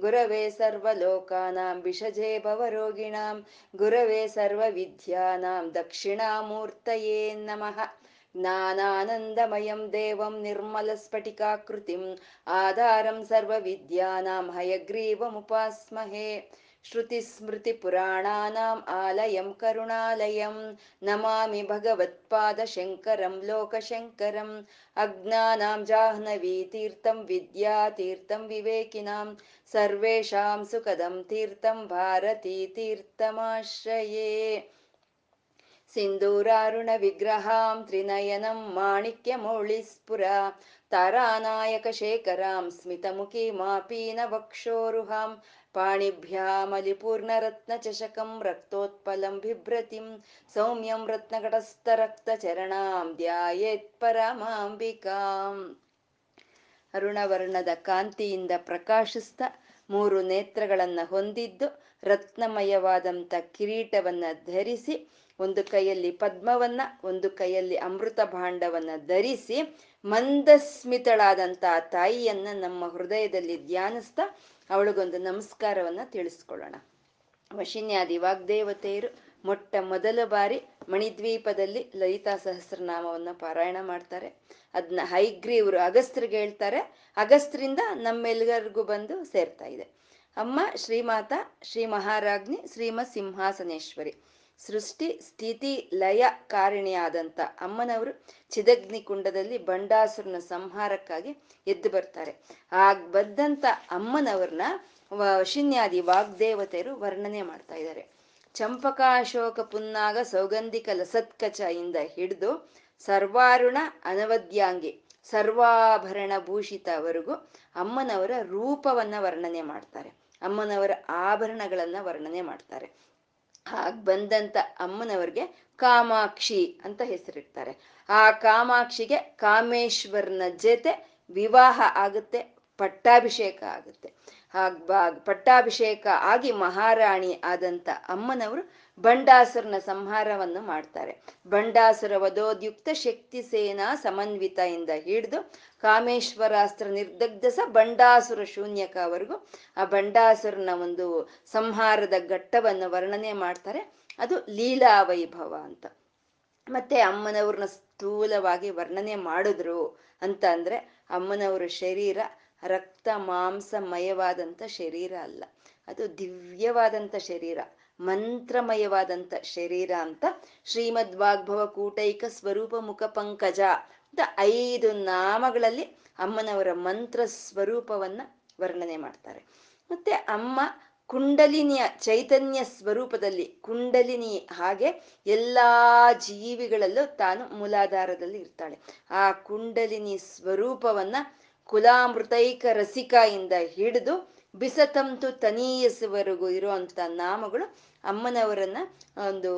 गुरवे सर्वलोकानां विषजे भवरोगिणां गुरवे सर्वविद्यानां दक्षिणामूर्तये नमः ज्ञानानन्दमयं देवं निर्मलस्फटिकाकृतिम् आधारं सर्वविद्यानां हयग्रीवमुपास्महे श्रुतिस्मृतिपुराणानाम् आलयं करुणालयं नमामि भगवत्पादशङ्करं लोकशङ्करम् अज्ञानां जाह्नवीतीर्थं विद्यातीर्थं विवेकिनां सर्वेषां सुखदं तीर्थं भारतीतीर्थमाश्रये सिन्दूरारुणविग्रहां त्रिनयनं माणिक्यमौळिस्फुरा तारानायकशेखरां स्मितमुखीमापीनवक्षोरुहां पाणिभ्यामलिपूर्णरत्नचषकं रक्तोत्पलं बिभ्रतिं सौम्यं रत्नघटस्थरक्तचरणां ಧ್ಯಾಯೇತ್ಪರಮಾಂಬಿಕಾಂ ಅರುಣವರ್ಣದ ಕಾಂತಿಯಿಂದ ಪ್ರಕಾಶಿಸ್ತ ಮೂರು ನೇತ್ರಗಳನ್ನ ಹೊಂದಿದ್ದು ರತ್ನಮಯವಾದಂಥ ಕಿರೀಟವನ್ನ ಧರಿಸಿ ಒಂದು ಕೈಯಲ್ಲಿ ಪದ್ಮವನ್ನ ಒಂದು ಕೈಯಲ್ಲಿ ಅಮೃತ ಭಾಂಡವನ್ನ ಧರಿಸಿ ಮಂದಸ್ಮಿತಳಾದಂಥ ತಾಯಿಯನ್ನ ನಮ್ಮ ಹೃದಯದಲ್ಲಿ ಧ್ಯಾನಿಸ್ತಾ ಅವಳಿಗೊಂದು ನಮಸ್ಕಾರವನ್ನ ತಿಳಿಸ್ಕೊಳ್ಳೋಣ. ವಶಿನ್ಯಾದಿ ವಾಗ್ದೇವತೆಯರು ಮೊಟ್ಟ ಮೊದಲ ಬಾರಿ ಮಣಿದ್ವೀಪದಲ್ಲಿ ಲಲಿತಾ ಸಹಸ್ರನಾಮವನ್ನ ಪಾರಾಯಣ ಮಾಡ್ತಾರೆ. ಅದನ್ನ ಹೈಗ್ರೀವ್ರು ಅಗಸ್ತ್ರಿಗೆ ಹೇಳ್ತಾರೆ. ಅಗಸ್ತ್ರಿಂದ ನಮ್ಮೆಲ್ಲರಿಗೂ ಬಂದು ಸೇರ್ತಾ ಇದೆ. ಅಮ್ಮ ಶ್ರೀಮಾತ, ಶ್ರೀ ಮಹಾರಾಜ್ನಿ ಶ್ರೀಮತ್ ಸಿಂಹಾಸನೇಶ್ವರಿ. ಸೃಷ್ಟಿ ಸ್ಥಿತಿ ಲಯ ಕಾರಿಣಿಯಾದಂಥ ಅಮ್ಮನವರು ಚಿದಗ್ನಿ ಕುಂಡದಲ್ಲಿ ಬಂಡಾಸುರನ ಸಂಹಾರಕ್ಕಾಗಿ ಎದ್ದು ಬರ್ತಾರೆ. ಆಗ ಬಂದಂತ ಅಮ್ಮನವ್ರನ್ನ ವಶಿನ್ಯಾದಿ ವಾಗ್ದೇವತೆಯರು ವರ್ಣನೆ ಮಾಡ್ತಾ ಇದ್ದಾರೆ. ಚಂಪಕಾಶೋಕ ಪುನ್ನಾಗ ಸೌಗಂಧಿಕ ಲಸತ್ಕಚ ಇಂದ ಹಿಡಿದು ಸರ್ವಾರುಣ ಅನವದ್ಯಾಂಗಿ ಸರ್ವಾಭರಣ ಭೂಷಿತವರೆಗೂ ಅಮ್ಮನವರ ರೂಪವನ್ನ ವರ್ಣನೆ ಮಾಡ್ತಾರೆ. ಅಮ್ಮನವರ ಆಭರಣಗಳನ್ನ ವರ್ಣನೆ ಮಾಡ್ತಾರೆ. ಹಾಗೆ ಬಂದಂತ ಅಮ್ಮನವ್ರಿಗೆ ಕಾಮಾಕ್ಷಿ ಅಂತ ಹೆಸರಿಡ್ತಾರೆ. ಆ ಕಾಮಾಕ್ಷಿಗೆ ಕಾಮೇಶ್ವರನ ಜೊತೆ ವಿವಾಹ ಆಗುತ್ತೆ, ಪಟ್ಟಾಭಿಷೇಕ ಆಗುತ್ತೆ. ಹಾಗ್ ಪಟ್ಟಾಭಿಷೇಕ ಆಗಿ ಮಹಾರಾಣಿ ಆದಂತ ಅಮ್ಮನವರು ಬಂಡಾಸುರನ ಸಂಹಾರವನ್ನು ಮಾಡ್ತಾರೆ. ಬಂಡಾಸುರ ವಧೋದ್ಯುಕ್ತ ಶಕ್ತಿ ಸೇನಾ ಸಮನ್ವಿತ ಇಂದ ಹಿಡಿದು ಕಾಮೇಶ್ವರಾಸ್ತ್ರ ನಿರ್ದಗ್ಧಸ ಬಂಡಾಸುರ ಶೂನ್ಯಕವರೆಗೂ ಆ ಬಂಡಾಸುರನ ಒಂದು ಸಂಹಾರದ ಘಟ್ಟವನ್ನು ವರ್ಣನೆ ಮಾಡ್ತಾರೆ. ಅದು ಲೀಲಾ ವೈಭವ ಅಂತ. ಮತ್ತೆ ಅಮ್ಮನವ್ರನ್ನ ಸ್ಥೂಲವಾಗಿ ವರ್ಣನೆ ಮಾಡಿದ್ರು ಅಂತ ಅಂದ್ರೆ ಅಮ್ಮನವರ ಶರೀರ ರಕ್ತ ಮಾಂಸಮಯವಾದಂಥ ಶರೀರ ಅಲ್ಲ. ಅದು ದಿವ್ಯವಾದಂಥ ಶರೀರ. ಮಂತ್ರಮಯವಾದಂಥ ಶರೀರ ಅಂತ ಶ್ರೀಮದ್ ವಾಗ್ಭವ ಕೂಟೈಕ ಸ್ವರೂಪ ಮುಖ ಪಂಕಜ ಅಂತ ಐದು ನಾಮಗಳಲ್ಲಿ ಅಮ್ಮನವರ ಮಂತ್ರ ಸ್ವರೂಪವನ್ನ ವರ್ಣನೆ ಮಾಡ್ತಾರೆ. ಮತ್ತೆ ಅಮ್ಮ ಕುಂಡಲಿನಿಯ ಚೈತನ್ಯ ಸ್ವರೂಪದಲ್ಲಿ ಕುಂಡಲಿನಿ ಹಾಗೆ ಎಲ್ಲಾ ಜೀವಿಗಳಲ್ಲೂ ತಾನು ಮೂಲಾಧಾರದಲ್ಲಿ ಇರ್ತಾಳೆ. ಆ ಕುಂಡಲಿನಿ ಸ್ವರೂಪವನ್ನ ಕುಲಾಮೃತೈಕ ರಸಿಕ ಹಿಡಿದು ಬಿಸತಂತು ತನೀಯಸುವರೆಗೂ ಇರುವಂತ ನಾಮಗಳು ಅಮ್ಮನವರನ್ನ ಒಂದು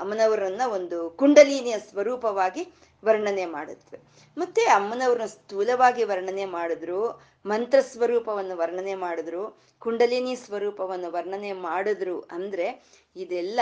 ಅಮ್ಮನವರನ್ನ ಒಂದು ಕುಂಡಲಿನಿಯ ಸ್ವರೂಪವಾಗಿ ವರ್ಣನೆ ಮಾಡುತ್ತವೆ. ಮತ್ತೆ ಅಮ್ಮನವ್ರನ್ನ ಸ್ಥೂಲವಾಗಿ ವರ್ಣನೆ ಮಾಡಿದ್ರು, ಮಂತ್ರ ಸ್ವರೂಪವನ್ನು ವರ್ಣನೆ ಮಾಡಿದ್ರು, ಕುಂಡಲಿನಿ ಸ್ವರೂಪವನ್ನು ವರ್ಣನೆ ಮಾಡಿದ್ರು ಅಂದ್ರೆ ಇದೆಲ್ಲ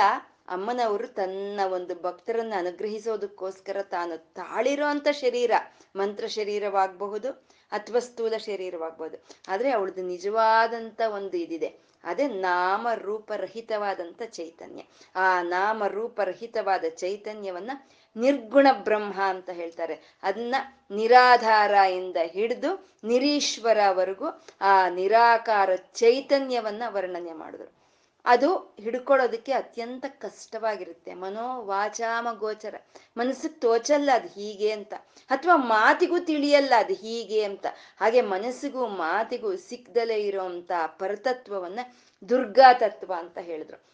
ಅಮ್ಮನವರು ತನ್ನ ಒಂದು ಭಕ್ತರನ್ನ ಅನುಗ್ರಹಿಸೋದಕ್ಕೋಸ್ಕರ ತಾನು ತಾಳಿರೋ ಅಂತ ಶರೀರ, ಮಂತ್ರ ಶರೀರವಾಗಬಹುದು ಅಥವಾ ಸ್ಥೂಲ ಶರೀರವಾಗ್ಬೋದು. ಆದ್ರೆ ಅವಳದು ನಿಜವಾದಂತ ಒಂದು ಇದಿದೆ. ಅದೇ ನಾಮ ನಾಮರೂಪರಹಿತವಾದಂಥ ಚೈತನ್ಯ. ಆ ನಾಮ ರೂಪರಹಿತವಾದ ಚೈತನ್ಯವನ್ನ ನಿರ್ಗುಣ ಬ್ರಹ್ಮ ಅಂತ ಹೇಳ್ತಾರೆ. ಅದನ್ನ ನಿರಾಧಾರ ಇಂದ ಹಿಡಿದು ನಿರೀಶ್ವರವರೆಗೂ ಆ ನಿರಾಕಾರ ಚೈತನ್ಯವನ್ನ ವರ್ಣನೆ ಮಾಡಿದ್ರು. ಅದು ಹಿಡ್ಕೊಳ್ಳೋದಕ್ಕೆ ಅತ್ಯಂತ ಕಷ್ಟವಾಗಿರುತ್ತೆ. ಮನೋ ವಾಚಾಮ ಗೋಚರ ಮನಸ್ಸಿಗೆ ತೋಚಲ್ಲ ಅದು ಹೀಗೆ ಅಂತ. ಅಥವಾ ಮಾತಿಗೂ ತಿಳಿಯಲ್ಲ ಅದು ಹೀಗೆ ಅಂತ. ಹಾಗೆ ಮನಸ್ಸಿಗೂ ಮಾತಿಗೂ ಸಿಕ್ದಲೇ ಇರೋಂಥ ಪರತತ್ವವನ್ನ ದುರ್ಗಾ ತತ್ವ ಅಂತ ಹೇಳಿದ್ರು.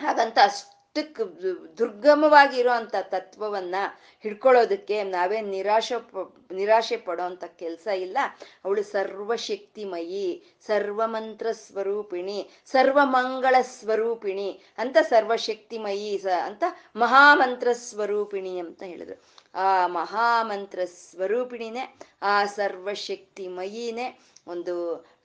ಹಾಗಂತ ಅಷ್ಟು ಅಷ್ಟಕ್ಕೆ ದುರ್ಗಮವಾಗಿ ಇರೋಂಥ ತತ್ವವನ್ನ ಹಿಡ್ಕೊಳ್ಳೋದಕ್ಕೆ ನಾವೇ ನಿರಾಶೆ ನಿರಾಶೆ ಪಡೋಂಥ ಕೆಲಸ ಇಲ್ಲ. ಅವಳು ಸರ್ವಶಕ್ತಿಮಯಿ ಸರ್ವಮಂತ್ರ ಸ್ವರೂಪಿಣಿ ಸರ್ವಮಂಗಳ ಸ್ವರೂಪಿಣಿ ಅಂತ ಸರ್ವಶಕ್ತಿಮಯಿ ಸ, ಅಂತ ಮಹಾಮಂತ್ರ ಸ್ವರೂಪಿಣಿ ಅಂತ ಹೇಳಿದ್ರು. ಆ ಮಹಾಮಂತ್ರ ಸ್ವರೂಪಿಣಿನೇ ಆ ಸರ್ವಶಕ್ತಿಮಯಿನೇ ಒಂದು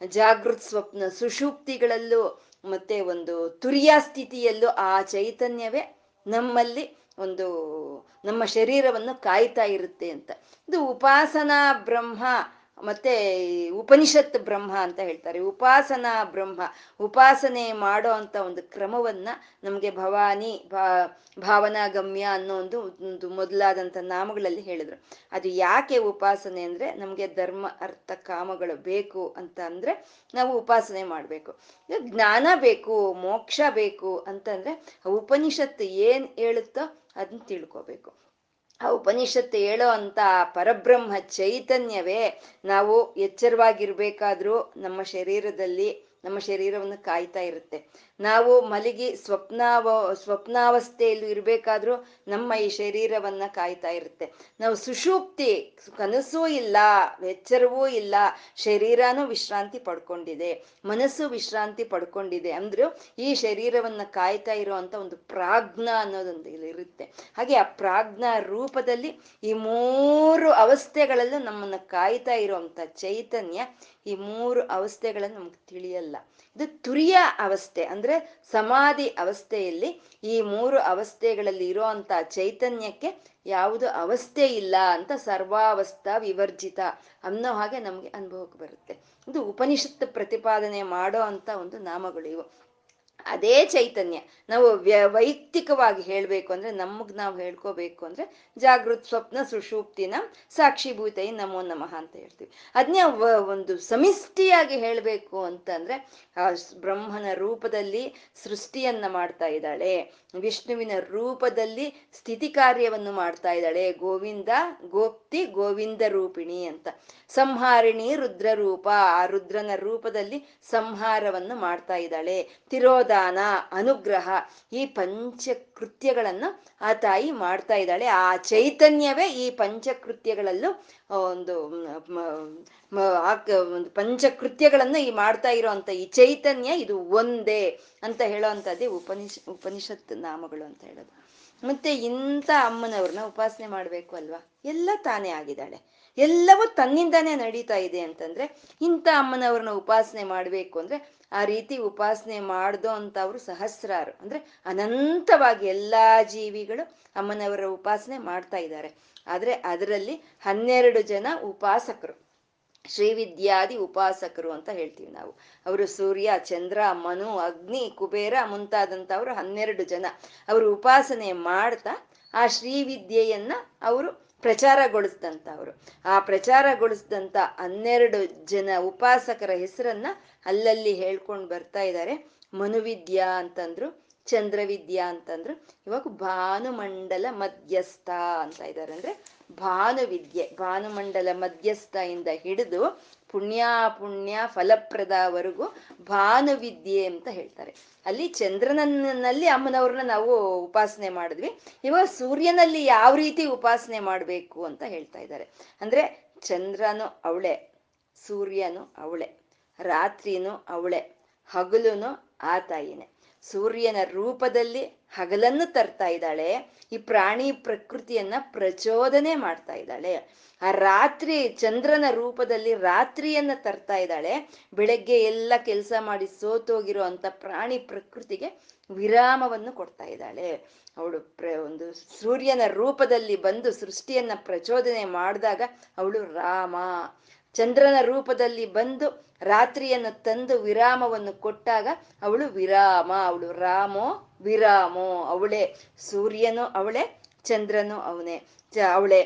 ಜಾಗೃತ್ ಸ್ವಪ್ನ ಸುಷುಪ್ತಿಗಳಲ್ಲೂ ಮತ್ತೆ ಒಂದು ತುರಿಯ ಸ್ಥಿತಿಯಲ್ಲೂ ಆ ಚೈತನ್ಯವೇ ನಮ್ಮಲ್ಲಿ ಒಂದು, ನಮ್ಮ ಶರೀರವನ್ನು ಕಾಯ್ತಾ ಇರುತ್ತೆ ಅಂತ. ಇದು ಉಪಾಸನಾ ಬ್ರಹ್ಮ ಮತ್ತೆ ಉಪನಿಷತ್ ಬ್ರಹ್ಮ ಅಂತ ಹೇಳ್ತಾರೆ. ಉಪಾಸನಾ ಬ್ರಹ್ಮ. ಉಪಾಸನೆ ಮಾಡೋ ಅಂತ ಒಂದು ಕ್ರಮವನ್ನ ನಮಗೆ ಭವಾನಿ ಭಾವನಾ ಗಮ್ಯ ಅನ್ನೋ ಒಂದು ಒಂದು ಮೊದಲಾದಂಥ ನಾಮಗಳಲ್ಲಿ ಹೇಳಿದ್ರು. ಅದು ಯಾಕೆ ಉಪಾಸನೆ ಅಂದ್ರೆ ನಮಗೆ ಧರ್ಮ, ಅರ್ಥ, ಕಾಮಗಳು ಬೇಕು ಅಂತ ಅಂದ್ರೆ ನಾವು ಉಪಾಸನೆ ಮಾಡಬೇಕು. ಜ್ಞಾನ ಬೇಕು, ಮೋಕ್ಷ ಬೇಕು ಅಂತಂದ್ರೆ ಉಪನಿಷತ್ತು ಏನ್ ಹೇಳುತ್ತೋ ಅದನ್ನ ತಿಳ್ಕೊಬೇಕು. ಆ ಉಪನಿಷತ್ತು ಹೇಳೋ ಅಂತ ಪರಬ್ರಹ್ಮ ಚೈತನ್ಯವೇ ನಾವು ಎಚ್ಚರವಾಗಿರ್ಬೇಕಾದ್ರೂ ನಮ್ಮ ಶರೀರದಲ್ಲಿ ನಮ್ಮ ಶರೀರವನ್ನು ಕಾಯ್ತಾ ಇರುತ್ತೆ. ನಾವು ಮಲಗಿ ಸ್ವಪ್ನಾವ, ಸ್ವಪ್ನಾವಸ್ಥೆಯಲ್ಲಿ ಇರಬೇಕಾದ್ರೂ ನಮ್ಮ ಈ ಶರೀರವನ್ನ ಕಾಯ್ತಾ ಇರುತ್ತೆ. ನಾವು ಸುಷೂಪ್ತಿ, ಕನಸೂ ಇಲ್ಲ, ಎಚ್ಚರವೂ ಇಲ್ಲ, ಶರೀರನೂ ವಿಶ್ರಾಂತಿ ಪಡ್ಕೊಂಡಿದೆ. ಮನಸ್ಸು ವಿಶ್ರಾಂತಿ ಪಡ್ಕೊಂಡಿದೆ ಅಂದ್ರೂ ಈ ಶರೀರವನ್ನ ಕಾಯ್ತಾ ಇರುವಂತ ಒಂದು ಪ್ರಾಜ್ಞ ಅನ್ನೋದೊಂದು ಇರುತ್ತೆ. ಹಾಗೆ ಆ ಪ್ರಾಜ್ಞ ರೂಪದಲ್ಲಿ ಈ ಮೂರು ಅವಸ್ಥೆಗಳಲ್ಲೂ ನಮ್ಮನ್ನ ಕಾಯ್ತಾ ಇರುವಂತ ಚೈತನ್ಯ ಈ ಮೂರು ಅವಸ್ಥೆಗಳನ್ನು ನಮ್ಗೆ ತಿಳಿಯಲ್ಲ. ಇದು ತುರಿಯ ಅವಸ್ಥೆ, ಅಂದ್ರೆ ಸಮಾಧಿ ಅವಸ್ಥೆಯಲ್ಲಿ ಈ ಮೂರು ಅವಸ್ಥೆಗಳಲ್ಲಿ ಇರುವಂತ ಚೈತನ್ಯಕ್ಕೆ ಯಾವುದು ಅವಸ್ಥೆ ಇಲ್ಲ ಅಂತ ಸರ್ವಾವಸ್ಥಾ ವಿವರ್ಜಿತ ಅನ್ನೋ ಹಾಗೆ ನಮ್ಗೆ ಅನುಭವಕ್ಕೆ ಬರುತ್ತೆ. ಇದು ಉಪನಿಷತ್ತು ಪ್ರತಿಪಾದನೆ ಮಾಡೋ ಅಂತ ಒಂದು ನಾಮಗಳು ಅದೇ ಚೈತನ್ಯ. ನಾವು ವ್ಯ, ವೈಯಕ್ತಿಕವಾಗಿ ಹೇಳಬೇಕು ಅಂದ್ರೆ ನಮಗ್ ನಾವು ಹೇಳ್ಕೋಬೇಕು ಅಂದ್ರೆ ಜಾಗೃತ್ ಸ್ವಪ್ನ ಸುಷೂಪ್ತಿನ ಸಾಕ್ಷಿಭೂತೈ ನಮೋ ನಮಃ ಅಂತ ಹೇಳ್ತೀವಿ. ಅದನ್ನೇ ಒಂದು ಸಮಿಷ್ಟಿಯಾಗಿ ಹೇಳಬೇಕು ಅಂತಂದ್ರೆ ಆ ಬ್ರಹ್ಮನ ರೂಪದಲ್ಲಿ ಸೃಷ್ಟಿಯನ್ನ ಮಾಡ್ತಾ ಇದ್ದಾಳೆ. ವಿಷ್ಣುವಿನ ರೂಪದಲ್ಲಿ ಸ್ಥಿತಿ ಕಾರ್ಯವನ್ನು ಮಾಡ್ತಾ ಇದ್ದಾಳೆ. ಗೋವಿಂದ, ಗೋಪ್ತಿ, ಗೋವಿಂದ ರೂಪಿಣಿ ಅಂತ. ಸಂಹಾರಿಣಿ ರುದ್ರ ರೂಪ ಆ ರುದ್ರನ ರೂಪದಲ್ಲಿ ಸಂಹಾರವನ್ನು ಮಾಡ್ತಾ ಇದ್ದಾಳೆ. ತಿರೋದಾನ ಅನುಗ್ರಹ ಈ ಪಂಚಕೃತ್ಯಗಳನ್ನು ಆ ತಾಯಿ ಮಾಡ್ತಾ ಇದ್ದಾಳೆ. ಆ ಚೈತನ್ಯವೇ ಈ ಪಂಚಕೃತ್ಯಗಳಲ್ಲೂ ಒಂದು ಒಂದು ಪಂಚಕೃತ್ಯಗಳನ್ನು ಈ ಮಾಡ್ತಾ ಇರುವಂತ ಈ ಚೈತನ್ಯ ಇದು ಒಂದೇ ಅಂತ ಹೇಳೋವಂಥದ್ದೇ ಉಪನಿಷ, ಉಪನಿಷತ್ ನಾಮಗಳು ಅಂತ ಹೇಳೋದು. ಮತ್ತೆ ಇಂಥ ಅಮ್ಮನವ್ರನ್ನ ಉಪಾಸನೆ ಮಾಡ್ಬೇಕು ಅಲ್ವಾ? ಎಲ್ಲ ತಾನೇ ಆಗಿದ್ದಾಳೆ. ಎಲ್ಲವೂ ತನ್ನಿಂದಾನೇ ನಡೀತಾ ಇದೆ ಅಂತಂದ್ರೆ ಇಂಥ ಅಮ್ಮನವ್ರನ್ನ ಉಪಾಸನೆ ಮಾಡಬೇಕು ಅಂದ್ರೆ ಆ ರೀತಿ ಉಪಾಸನೆ ಮಾಡ್ದೋ ಅಂತವ್ರು ಸಹಸ್ರಾರು. ಅಂದ್ರೆ ಅನಂತವಾಗಿ ಎಲ್ಲಾ ಜೀವಿಗಳು ಅಮ್ಮನವರ ಉಪಾಸನೆ ಮಾಡ್ತಾ ಇದ್ದಾರೆ. ಆದ್ರೆ ಅದರಲ್ಲಿ ಹನ್ನೆರಡು ಜನ ಉಪಾಸಕರು. ಶ್ರೀವಿದ್ಯಾದಿ ಉಪಾಸಕರು ಅಂತ ಹೇಳ್ತೀವಿ ನಾವು. ಅವರು ಸೂರ್ಯ, ಚಂದ್ರ, ಮನು, ಅಗ್ನಿ, ಕುಬೇರ ಮುಂತಾದಂಥವ್ರು ಹನ್ನೆರಡು ಜನ. ಅವರು ಉಪಾಸನೆ ಮಾಡ್ತಾ ಆ ಶ್ರೀವಿದ್ಯೆಯನ್ನ ಅವರು ಪ್ರಚಾರಗೊಳಿಸಿದಂಥವ್ರು ಆ ಪ್ರಚಾರಗೊಳಿಸಿದಂಥ ಹನ್ನೆರಡು ಜನ ಉಪಾಸಕರ ಹೆಸರನ್ನ ಅಲ್ಲಲ್ಲಿ ಹೇಳ್ಕೊಂಡು ಬರ್ತಾ ಇದ್ದಾರೆ ಮನುವಿದ್ಯಾ ಅಂತಂದ್ರು, ಚಂದ್ರವಿದ್ಯಾ ಅಂತಂದ್ರು, ಇವಾಗ ಭಾನುಮಂಡಲ ಮಧ್ಯಸ್ಥ ಅಂತ ಇದ್ದಾರೆ ಅಂದ್ರೆ ಭಾನುವಿದ್ಯೆ, ಭಾನುಮಂಡಲ ಮಧ್ಯಸ್ಥ ಇಂದ ಹಿಡಿದು ಪುಣ್ಯ ಪುಣ್ಯ ಫಲಪ್ರದವರೆಗೂ ಭಾನುವಿದ್ಯೆ ಅಂತ ಹೇಳ್ತಾರೆ. ಅಲ್ಲಿ ಚಂದ್ರನಲ್ಲಿ ಅಮ್ಮನವ್ರನ್ನ ನಾವು ಉಪಾಸನೆ ಮಾಡಿದ್ವಿ. ಇವಾಗ ಸೂರ್ಯನಲ್ಲಿ ಯಾವ ರೀತಿ ಉಪಾಸನೆ ಮಾಡಬೇಕು ಅಂತ ಹೇಳ್ತಾ ಇದ್ದಾರೆ. ಅಂದ್ರೆ ಚಂದ್ರನು ಅವಳೆ, ಸೂರ್ಯನು ಅವಳೆ, ರಾತ್ರಿನೂ ಅವಳೆ, ಹಗಲುನು ಆ ತಾಯಿನೇ. ಸೂರ್ಯನ ರೂಪದಲ್ಲಿ ಹಗಲನ್ನು ತರ್ತಾ ಇದ್ದಾಳೆ. ಈ ಪ್ರಾಣಿ ಪ್ರಕೃತಿಯನ್ನ ಪ್ರಚೋದನೆ ಮಾಡ್ತಾ ಇದ್ದಾಳೆ. ಆ ರಾತ್ರಿ ಚಂದ್ರನ ರೂಪದಲ್ಲಿ ರಾತ್ರಿಯನ್ನ ತರ್ತಾ ಇದ್ದಾಳೆ. ಬೆಳಗ್ಗೆ ಎಲ್ಲ ಕೆಲಸ ಮಾಡಿ ಸೋತೋಗಿರೋ ಅಂತ ಪ್ರಾಣಿ ಪ್ರಕೃತಿಗೆ ವಿರಾಮವನ್ನು ಕೊಡ್ತಾ ಇದ್ದಾಳೆ. ಅವಳು ಪ್ರ, ಒಂದು ಸೂರ್ಯನ ರೂಪದಲ್ಲಿ ಬಂದು ಸೃಷ್ಟಿಯನ್ನ ಪ್ರಚೋದನೆ ಮಾಡಿದಾಗ ಅವಳು ರಾಮ. ಚಂದ್ರನ ರೂಪದಲ್ಲಿ ಬಂದು ರಾತ್ರಿಯನ್ನು ತಂದು ವಿರಾಮವನ್ನು ಕೊಟ್ಟಾಗ ಅವಳು ವಿರಾಮ, ಅವಳು ರಾಮೋ, ವಿರಾಮೋ, ಅವಳೇ ಸೂರ್ಯನು, ಅವಳೆ ಚಂದ್ರನು, ಅವನೇ ಅವಳೆ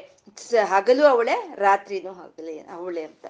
ಹಗಲು, ಅವಳೆ ರಾತ್ರಿನೂ, ಹಗಲೇ, ಅವಳೆ ಅಂತ.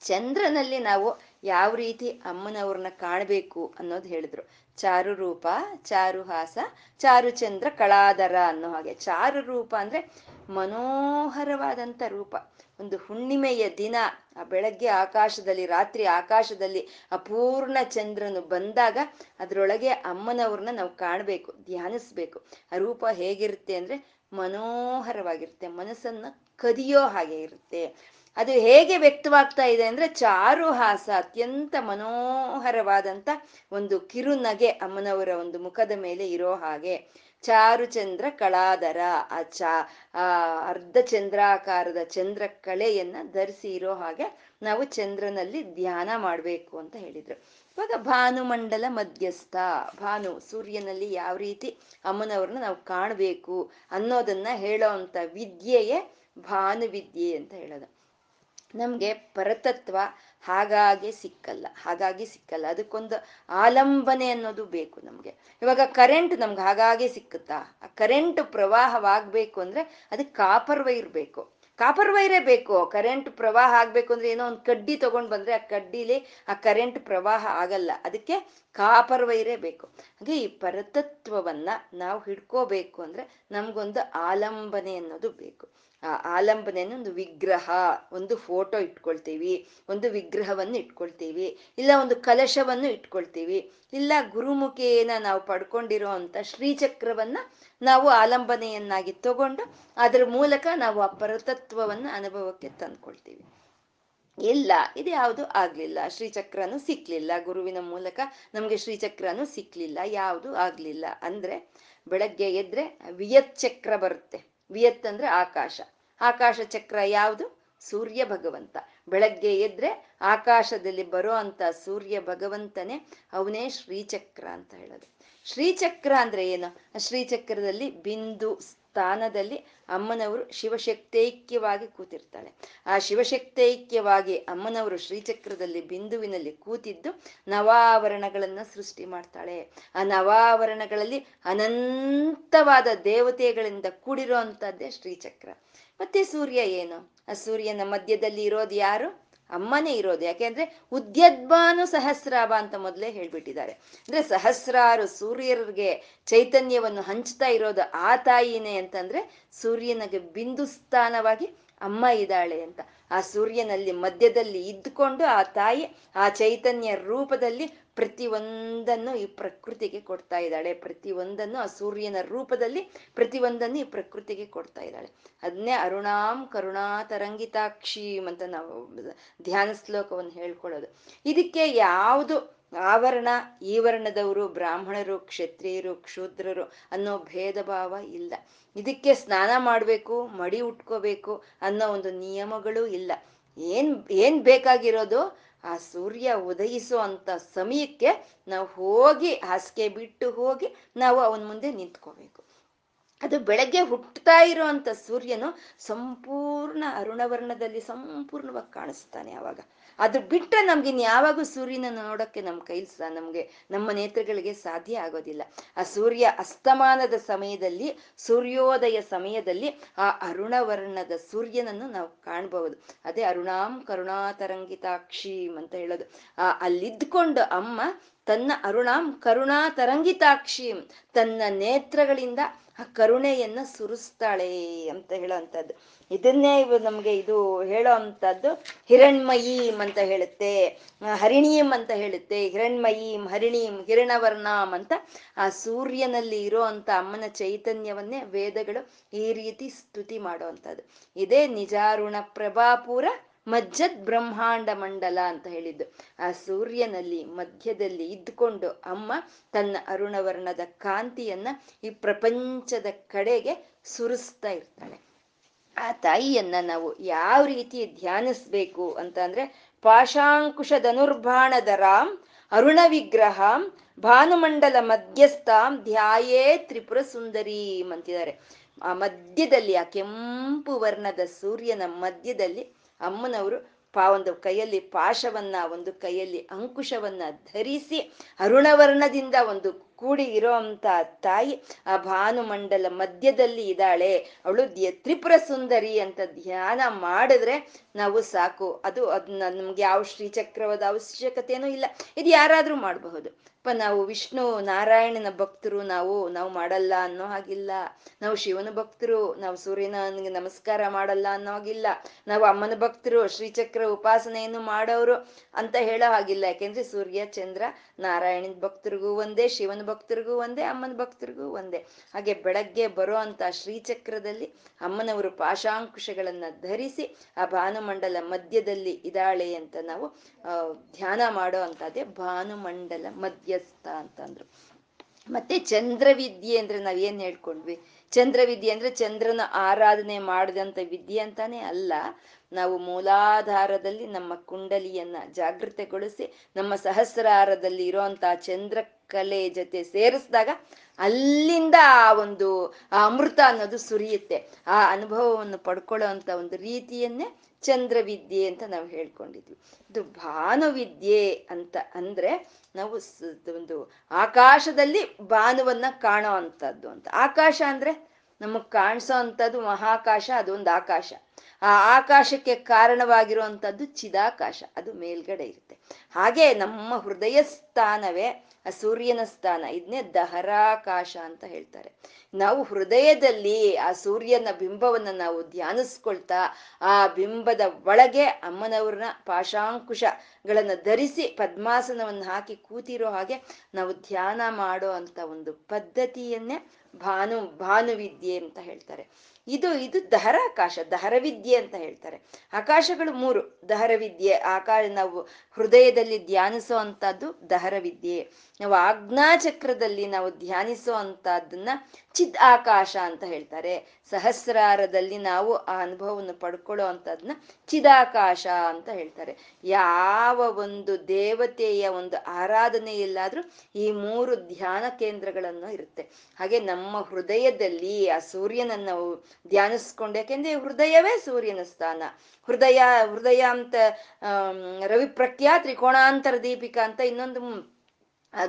ಚಂದ್ರನಲ್ಲಿ ನಾವು ಯಾವ ರೀತಿ ಅಮ್ಮನವ್ರನ್ನ ಕಾಣಬೇಕು ಅನ್ನೋದು ಹೇಳಿದ್ರು. ಚಾರು ರೂಪ ಚಾರುಹಾಸ ಚಾರು ಚಂದ್ರ, ಕಳಾದರ ಅನ್ನೋ ಹಾಗೆ. ಚಾರು ರೂಪ ಅಂದ್ರೆ ಮನೋಹರವಾದಂಥ ರೂಪ. ಒಂದು ಹುಣ್ಣಿಮೆಯ ದಿನ, ಆ ಬೆಳಗ್ಗೆ ಆಕಾಶದಲ್ಲಿ, ರಾತ್ರಿ ಆಕಾಶದಲ್ಲಿ ಅಪೂರ್ಣ ಚಂದ್ರನು ಬಂದಾಗ ಅದರೊಳಗೆ ಅಮ್ಮನವ್ರನ್ನ ನಾವು ಕಾಣಬೇಕು, ಧ್ಯಾನಿಸ್ಬೇಕು. ಆ ರೂಪ ಹೇಗಿರುತ್ತೆ ಅಂದ್ರೆ ಮನೋಹರವಾಗಿರುತ್ತೆ, ಮನಸ್ಸನ್ನ ಕದಿಯೋ ಹಾಗೆ ಇರುತ್ತೆ. ಅದು ಹೇಗೆ ವ್ಯಕ್ತವಾಗ್ತಾ ಇದೆ ಅಂದ್ರೆ ಚಾರುಹಾಸ ಅತ್ಯಂತ ಮನೋಹರವಾದಂತ ಒಂದು ಕಿರುನಗೆ ಅಮ್ಮನವರ ಒಂದು ಮುಖದ ಮೇಲೆ ಇರೋ ಹಾಗೆ. ಚಾರು ಚಂದ್ರ ಕಳಾದರ ಆ ಚಾ ಆ, ಅರ್ಧ ಚಂದ್ರಾಕಾರದ ಚಂದ್ರ ಕಳೆಯನ್ನ ಧರಿಸಿ ಇರೋ ಹಾಗೆ ನಾವು ಚಂದ್ರನಲ್ಲಿ ಧ್ಯಾನ ಮಾಡಬೇಕು ಅಂತ ಹೇಳಿದ್ರು. ಇವಾಗ ಭಾನುಮಂಡಲ ಮಧ್ಯಸ್ಥ, ಭಾನು ಸೂರ್ಯನಲ್ಲಿ ಯಾವ ರೀತಿ ಅಮ್ಮನವ್ರನ್ನ ನಾವು ಕಾಣಬೇಕು ಅನ್ನೋದನ್ನ ಹೇಳೋ ಅಂತ ವಿದ್ಯೆಯೇ ಭಾನುವಿದ್ಯೆ ಅಂತ ಹೇಳೋದು. ನಮ್ಗೆ ಪರತತ್ವ ಹಾಗಾಗಿ ಸಿಕ್ಕಲ್ಲ ಹಾಗಾಗಿ ಸಿಕ್ಕಲ್ಲ. ಅದಕ್ಕೊಂದು ಆಲಂಬನೆ ಅನ್ನೋದು ಬೇಕು ನಮ್ಗೆ. ಇವಾಗ ಕರೆಂಟ್ ನಮ್ಗೆ ಹಾಗಾಗಿ ಸಿಕ್ಕುತ್ತಾ? ಆ ಕರೆಂಟ್ ಪ್ರವಾಹವಾಗ್ಬೇಕು ಅಂದ್ರೆ ಅದಕ್ಕೆ ಕಾಪರ್ ವೈರ್ ಬೇಕು. ಕಾಪರ್ ವೈರೇ ಬೇಕು. ಕರೆಂಟ್ ಪ್ರವಾಹ ಆಗ್ಬೇಕು ಅಂದ್ರೆ ಏನೋ ಒಂದು ಕಡ್ಡಿ ತಗೊಂಡ್ ಬಂದ್ರೆ ಆ ಕಡ್ಡಿಲಿ ಆ ಕರೆಂಟ್ ಪ್ರವಾಹ ಆಗಲ್ಲ. ಅದಕ್ಕೆ ಕಾಪರ್ ವೈರೇ ಬೇಕು. ಹಾಗೆ ಈ ಪರತತ್ವವನ್ನ ನಾವು ಹಿಡ್ಕೋಬೇಕು ಅಂದ್ರೆ ನಮ್ಗೊಂದು ಆಲಂಬನೆ ಅನ್ನೋದು ಬೇಕು. ಆಲಂಬನೆಯನ್ನು ಒಂದು ವಿಗ್ರಹ, ಒಂದು ಫೋಟೋ ಇಟ್ಕೊಳ್ತೀವಿ, ಒಂದು ವಿಗ್ರಹವನ್ನು ಇಟ್ಕೊಳ್ತೀವಿ, ಇಲ್ಲ ಒಂದು ಕಲಶವನ್ನು ಇಟ್ಕೊಳ್ತೀವಿ, ಇಲ್ಲ ಗುರುಮುಖಿಯನ್ನ ನಾವು ಪಡ್ಕೊಂಡಿರೋ ಅಂತ ಶ್ರೀಚಕ್ರವನ್ನ ನಾವು ಆಲಂಬನೆಯನ್ನಾಗಿ ತಗೊಂಡು ಅದರ ಮೂಲಕ ನಾವು ಆ ಪರತತ್ವವನ್ನು ಅನುಭವಕ್ಕೆ ತಂದ್ಕೊಳ್ತೀವಿ. ಇಲ್ಲ, ಇದು ಯಾವುದು ಆಗ್ಲಿಲ್ಲ. ಶ್ರೀಚಕ್ರನು ಸಿಕ್ಲಿಲ್ಲ. ಗುರುವಿನ ಮೂಲಕ ನಮ್ಗೆ ಶ್ರೀಚಕ್ರನು ಸಿಕ್ಲಿಲ್ಲ. ಯಾವುದು ಆಗ್ಲಿಲ್ಲ. ಅಂದ್ರೆ ಬೆಳಗ್ಗೆ ಎದ್ರೆ ವಿಯತ್ ಚಕ್ರ ಬರುತ್ತೆ. ವಿಯತ್ ಅಂದ್ರೆ ಆಕಾಶ. ಆಕಾಶ ಚಕ್ರ ಯಾವುದು? ಸೂರ್ಯ ಭಗವಂತ. ಬೆಳಗ್ಗೆ ಎದ್ರೆ ಆಕಾಶದಲ್ಲಿ ಬರೋ ಅಂತ ಸೂರ್ಯ ಭಗವಂತನೇ ಅವನೇ ಶ್ರೀಚಕ್ರ ಅಂತ ಹೇಳೋದು. ಶ್ರೀಚಕ್ರ ಅಂದ್ರೆ ಏನು? ಶ್ರೀಚಕ್ರದಲ್ಲಿ ಬಿಂದು ಸ್ಥಾನದಲ್ಲಿ ಅಮ್ಮನವರು ಶಿವಶಕ್ತೈಕ್ಯವಾಗಿ ಕೂತಿರ್ತಾಳೆ. ಆ ಶಿವಶಕ್ತೈಕ್ಯವಾಗಿ ಅಮ್ಮನವರು ಶ್ರೀಚಕ್ರದಲ್ಲಿ ಬಿಂದುವಿನಲ್ಲಿ ಕೂತಿದ್ದು ನವಾವರಣಗಳನ್ನ ಸೃಷ್ಟಿ ಮಾಡ್ತಾಳೆ. ಆ ನವಾವರಣಗಳಲ್ಲಿ ಅನಂತವಾದ ದೇವತೆಗಳಿಂದ ಕೂಡಿರೋ ಅಂತದ್ದೇ ಶ್ರೀಚಕ್ರ. ಮತ್ತೆ ಸೂರ್ಯ ಏನು? ಆ ಸೂರ್ಯನ ಮಧ್ಯದಲ್ಲಿ ಇರೋದು ಯಾರು? ಅಮ್ಮನೇ ಇರೋದು. ಯಾಕೆಂದ್ರೆ ಉದ್ಯದ್ಬಾನು ಸಹಸ್ರಾಭ ಅಂತ ಮೊದಲೇ ಹೇಳ್ಬಿಟ್ಟಿದ್ದಾರೆ. ಅಂದ್ರೆ ಸಹಸ್ರಾರು ಸೂರ್ಯರಿಗೆ ಚೈತನ್ಯವನ್ನು ಹಂಚ್ತಾ ಇರೋದು ಆ ತಾಯಿನೇ ಅಂತಂದ್ರೆ ಸೂರ್ಯನಿಗೆ ಬಿಂದು ಸ್ಥಾನವಾಗಿ ಅಮ್ಮ ಇದ್ದಾಳೆ ಅಂತ. ಆ ಸೂರ್ಯನಲ್ಲಿ ಮಧ್ಯದಲ್ಲಿ ಇದ್ದುಕೊಂಡು ಆ ತಾಯಿ ಆ ಚೈತನ್ಯ ರೂಪದಲ್ಲಿ ಪ್ರತಿ ಒಂದನ್ನು ಈ ಪ್ರಕೃತಿಗೆ ಕೊಡ್ತಾ ಇದ್ದಾಳೆ. ಪ್ರತಿ ಒಂದನ್ನು ಆ ಸೂರ್ಯನ ರೂಪದಲ್ಲಿ ಪ್ರತಿ ಒಂದನ್ನು ಈ ಪ್ರಕೃತಿಗೆ ಕೊಡ್ತಾ ಇದ್ದಾಳೆ. ಅದನ್ನೇ ಅರುಣಾಂ ಕರುಣಾ ತರಂಗಿತಾಕ್ಷಿ ಅಂತ ನಾವು ಧ್ಯಾನ ಶ್ಲೋಕವನ್ನು ಹೇಳ್ಕೊಳ್ಳೋದು. ಇದಕ್ಕೆ ಯಾವುದು ಆವರಣ? ಈ ವರ್ಣದವರು ಬ್ರಾಹ್ಮಣರು, ಕ್ಷತ್ರಿಯರು, ಕ್ಷೂದ್ರರು ಅನ್ನೋ ಭೇದ ಭಾವ ಇಲ್ಲ. ಇದಕ್ಕೆ ಸ್ನಾನ ಮಾಡಬೇಕು, ಮಡಿ ಉಟ್ಕೋಬೇಕು ಅನ್ನೋ ಒಂದು ನಿಯಮಗಳು ಇಲ್ಲ. ಏನ್ ಏನ್ ಬೇಕಾಗಿರೋದು? ಆ ಸೂರ್ಯ ಉದಯಿಸುವಂತ ಸಮಯಕ್ಕೆ ನಾವು ಹೋಗಿ ಹಾಸಿಗೆ ಬಿಟ್ಟು ಹೋಗಿ ನಾವು ಅವನ ಮುಂದೆ ನಿಂತ್ಕೋಬೇಕು. ಅದು ಬೆಳಗ್ಗೆ ಹುಟ್ಟುತ್ತಾ ಇರುವಂತ ಸೂರ್ಯನು ಸಂಪೂರ್ಣ ಅರುಣವರ್ಣದಲ್ಲಿ ಸಂಪೂರ್ಣವಾಗಿ ಕಾಣಿಸ್ತಾನೆ ಅವಾಗ. ಅದು ಬಿಟ್ಟರೆ ನಮ್ಗೆ ಇನ್ಯಾವಾಗೂ ಸೂರ್ಯನ ನೋಡೋಕ್ಕೆ ನಮ್ಮ ಕೈಲಿ ನಮಗೆ, ನಮ್ಮ ನೇತ್ರಗಳಿಗೆ ಸಾಧ್ಯ ಆಗೋದಿಲ್ಲ. ಆ ಸೂರ್ಯ ಅಸ್ತಮಾನದ ಸಮಯದಲ್ಲಿ, ಸೂರ್ಯೋದಯ ಸಮಯದಲ್ಲಿ ಆ ಅರುಣವರ್ಣದ ಸೂರ್ಯನನ್ನು ನಾವು ಕಾಣಬಹುದು ಅದೇ ಅರುಣಾಂ ಕರುಣಾತರಂಗಿತಾಕ್ಷಿ ಅಂತ ಹೇಳೋದು. ಆ ಅಲ್ಲಿದ್ಕೊಂಡು ಅಮ್ಮ ತನ್ನ ಅರುಣಾಂ ಕರುಣಾ ತರಂಗಿತಾಕ್ಷಿಂ, ತನ್ನ ನೇತ್ರಗಳಿಂದ ಆ ಕರುಣೆಯನ್ನ ಸುರಿಸ್ತಾಳೆ ಅಂತ ಹೇಳೋವಂಥದ್ದು. ಇದನ್ನೇ ಇವು ನಮ್ಗೆ ಇದು ಹೇಳೋ ಅಂಥದ್ದು ಹಿರಣ್ಮಯೀಂ ಅಂತ ಹೇಳುತ್ತೆ ಹರಿಣೀಂ ಅಂತ ಹೇಳುತ್ತೆ, ಹಿರಣ್ಮಯೀಂ, ಹರಿಣೀಂ, ಹಿರಣವರ್ಣಾಂ ಅಂತ ಆ ಸೂರ್ಯನಲ್ಲಿ ಇರೋ ಅಂತ ಅಮ್ಮನ ಚೈತನ್ಯವನ್ನೇ ವೇದಗಳು ಈ ರೀತಿ ಸ್ತುತಿ ಮಾಡುವಂಥದ್ದು. ಇದೇ ನಿಜಾರುಣ ಪ್ರಭಾಪೂರ ಮಜ್ಜದ್ ಬ್ರಹ್ಮಾಂಡ ಮಂಡಲ ಅಂತ ಹೇಳಿದ್ದು. ಆ ಸೂರ್ಯನಲ್ಲಿ ಮಧ್ಯದಲ್ಲಿ ಇದ್ದುಕೊಂಡು ಅಮ್ಮ ತನ್ನ ಅರುಣವರ್ಣದ ಕಾಂತಿಯನ್ನ ಈ ಪ್ರಪಂಚದ ಕಡೆಗೆ ಸುರಿಸ್ತಾ ಇರ್ತಾಳೆ. ಆ ತಾಯಿಯನ್ನ ನಾವು ಯಾವ ರೀತಿ ಧ್ಯಾನಿಸ್ಬೇಕು ಅಂತ ಅಂದ್ರೆ, ಪಾಶಾಂಕುಶ ರಾಮ್ ಅರುಣ ವಿಗ್ರಹ ಭಾನುಮಂಡಲ ಮಧ್ಯಸ್ಥಾಂ, ಧ್ಯಾಯೇ ತ್ರಿಪುರ ಸುಂದರೀಂ ಅಂತಿದ್ದಾರೆ. ಆ ಮಧ್ಯದಲ್ಲಿ, ಆ ಕೆಂಪು ವರ್ಣದ ಸೂರ್ಯನ ಮಧ್ಯದಲ್ಲಿ ಅಮ್ಮನವರು ಪಾ ಒಂದು ಕೈಯಲ್ಲಿ ಪಾಶವನ್ನ ಒಂದು ಕೈಯಲ್ಲಿ ಅಂಕುಶವನ್ನ ಧರಿಸಿ ಅರುಣವರ್ಣದಿಂದ ಒಂದು ಕೂಡಿ ಇರೋ ತಾಯಿ ಆ ಭಾನುಮಂಡಲ ಮಧ್ಯದಲ್ಲಿ ಇದ್ದಾಳೆ. ಅವಳು ತ್ರಿಪುರ ಸುಂದರಿ ಅಂತ ಧ್ಯಾನ ಮಾಡಿದ್ರೆ ನಾವು ಸಾಕು. ಅದು ಅದನ್ನ ನಮ್ಗೆ ಯಾವ ಶ್ರೀಚಕ್ರವಾದ ಅವಶ್ಯಕತೆನೂ ಇಲ್ಲ. ಇದು ಯಾರಾದ್ರೂ ಮಾಡಬಹುದು. ಅಪ್ಪ, ನಾವು ವಿಷ್ಣು ನಾರಾಯಣನ ಭಕ್ತರು. ನಾವು ನಾವು ಮಾಡಲ್ಲ ಅನ್ನೋ ಹಾಗಿಲ್ಲ. ನಾವು ಶಿವನ ಭಕ್ತರು. ನಾವು ಸೂರ್ಯನ ನಮಸ್ಕಾರ ಮಾಡಲ್ಲ ಅನ್ನೋ ಹಾಗಿಲ್ಲ. ನಾವು ಅಮ್ಮನ ಭಕ್ತರು. ಶ್ರೀಚಕ್ರ ಉಪಾಸನೆಯನ್ನು ಮಾಡೋರು ಅಂತ ಹೇಳೋ ಹಾಗಿಲ್ಲ. ಯಾಕೆಂದ್ರೆ ಸೂರ್ಯ, ಚಂದ್ರ ನಾರಾಯಣನ ಭಕ್ತರಿಗೂ ಒಂದೇ, ಶಿವನ ಭಕ್ತರಿಗೂ ಒಂದೇ, ಅಮ್ಮನ ಭಕ್ತರಿಗೂ ಒಂದೇ. ಹಾಗೆ ಬೆಳಗ್ಗೆ ಬರೋ ಅಂತ ಶ್ರೀಚಕ್ರದಲ್ಲಿ ಅಮ್ಮನವರು ಪಾಶಾಂಕುಶಗಳನ್ನ ಧರಿಸಿ ಆ ಭಾನುಮಂಡಲ ಮಧ್ಯದಲ್ಲಿ ಇದ್ದಾಳೆ ಅಂತ ನಾವು ಧ್ಯಾನ ಮಾಡೋ ಅಂತದೇ ಭಾನುಮಂಡಲ ಮಧ್ಯಸ್ಥ ಅಂತಂದ್ರು. ಮತ್ತೆ ಚಂದ್ರವಿದ್ಯೆ ಅಂದ್ರೆ ನಾವೇನ್ ಹೇಳ್ಕೊಂಡ್ವಿ? ಚಂದ್ರವಿದ್ಯೆ ಅಂದ್ರೆ ಚಂದ್ರನ ಆರಾಧನೆ ಮಾಡಿದಂತ ವಿದ್ಯೆ ಅಂತಾನೆ ಅಲ್ಲ ನಾವು ಮೂಲಾಧಾರದಲ್ಲಿ ನಮ್ಮ ಕುಂಡಲಿಯನ್ನ ಜಾಗೃತೆಗೊಳಿಸಿ ನಮ್ಮ ಸಹಸ್ರಾರದಲ್ಲಿ ಇರುವಂತಹ ಚಂದ್ರಕಲೆ ಜೊತೆ ಸೇರಿಸಿದಾಗ ಅಲ್ಲಿಂದ ಆ ಒಂದು ಆ ಅಮೃತ ಅನ್ನೋದು ಸುರಿಯುತ್ತೆ. ಆ ಅನುಭವವನ್ನು ಪಡ್ಕೊಳ್ಳೋ ಅಂತ ಒಂದು ರೀತಿಯನ್ನೇ ಚಂದ್ರವಿದ್ಯೆ ಅಂತ ನಾವು ಹೇಳ್ಕೊಂಡಿದ್ವಿ. ಇದು ಭಾನುವಿದ್ಯೆ ಅಂತ ಅಂದ್ರೆ ನಾವು ಒಂದು ಆಕಾಶದಲ್ಲಿ ಭಾನುವನ್ನ ಕಾಣೋ ಅಂತದ್ದು ಅಂತ. ಆಕಾಶ ಅಂದ್ರೆ ನಮಗ್ ಕಾಣಿಸೋ ಅಂತದ್ದು ಮಹಾಕಾಶ, ಅದೊಂದು ಆಕಾಶ. ಆ ಆಕಾಶಕ್ಕೆ ಕಾರಣವಾಗಿರುವಂಥದ್ದು ಚಿದಾಕಾಶ. ಅದು ಮೇಲ್ಗಡೆ ಇರುತ್ತೆ. ಹಾಗೆ ನಮ್ಮ ಹೃದಯ ಸ್ಥಾನವೇ ಆ ಸೂರ್ಯನ ಸ್ಥಾನ. ಇದನ್ನೇ ದಹರಾಕಾಶ ಅಂತ ಹೇಳ್ತಾರೆ. ನಾವು ಹೃದಯದಲ್ಲಿ ಆ ಸೂರ್ಯನ ಬಿಂಬವನ್ನ ನಾವು ಧ್ಯಾನಿಸ್ಕೊಳ್ತಾ ಆ ಬಿಂಬದ ಒಳಗೆ ಅಮ್ಮನವ್ರನ್ನ ಪಾಶಾಂಕುಶಗಳನ್ನ ಧರಿಸಿ ಪದ್ಮಾಸನವನ್ನು ಹಾಕಿ ಕೂತಿರೋ ಹಾಗೆ ನಾವು ಧ್ಯಾನ ಮಾಡೋ ಅಂತ ಒಂದು ಪದ್ಧತಿಯನ್ನೇ ಭಾನು ಭಾನುವಿದ್ಯೆ ಅಂತ ಹೇಳ್ತಾರೆ. ಇದು ಇದು ದಹರಾಕಾಶ ದಹರವಿದ್ಯೆ ಅಂತ ಹೇಳ್ತಾರೆ. ಆಕಾಶಗಳು ಮೂರು ದಹರವಿದ್ಯೆ ಆಕಾಶ, ನಾವು ಹೃದಯದಲ್ಲಿ ಧ್ಯಾನಿಸೋ ಅಂತದ್ದು ದಹರವಿದ್ಯೆ ನಾವು ಆಜ್ಞಾಚಕ್ರದಲ್ಲಿ ನಾವು ಧ್ಯಾನಿಸೋ ಅಂತದನ್ನ ಚಿದ್ ಆಕಾಶ ಅಂತ ಹೇಳ್ತಾರೆ. ಸಹಸ್ರಾರದಲ್ಲಿ ನಾವು ಆ ಅನುಭವವನ್ನು ಪಡ್ಕೊಳ್ಳೋ ಅಂತದನ್ನ ಚಿದಾಕಾಶ ಅಂತ ಹೇಳ್ತಾರೆ. ಯಾವ ಒಂದು ದೇವತೆಯ ಒಂದು ಆರಾಧನೆ ಇಲ್ಲಾದ್ರೂ ಈ ಮೂರು ಧ್ಯಾನ ಕೇಂದ್ರಗಳನ್ನು ಇರುತ್ತೆ. ಹಾಗೆ ನಮ್ಮ ಹೃದಯದಲ್ಲಿ ಆ ಸೂರ್ಯನನ್ನು ನಾವು ಧ್ಯಾನಿಸ್ಕೊಂಡು, ಯಾಕೆಂದ್ರೆ ಹೃದಯವೇ ಸೂರ್ಯನ ಸ್ಥಾನ. ಹೃದಯ ಹೃದಯ ಅಂತ ರವಿ ಪ್ರಖ್ಯಾ ತ್ರಿಕೋಣಾಂತರ ದೀಪಿಕಾ ಅಂತ ಇನ್ನೊಂದು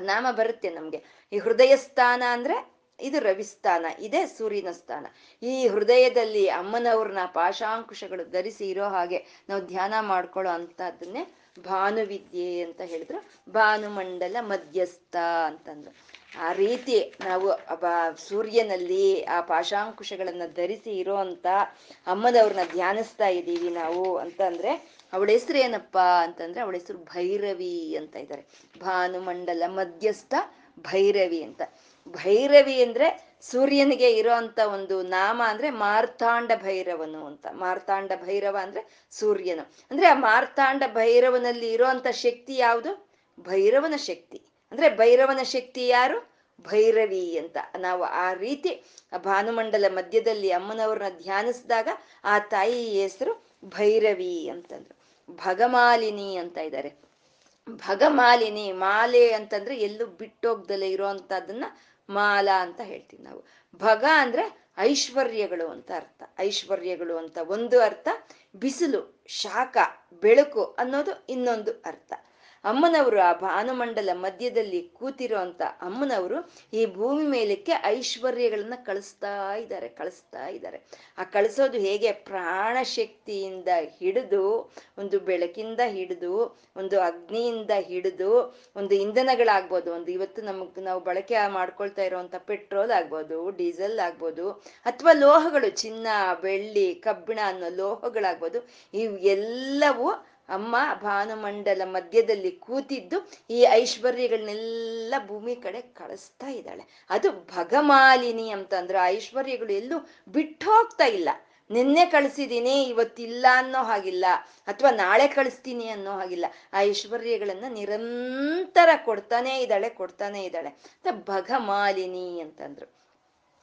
ನಾಮ ಬರುತ್ತೆ ನಮ್ಗೆ. ಈ ಹೃದಯ ಸ್ಥಾನ ಅಂದ್ರೆ ಇದು ರವಿಸ್ಥಾನ ಇದೇ ಸೂರ್ಯನ ಸ್ಥಾನ. ಈ ಹೃದಯದಲ್ಲಿ ಅಮ್ಮನವ್ರನ್ನ ಪಾಶಾಂಕುಶಗಳು ಧರಿಸಿ ಇರೋ ಹಾಗೆ ನಾವು ಧ್ಯಾನ ಮಾಡ್ಕೊಳ್ಳೋ ಅಂತದನ್ನೇ ಭಾನುವಿದ್ಯೆ ಅಂತ ಹೇಳಿದ್ರು. ಭಾನುಮಂಡಲ ಮಧ್ಯಸ್ಥ ಅಂತಂದ್ರು. ಆ ರೀತಿ ನಾವು ಸೂರ್ಯನಲ್ಲಿ ಆ ಪಾಶಾಂಕುಶಗಳನ್ನ ಧರಿಸಿ ಇರೋ ಅಂತ ಅಮ್ಮನವ್ರನ್ನ ಧ್ಯಾನಿಸ್ತಾ ಇದ್ದೀವಿ ನಾವು ಅಂತಂದ್ರೆ, ಅವಳ ಹೆಸರು ಏನಪ್ಪ ಅಂತಂದ್ರೆ, ಅವಳ ಹೆಸರು ಭೈರವಿ ಅಂತ ಇದ್ದಾರೆ. ಭಾನುಮಂಡಲ ಮಧ್ಯಸ್ಥ ಭೈರವಿ ಅಂತ. ಭೈರವಿ ಅಂದ್ರೆ ಸೂರ್ಯನಿಗೆ ಇರೋಂತ ಒಂದು ನಾಮ ಅಂದ್ರೆ ಮಾರ್ತಾಂಡ ಭೈರವನು ಅಂತ. ಮಾರ್ತಾಂಡ ಭೈರವ ಅಂದ್ರೆ ಸೂರ್ಯನು. ಅಂದ್ರೆ ಆ ಮಾರ್ತಾಂಡ ಭೈರವನಲ್ಲಿ ಇರೋಂತ ಶಕ್ತಿ ಯಾವುದು? ಭೈರವನ ಶಕ್ತಿ. ಅಂದ್ರೆ ಭೈರವನ ಶಕ್ತಿ ಯಾರು? ಭೈರವಿ ಅಂತ. ನಾವು ಆ ರೀತಿ ಭಾನುಮಂಡಲ ಮಧ್ಯದಲ್ಲಿ ಅಮ್ಮನವ್ರನ್ನ ಧ್ಯಾನಿಸಿದಾಗ ಆ ತಾಯಿ ಹೆಸರು ಭೈರವಿ ಅಂತಂದ್ರು. ಭಗಮಾಲಿನಿ ಅಂತ ಇದ್ದಾರೆ. ಭಗಮಾಲಿನಿ, ಮಾಲೆ ಅಂತಂದ್ರೆ ಎಲ್ಲೂ ಬಿಟ್ಟೋಗ್ದಲೆ ಇರೋಂಥದ್ದನ್ನ ಮಾಲಾ ಅಂತ ಹೇಳ್ತೀವಿ ನಾವು. ಭಗ ಅಂದ್ರೆ ಐಶ್ವರ್ಯಗಳು ಅಂತ ಅರ್ಥ. ಐಶ್ವರ್ಯಗಳು ಅಂತ ಒಂದು ಅರ್ಥ, ಬಿಸಿಲು, ಶಾಖ, ಬೆಳಕು ಅನ್ನೋದು ಇನ್ನೊಂದು ಅರ್ಥ. ಅಮ್ಮನವರು ಆ ಭಾನುಮಂಡಲ ಮಧ್ಯದಲ್ಲಿ ಕೂತಿರೋ ಅಂತ ಅಮ್ಮನವರು ಈ ಭೂಮಿ ಮೇಲಕ್ಕೆ ಐಶ್ವರ್ಯಗಳನ್ನ ಕಳಿಸ್ತಾ ಇದ್ದಾರೆ ಕಳಿಸ್ತಾ ಇದ್ದಾರೆ. ಆ ಕಳಿಸೋದು ಹೇಗೆ? ಪ್ರಾಣ ಶಕ್ತಿಯಿಂದ ಹಿಡಿದು, ಒಂದು ಬೆಳಕಿಂದ ಹಿಡಿದು, ಒಂದು ಅಗ್ನಿಯಿಂದ ಹಿಡಿದು, ಒಂದು ಇಂಧನಗಳಾಗ್ಬೋದು, ಒಂದು ಇವತ್ತು ನಮಗ್ ನಾವು ಬಳಕೆ ಮಾಡ್ಕೊಳ್ತಾ ಇರುವಂತ ಪೆಟ್ರೋಲ್ ಆಗ್ಬೋದು, ಡೀಸೆಲ್ ಆಗ್ಬೋದು, ಅಥವಾ ಲೋಹಗಳು, ಚಿನ್ನ, ಬೆಳ್ಳಿ, ಕಬ್ಬಿಣ ಅನ್ನೋ ಲೋಹಗಳಾಗ್ಬೋದು, ಇವು ಎಲ್ಲವೂ ಅಮ್ಮ ಭಾನುಮಂಡಲ ಮಧ್ಯದಲ್ಲಿ ಕೂತಿದ್ದು ಈ ಐಶ್ವರ್ಯಗಳನ್ನೆಲ್ಲ ಭೂಮಿ ಕಡೆ ಕಳಿಸ್ತಾ ಇದ್ದಾಳೆ. ಅದು ಭಗಮಾಲಿನಿ ಅಂತ ಅಂದ್ರೆ ಐಶ್ವರ್ಯಗಳು ಎಲ್ಲೂ ಬಿಟ್ಟು ಹೋಗ್ತಾ ಇಲ್ಲ. ನಿನ್ನೆ ಕಳಿಸಿದೀನಿ, ಇವತ್ತಿಲ್ಲ ಅನ್ನೋ ಹಾಗಿಲ್ಲ. ಅಥವಾ ನಾಳೆ ಕಳಿಸ್ತೀನಿ ಅನ್ನೋ ಹಾಗಿಲ್ಲ. ಆ ಐಶ್ವರ್ಯಗಳನ್ನ ನಿರಂತರ ಕೊಡ್ತಾನೇ ಇದ್ದಾಳೆ, ಕೊಡ್ತಾನೆ ಇದ್ದಾಳೆ ಅಂತ ಭಗಮಾಲಿನಿ ಅಂತಂದ್ರು.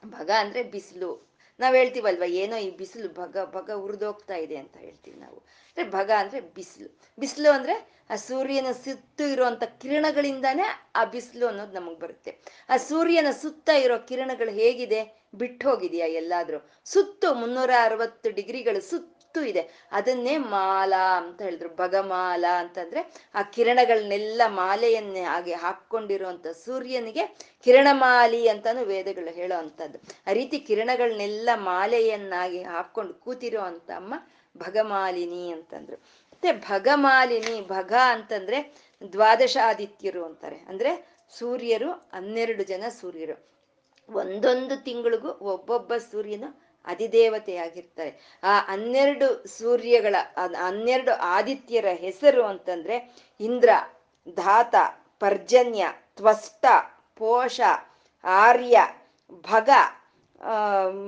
ಭಗ ಅಂದ್ರೆ ಬಿಸಿಲು. ನಾವ್ ಹೇಳ್ತೀವಲ್ವ, ಏನೋ ಈ ಬಿಸಿಲು ಭಗ ಭಗ ಉರಿದೋಗ್ತಾ ಇದೆ ಅಂತ ಹೇಳ್ತೀವಿ ನಾವು. ಅಂದ್ರೆ ಭಗ ಅಂದ್ರೆ ಬಿಸಿಲು. ಬಿಸಿಲು ಅಂದ್ರೆ ಆ ಸೂರ್ಯನ ಸುತ್ತ ಇರುವಂತ ಕಿರಣಗಳಿಂದಾನೇ ಆ ಬಿಸಿಲು ಅನ್ನೋದು ನಮಗ್ ಬರುತ್ತೆ. ಆ ಸೂರ್ಯನ ಸುತ್ತ ಇರೋ ಕಿರಣಗಳು ಹೇಗಿದೆ? ಬಿಟ್ಟು ಹೋಗಿದೆಯಾ ಎಲ್ಲಾದ್ರೂ? ಸುತ್ತು ಮುನ್ನೂರ ಅರವತ್ತು ಡಿಗ್ರಿಗಳು ಸುತ್ತು ಇದೆ. ಅದನ್ನೇ ಮಾಲಾ ಅಂತ ಹೇಳಿದ್ರು. ಭಗಮಾಲ ಅಂತಂದ್ರೆ ಆ ಕಿರಣಗಳನ್ನೆಲ್ಲ ಮಾಲೆಯನ್ನೇ ಹಾಗೆ ಹಾಕೊಂಡಿರುವಂತ ಸೂರ್ಯನಿಗೆ ಕಿರಣಮಾಲಿ ಅಂತಾನು ವೇದಗಳು ಹೇಳೋ ಅಂತದ್ದು ಆ ರೀತಿ ಕಿರಣಗಳನ್ನೆಲ್ಲ ಮಾಲೆಯನ್ನಾಗಿ ಹಾಕೊಂಡು ಕೂತಿರೋ ಅಂತ ಅಮ್ಮ ಭಗಮಾಲಿನಿ ಅಂತಂದ್ರು. ಮತ್ತೆ ಭಗಮಾಲಿನಿ, ಭಗ ಅಂತಂದ್ರೆ ದ್ವಾದಶ ಆದಿತ್ಯರು ಅಂತಾರೆ. ಅಂದ್ರೆ ಸೂರ್ಯರು, ಹನ್ನೆರಡು ಜನ ಸೂರ್ಯರು. ಒಂದೊಂದು ತಿಂಗಳಿಗೂ ಒಬ್ಬೊಬ್ಬ ಸೂರ್ಯನ ಅಧಿದೇವತೆಯಾಗಿರ್ತಾರೆ. ಆ ಹನ್ನೆರಡು ಸೂರ್ಯಗಳ, ಹನ್ನೆರಡು ಆದಿತ್ಯರ ಹೆಸರು ಅಂತಂದ್ರೆ ಇಂದ್ರ, ಧಾತ, ಪರ್ಜನ್ಯ, ತ್ವಷ್ಟ, ಪೋಷ, ಆರ್ಯ, ಭಗ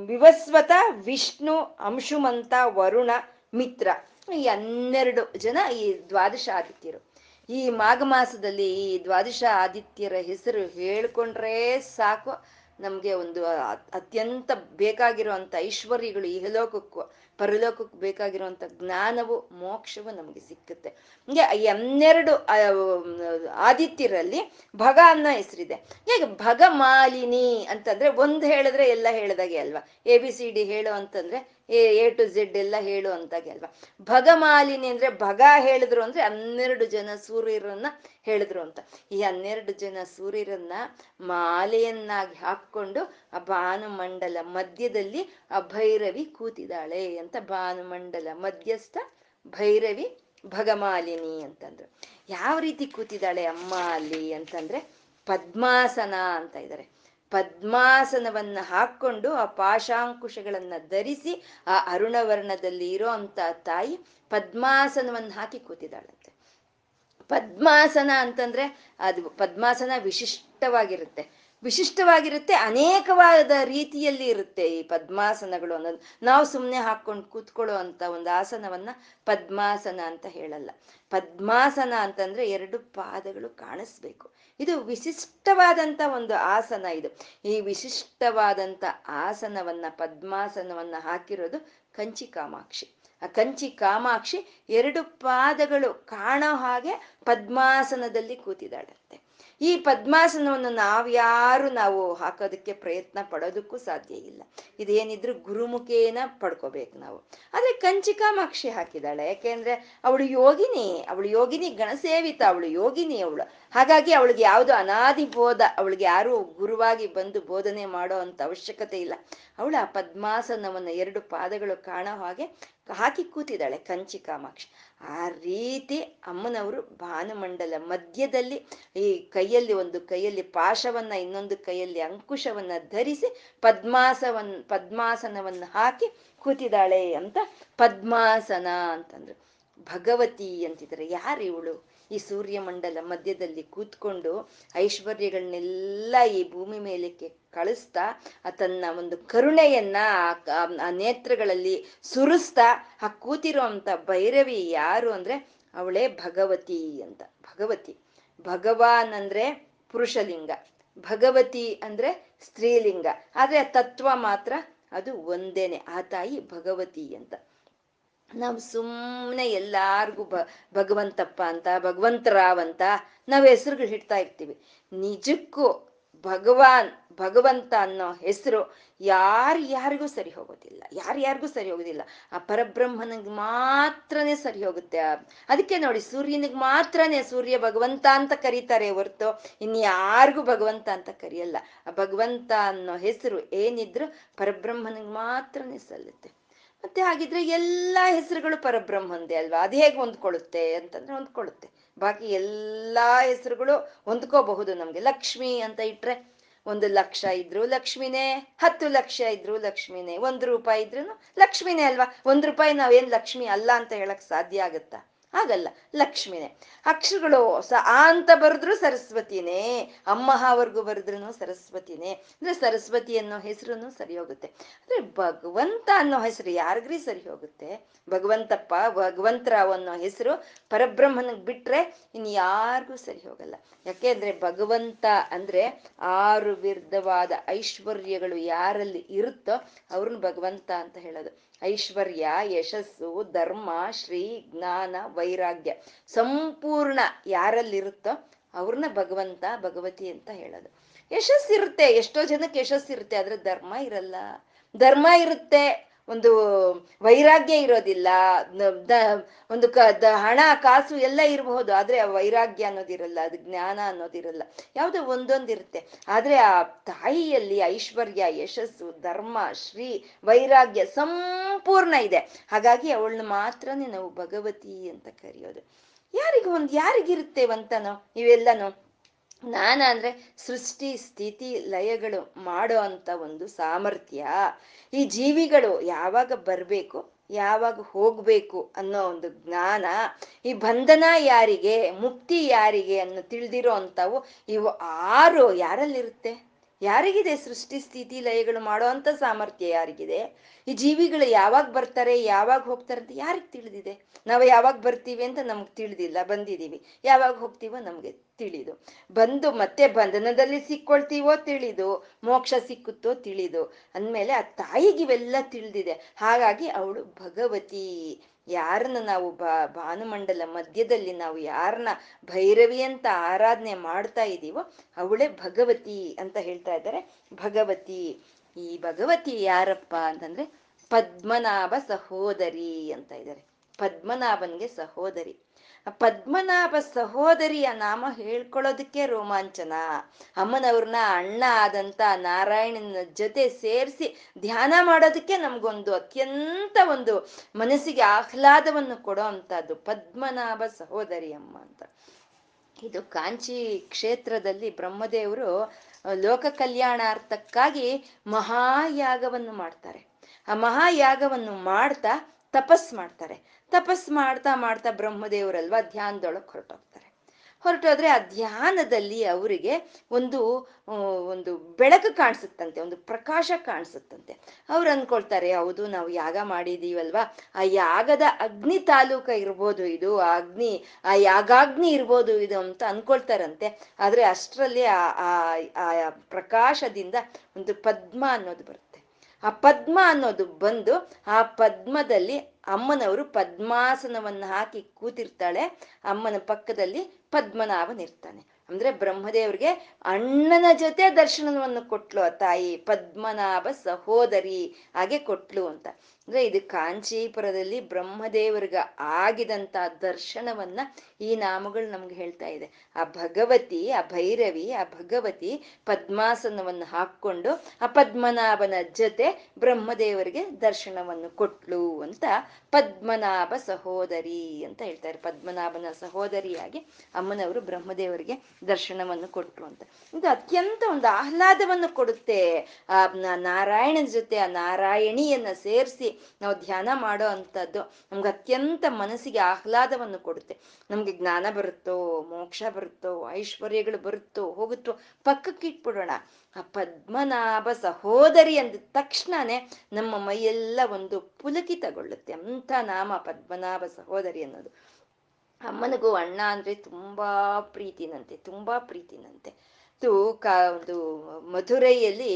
ವಿವಸ್ವತ, ವಿಷ್ಣು, ಅಂಶುಮಂತ, ವರುಣ ಮಿತ್ರ, ಈ ಹನ್ನೆರಡು ಜನ ಈ ದ್ವಾದಶ ಆದಿತ್ಯರು. ಈ ಮಾಘ ಮಾಸದಲ್ಲಿ ಈ ದ್ವಾದಶ ಆದಿತ್ಯರ ಹೆಸರು ಹೇಳ್ಕೊಂಡ್ರೆ ಸಾಕು. ನಮ್ಗೆ ಒಂದು ಅತ್ಯಂತ ಬೇಕಾಗಿರುವಂತ ಐಶ್ವರ್ಯಗಳು ಇಹಲೋಕಕ್ಕೂ ಪರಲೋಕಕ್ಕೆ ಬೇಕಾಗಿರುವಂತ ಜ್ಞಾನವು, ಮೋಕ್ಷವು ನಮಗೆ ಸಿಕ್ಕುತ್ತೆ. ಹಂಗೆ ಈ ಹನ್ನೆರಡು ಆದಿತ್ಯರಲ್ಲಿ ಭಗ ಅನ್ನೋ ಹೆಸರಿದೆ. ಹೇಗೆ ಭಗ ಮಾಲಿನಿ ಅಂತಂದ್ರೆ ಒಂದು ಹೇಳಿದ್ರೆ ಎಲ್ಲ ಹೇಳ್ದಾಗೆ ಅಲ್ವಾ? ಎ ಬಿ ಸಿ ಡಿ ಹೇಳು ಅಂತಂದ್ರೆ ಎ ಟು ಝೆಡ್ ಎಲ್ಲ ಹೇಳು ಅಂತಾಗೆ ಅಲ್ವಾ ಭಗಮಾಲಿನಿ ಅಂದ್ರೆ ಭಗ ಹೇಳಿದ್ರು ಅಂದ್ರೆ ಹನ್ನೆರಡು ಜನ ಸೂರ್ಯರನ್ನ ಹೇಳಿದ್ರು ಅಂತ. ಈ ಹನ್ನೆರಡು ಜನ ಸೂರ್ಯರನ್ನ ಮಾಲೆಯನ್ನಾಗಿ ಹಾಕೊಂಡು ಆ ಭಾನುಮಂಡಲ ಮಧ್ಯದಲ್ಲಿ ಆ ಭೈರವಿ ಕೂತಿದ್ದಾಳೆ ಅಂತ ಭಾನುಮಂಡಲ ಮಧ್ಯಸ್ಥ ಭೈರವಿ ಭಗಮಾಲಿನಿ ಅಂತಂದ್ರು. ಯಾವ ರೀತಿ ಕೂತಿದ್ದಾಳೆ ಅಮ್ಮ ಅಲ್ಲಿ ಅಂತಂದ್ರೆ ಪದ್ಮಾಸನ ಅಂತ ಇದ್ದಾರೆ ಪದ್ಮಾಸನವನ್ನ ಹಾಕೊಂಡು ಆ ಪಾಶಾಂಕುಶಗಳನ್ನ ಧರಿಸಿ ಆ ಅರುಣವರ್ಣದಲ್ಲಿ ಇರೋ ಅಂತ ತಾಯಿ ಪದ್ಮಾಸನವನ್ನ ಹಾಕಿ ಕೂತಿದ್ದಾಳಂತೆ. ಪದ್ಮಾಸನ ಅಂತಂದ್ರೆ ಅದು ಪದ್ಮಾಸನ ವಿಶಿಷ್ಟವಾಗಿರುತ್ತೆ. ವಿಶಿಷ್ಟವಾಗಿರುತ್ತೆ, ಅನೇಕವಾದ ರೀತಿಯಲ್ಲಿ ಇರುತ್ತೆ ಈ ಪದ್ಮಾಸನಗಳು ಅನ್ನೋದು. ನಾವು ಸುಮ್ಮನೆ ಹಾಕೊಂಡು ಕೂತ್ಕೊಳ್ಳೋ ಅಂತ ಒಂದು ಆಸನವನ್ನ ಪದ್ಮಾಸನ ಅಂತ ಹೇಳಲ್ಲ. ಪದ್ಮಾಸನ ಅಂತಂದ್ರೆ ಎರಡು ಪಾದಗಳು ಕಾಣಿಸ್ಬೇಕು. ಇದು ವಿಶಿಷ್ಟವಾದಂತ ಒಂದು ಆಸನ ಇದು. ಈ ವಿಶಿಷ್ಟವಾದಂತ ಆಸನವನ್ನ, ಪದ್ಮಾಸನವನ್ನ ಹಾಕಿರೋದು ಕಂಚಿ ಕಾಮಾಕ್ಷಿ. ಆ ಕಂಚಿ ಕಾಮಾಕ್ಷಿ ಎರಡು ಪಾದಗಳು ಕಾಣೋ ಹಾಗೆ ಪದ್ಮಾಸನದಲ್ಲಿ ಕೂತಿದ್ದಾಳಂತೆ. ಈ ಪದ್ಮಾಸನವನ್ನು ನಾವ್ಯಾರು ನಾವು ಹಾಕೋದಕ್ಕೆ ಪ್ರಯತ್ನ ಪಡೋದಕ್ಕೂ ಸಾಧ್ಯ ಇಲ್ಲ. ಇದೇನಿದ್ರು ಗುರುಮುಖೇನ ಪಡ್ಕೋಬೇಕು ನಾವು. ಆದ್ರೆ ಕಂಚಿಕಾಮಾಕ್ಷಿ ಹಾಕಿದಾಳೆ ಯಾಕೆಂದ್ರೆ ಅವಳು ಯೋಗಿನಿ ಅವಳು ಯೋಗಿನಿ ಗಣಸೇವಿತ, ಅವಳು ಯೋಗಿನಿ ಅವಳು. ಹಾಗಾಗಿ ಅವಳಿಗೆ ಯಾವುದು ಅನಾದಿ ಬೋಧ, ಅವಳಿಗೆ ಯಾರು ಗುರುವಾಗಿ ಬಂದು ಬೋಧನೆ ಮಾಡೋ ಅಂತ ಅವಶ್ಯಕತೆ ಇಲ್ಲ. ಅವಳು ಆ ಪದ್ಮಾಸನವನ್ನು ಎರಡು ಪಾದಗಳು ಕಾಣೋ ಹಾಗೆ ಹಾಕಿ ಕೂತಿದ್ದಾಳೆ ಕಂಚಿ ಕಾಮಾಕ್ಷಿ ಆ ರೀತಿ ಅಮ್ಮನವರು ಭಾನುಮಂಡಲ ಮಧ್ಯದಲ್ಲಿ ಈ ಕೈಯಲ್ಲಿ ಒಂದು ಕೈಯಲ್ಲಿ ಪಾಶವನ್ನ, ಇನ್ನೊಂದು ಕೈಯಲ್ಲಿ ಅಂಕುಶವನ್ನ ಧರಿಸಿ ಪದ್ಮಾಸವನ್, ಪದ್ಮಾಸನವನ್ನು ಹಾಕಿ ಕೂತಿದ್ದಾಳೆ ಅಂತ ಪದ್ಮಾಸನ ಅಂತಂದ್ರು. ಭಗವತಿ ಅಂತಿದ್ರೆ ಯಾರು ಇವಳು? ಈ ಸೂರ್ಯಮಂಡಲ ಮಧ್ಯದಲ್ಲಿ ಕೂತ್ಕೊಂಡು ಐಶ್ವರ್ಯಗಳನ್ನೆಲ್ಲ ಈ ಭೂಮಿ ಮೇಲಕ್ಕೆ ಕಳಿಸ್ತಾ ತನ್ನ ಒಂದು ಕರುಣೆಯನ್ನ ಆ ನೇತ್ರಗಳಲ್ಲಿ ಸುರಿಸ್ತಾ, ಆ ಕೂತಿರುವಂತ ಭೈರವಿ ಯಾರು ಅಂದ್ರೆ ಅವಳೇ ಭಗವತಿ ಅಂತ. ಭಗವತಿ. ಭಗವಾನ್ ಅಂದ್ರೆ ಪುರುಷಲಿಂಗ. ಭಗವತಿ ಅಂದ್ರೆ ಸ್ತ್ರೀಲಿಂಗ. ಆದ್ರೆ ತತ್ವ ಮಾತ್ರ ಅದು ಒಂದೇನೆ, ಆ ತಾಯಿ ಭಗವತಿ ಅಂತ. ನಾವು ಸುಮ್ಮನೆ ಎಲ್ಲಾರ್ಗು ಭ ಭಗವಂತಪ್ಪ ಅಂತ, ಭಗವಂತರಾವ್ ಅಂತ ನಾವು ಹೆಸರುಗಳು ಹಿಡ್ತಾ ಇರ್ತೀವಿ. ನಿಜಕ್ಕೂ ಭಗವಾನ್, ಭಗವಂತ ಅನ್ನೋ ಹೆಸರು ಯಾರು ಯಾರಿಗೂ ಸರಿ ಹೋಗೋದಿಲ್ಲ. ಯಾರ್ಯಾರಿಗೂ ಸರಿ ಹೋಗೋದಿಲ್ಲ. ಆ ಪರಬ್ರಹ್ಮನಿಗೆ ಮಾತ್ರನೇ ಸರಿ ಹೋಗುತ್ತೆ. ಅದಕ್ಕೆ ನೋಡಿ ಸೂರ್ಯನಿಗೆ ಮಾತ್ರನೇ ಸೂರ್ಯ ಭಗವಂತ ಅಂತ ಕರೀತಾರೆ ಹೊರ್ತು ಇನ್ಯಾರಿಗೂ ಭಗವಂತ ಅಂತ ಕರೆಯಲ್ಲ. ಆ ಭಗವಂತ ಅನ್ನೋ ಹೆಸರು ಏನಿದ್ರು ಪರಬ್ರಹ್ಮನಿಗೆ ಮಾತ್ರನೇ ಸಲ್ಲುತ್ತೆ. ಮತ್ತೆ ಹಾಗಿದ್ರೆ ಎಲ್ಲಾ ಹೆಸರುಗಳು ಪರಬ್ರಹ್ಮಂದೇ ಅಲ್ವಾ? ಅದು ಹೇಗೆ ಹೊಂದ್ಕೊಳ್ಳುತ್ತೆ ಅಂತಂದ್ರೆ ಹೊಂದ್ಕೊಳ್ಳುತ್ತೆ. ಬಾಕಿ ಎಲ್ಲಾ ಹೆಸರುಗಳು ಹೊಂದ್ಕೋಬಹುದು. ನಮ್ಗೆ ಲಕ್ಷ್ಮಿ ಅಂತ ಇಟ್ರೆ ಒಂದು ಲಕ್ಷ ಇದ್ರು ಲಕ್ಷ್ಮಿನೇ, ಹತ್ತು ಲಕ್ಷ ಇದ್ರು ಲಕ್ಷ್ಮಿನೇ, ಒಂದು ರೂಪಾಯಿ ಇದ್ರು ಲಕ್ಷ್ಮಿನೇ ಅಲ್ವಾ? ಒಂದು ರೂಪಾಯಿ ನಾವೇನ್ ಲಕ್ಷ್ಮಿ ಅಲ್ಲ ಅಂತ ಹೇಳಕ್ ಸಾಧ್ಯ ಆಗತ್ತಾ? ಆಗಲ್ಲ ಲಕ್ಷ್ಮಿನೇ. ಅಕ್ಷರಗಳು ಸ ಆ ಅಂತ ಬರೆದ್ರು ಸರಸ್ವತಿನೇ ಅಮ್ಮಹವರೆಗೂ ಬರೆದ್ರು ಸರಸ್ವತಿನೇ. ಅಂದ್ರೆ ಸರಸ್ವತಿ ಅನ್ನೋ ಹೆಸರು ಸರಿ ಹೋಗುತ್ತೆ ಅಂದ್ರೆ ಭಗವಂತ ಅನ್ನೋ ಹೆಸರು ಯಾರಿಗ್ರಿ ಸರಿ ಹೋಗುತ್ತೆ ಭಗವಂತಪ್ಪ, ಭಗವಂತರಾವ್ ಅನ್ನೋ ಹೆಸರು ಪರಬ್ರಹ್ಮನಿಗೆ ಬಿಟ್ರೆ ಇನ್ ಯಾರಿಗೂ ಸರಿ ಹೋಗಲ್ಲ ಯಾಕೆ ಅಂದ್ರೆ ಭಗವಂತ ಅಂದ್ರೆ ಆರು ವಿರ್ಧವಾದ ಐಶ್ವರ್ಯಗಳು ಯಾರಲ್ಲಿ ಇರುತ್ತೋ ಅವ್ರನ್ನ ಭಗವಂತ ಅಂತ ಹೇಳೋದು. ಐಶ್ವರ್ಯ, ಯಶಸ್ಸು, ಧರ್ಮ, ಶ್ರೀ ಜ್ಞಾನ, ವೈರಾಗ್ಯ ಸಂಪೂರ್ಣ ಯಾರಲ್ಲಿರುತ್ತೋ ಅವ್ರನ್ನ ಭಗವಂತ, ಭಗವತಿ ಅಂತ ಹೇಳೋದು. ಯಶಸ್ಸಿರುತ್ತೆ, ಎಷ್ಟೋ ಜನಕ್ಕೆ ಯಶಸ್ಸಿರುತ್ತೆ, ಆದ್ರೆ ಧರ್ಮ ಇರಲ್ಲ. ಧರ್ಮ ಇರುತ್ತೆ. ಒಂದು ವೈರಾಗ್ಯ ಇರೋದಿಲ್ಲ ಒಂದು ಕ ಹಣ, ಕಾಸು ಎಲ್ಲ ಇರಬಹುದು, ಆದ್ರೆ ಆ ವೈರಾಗ್ಯ ಅನ್ನೋದಿರಲ್ಲ, ಅದು ಜ್ಞಾನ ಅನ್ನೋದಿರಲ್ಲ, ಯಾವುದೋ ಒಂದೊಂದಿರುತ್ತೆ. ಆದ್ರೆ ಆ ತಾಯಿಯಲ್ಲಿ ಐಶ್ವರ್ಯ, ಯಶಸ್ಸು, ಧರ್ಮ, ಶ್ರೀ, ವೈರಾಗ್ಯ ಸಂಪೂರ್ಣ ಇದೆ. ಹಾಗಾಗಿ ಅವಳನ್ನ ಮಾತ್ರನೇ ನಾವು ಭಗವತಿ ಅಂತ ಕರೆಯೋದು. ಯಾರಿಗೂ ಒಂದು ಯಾರಿಗಿರುತ್ತೆ ಅಂತನೋ ಇವೆಲ್ಲನೋ ಜ್ಞಾನ ಅಂದ್ರೆ ಸೃಷ್ಟಿ, ಸ್ಥಿತಿ, ಲಯಗಳು ಮಾಡೋ ಅಂತ ಒಂದು ಸಾಮರ್ಥ್ಯ. ಈ ಜೀವಿಗಳು ಯಾವಾಗ ಬರ್ಬೇಕು, ಯಾವಾಗ ಹೋಗ್ಬೇಕು ಅನ್ನೋ ಒಂದು ಜ್ಞಾನ, ಈ ಬಂಧನ ಯಾರಿಗೆ, ಮುಕ್ತಿ ಯಾರಿಗೆ ಅನ್ನೋ ತಿಳಿದಿರೋ ಅಂತವು ಇವು ಆರು ಯಾರಲ್ಲಿರುತ್ತೆ? ಯಾರಿಗಿದೆ ಸೃಷ್ಟಿ ಸ್ಥಿತಿ ಲಯಗಳು ಮಾಡೋ ಸಾಮರ್ಥ್ಯ ಯಾರಿಗಿದೆ? ಈ ಜೀವಿಗಳು ಯಾವಾಗ ಬರ್ತಾರೆ, ಯಾವಾಗ ಹೋಗ್ತಾರೆ ಅಂತ ಯಾರಿಗೆ ತಿಳಿದಿದೆ? ನಾವು ಯಾವಾಗ ಬರ್ತೀವಿ ಅಂತ ನಮ್ಗೆ ತಿಳಿದಿಲ್ಲ, ಬಂದಿದೀವಿ. ಯಾವಾಗ ಹೋಗ್ತೀವೋ ನಮ್ಗೆ ತಿಳಿದು. ಬಂದು ಮತ್ತೆ ಬಂಧನದಲ್ಲಿ ಸಿಕ್ಕೊಳ್ತೀವೋ ತಿಳಿದು, ಮೋಕ್ಷ ಸಿಕ್ಕುತ್ತೋ ತಿಳಿದು. ಅಂದ್ಮೇಲೆ ಆ ತಾಯಿಗೆ ಇವೆಲ್ಲ ತಿಳಿದಿದೆ. ಹಾಗಾಗಿ ಅವಳು ಭಗವತಿ. ಯಾರನ್ನ ನಾವು ಬಾ, ಭಾನುಮಂಡಲ ಮಧ್ಯದಲ್ಲಿ ನಾವು ಯಾರನ್ನ ಭೈರವಿ ಅಂತ ಆರಾಧನೆ ಮಾಡ್ತಾ ಇದ್ದೀವೋ ಅವಳೇ ಭಗವತಿ ಅಂತ ಹೇಳ್ತಾ ಇದ್ದಾರೆ. ಭಗವತಿ, ಈ ಭಗವತಿ ಯಾರಪ್ಪ ಅಂತಂದ್ರೆ ಪದ್ಮನಾಭ ಸಹೋದರಿ ಅಂತ ಇದ್ದಾರೆ. ಪದ್ಮನಾಭನ್ಗೆ ಸಹೋದರಿ. ಪದ್ಮನಾಭ ಸಹೋದರಿಯ ನಾಮ ಹೇಳ್ಕೊಳ್ಳೋದಕ್ಕೆ ರೋಮಾಂಚನ. ಅಮ್ಮನವ್ರನ್ನ ಅಣ್ಣ ಆದಂತ ನಾರಾಯಣನ ಜೊತೆ ಸೇರಿಸಿ ಧ್ಯಾನ ಮಾಡೋದಕ್ಕೆ ನಮ್ಗೊಂದು ಅತ್ಯಂತ ಒಂದು ಮನಸ್ಸಿಗೆ ಆಹ್ಲಾದವನ್ನು ಕೊಡೋ ಅಂತದ್ದು ಪದ್ಮನಾಭ ಸಹೋದರಿ ಅಮ್ಮ ಅಂತ. ಇದು ಕಾಂಚಿ ಕ್ಷೇತ್ರದಲ್ಲಿ ಬ್ರಹ್ಮದೇವರು ಲೋಕ ಕಲ್ಯಾಣಾರ್ಥಕ್ಕಾಗಿ ಮಹಾಯಾಗವನ್ನು ಮಾಡ್ತಾರೆ. ಆ ಮಹಾಯಾಗವನ್ನು ಮಾಡ್ತಾ ತಪಸ್ ಮಾಡ್ತಾರೆ. ತಪಸ್ ಮಾಡ್ತಾ ಮಾಡ್ತಾ ಬ್ರಹ್ಮದೇವರಲ್ವಾ ಧ್ಯಾನದೊಳಗೆ ಹೊರಟೋಗ್ತಾರೆ. ಹೊರಟೋದ್ರೆ ಆ ಧ್ಯಾನದಲ್ಲಿ ಅವರಿಗೆ ಒಂದು ಒಂದು ಬೆಳಕು ಕಾಣಿಸುತ್ತಂತೆ, ಒಂದು ಪ್ರಕಾಶ ಕಾಣಿಸುತ್ತಂತೆ. ಅವ್ರು ಅನ್ಕೊಳ್ತಾರೆ ಹೌದು, ನಾವು ಯಾಗ ಮಾಡಿದೀವಲ್ವಾ? ಆ ಯಾಗದ ಅಗ್ನಿ ತಾಲೂಕ ಇರ್ಬೋದು ಇದು, ಆ ಅಗ್ನಿ, ಆ ಯಾಗಾಗ್ನಿ ಇರ್ಬೋದು ಇದು ಅಂತ ಅನ್ಕೊಳ್ತಾರಂತೆ ಆದ್ರೆ ಅಷ್ಟರಲ್ಲಿ ಆ ಆ ಪ್ರಕಾಶದಿಂದ ಒಂದು ಪದ್ಮ ಅನ್ನೋದು ಬರುತ್ತೆ. ಆ ಪದ್ಮ ಅನ್ನೋದು ಬಂದು ಆ ಪದ್ಮದಲ್ಲಿ ಅಮ್ಮನವರು ಪದ್ಮಾಸನವನ್ನು ಹಾಕಿ ಕೂತಿರ್ತಾಳೆ. ಅಮ್ಮನ ಪಕ್ಕದಲ್ಲಿ ಪದ್ಮನಾಭನಿರ್ತಾನೆ ಅಂದ್ರೆ ಬ್ರಹ್ಮದೇವ್ರಿಗೆ ಅಣ್ಣನ ಜೊತೆ ದರ್ಶನವನ್ನು ಕೊಟ್ಲು ಆ ತಾಯಿ. ಪದ್ಮನಾಭ ಸಹೋದರಿ ಹಾಗೆ ಕೊಟ್ಲು ಅಂತ. ಅಂದ್ರೆ ಇದು ಕಾಂಚೀಪುರದಲ್ಲಿ ಬ್ರಹ್ಮದೇವರಿಗ ಆಗಿದಂತ ದರ್ಶನವನ್ನ ಈ ನಾಮಗಳು ನಮ್ಗೆ ಹೇಳ್ತಾ ಇದೆ. ಆ ಭಗವತಿ, ಆ ಭೈರವಿ, ಆ ಭಗವತಿ ಪದ್ಮಾಸನವನ್ನು ಹಾಕೊಂಡು ಆ ಪದ್ಮನಾಭನ ಜೊತೆ ಬ್ರಹ್ಮದೇವರಿಗೆ ದರ್ಶನವನ್ನು ಕೊಟ್ಲು ಅಂತ ಪದ್ಮನಾಭ ಸಹೋದರಿ ಅಂತ ಹೇಳ್ತಾರೆ. ಪದ್ಮನಾಭನ ಸಹೋದರಿಯಾಗಿ ಅಮ್ಮನವರು ಬ್ರಹ್ಮದೇವರಿಗೆ ದರ್ಶನವನ್ನು ಕೊಟ್ರು ಅಂತ. ಇದು ಅತ್ಯಂತ ಒಂದು ಆಹ್ಲಾದವನ್ನು ಕೊಡುತ್ತೆ. ಆ ನಾರಾಯಣನ ಜೊತೆ ಆ ನಾರಾಯಣಿಯನ್ನ ಸೇರಿಸಿ ನಾವು ಧ್ಯಾನ ಮಾಡೋ ಅಂಥದ್ದು ನಮ್ಗೆ ಅತ್ಯಂತ ಮನಸ್ಸಿಗೆ ಆಹ್ಲಾದವನ್ನು ಕೊಡುತ್ತೆ. ನಮ್ಗೆ ಜ್ಞಾನ ಬರುತ್ತೋ, ಮೋಕ್ಷ ಬರುತ್ತೋ, ಐಶ್ವರ್ಯಗಳು ಬರುತ್ತೋ, ಹೋಗುತ್ತೋ ಪಕ್ಕಕ್ಕೆ ಇಟ್ಬಿಡೋಣ. ಆ ಪದ್ಮನಾಭ ಸಹೋದರಿ ಅಂದ ತಕ್ಷಣನೇ ನಮ್ಮ ಮೈಯೆಲ್ಲ ಒಂದು ಪುಲಕಿತಗೊಳ್ಳುತ್ತೆ ಅಂಥ ನಾಮ ಪದ್ಮನಾಭ ಸಹೋದರಿ ಅನ್ನೋದು. ಅಮ್ಮನಿಗೂ ಅಣ್ಣ ಅಂದ್ರೆ ತುಂಬಾ ಪ್ರೀತಿನಂತೆ ತುಂಬಾ ಪ್ರೀತಿನಂತೆ. ಇದು ಕ ಒಂದು ಮಧುರೈಯಲ್ಲಿ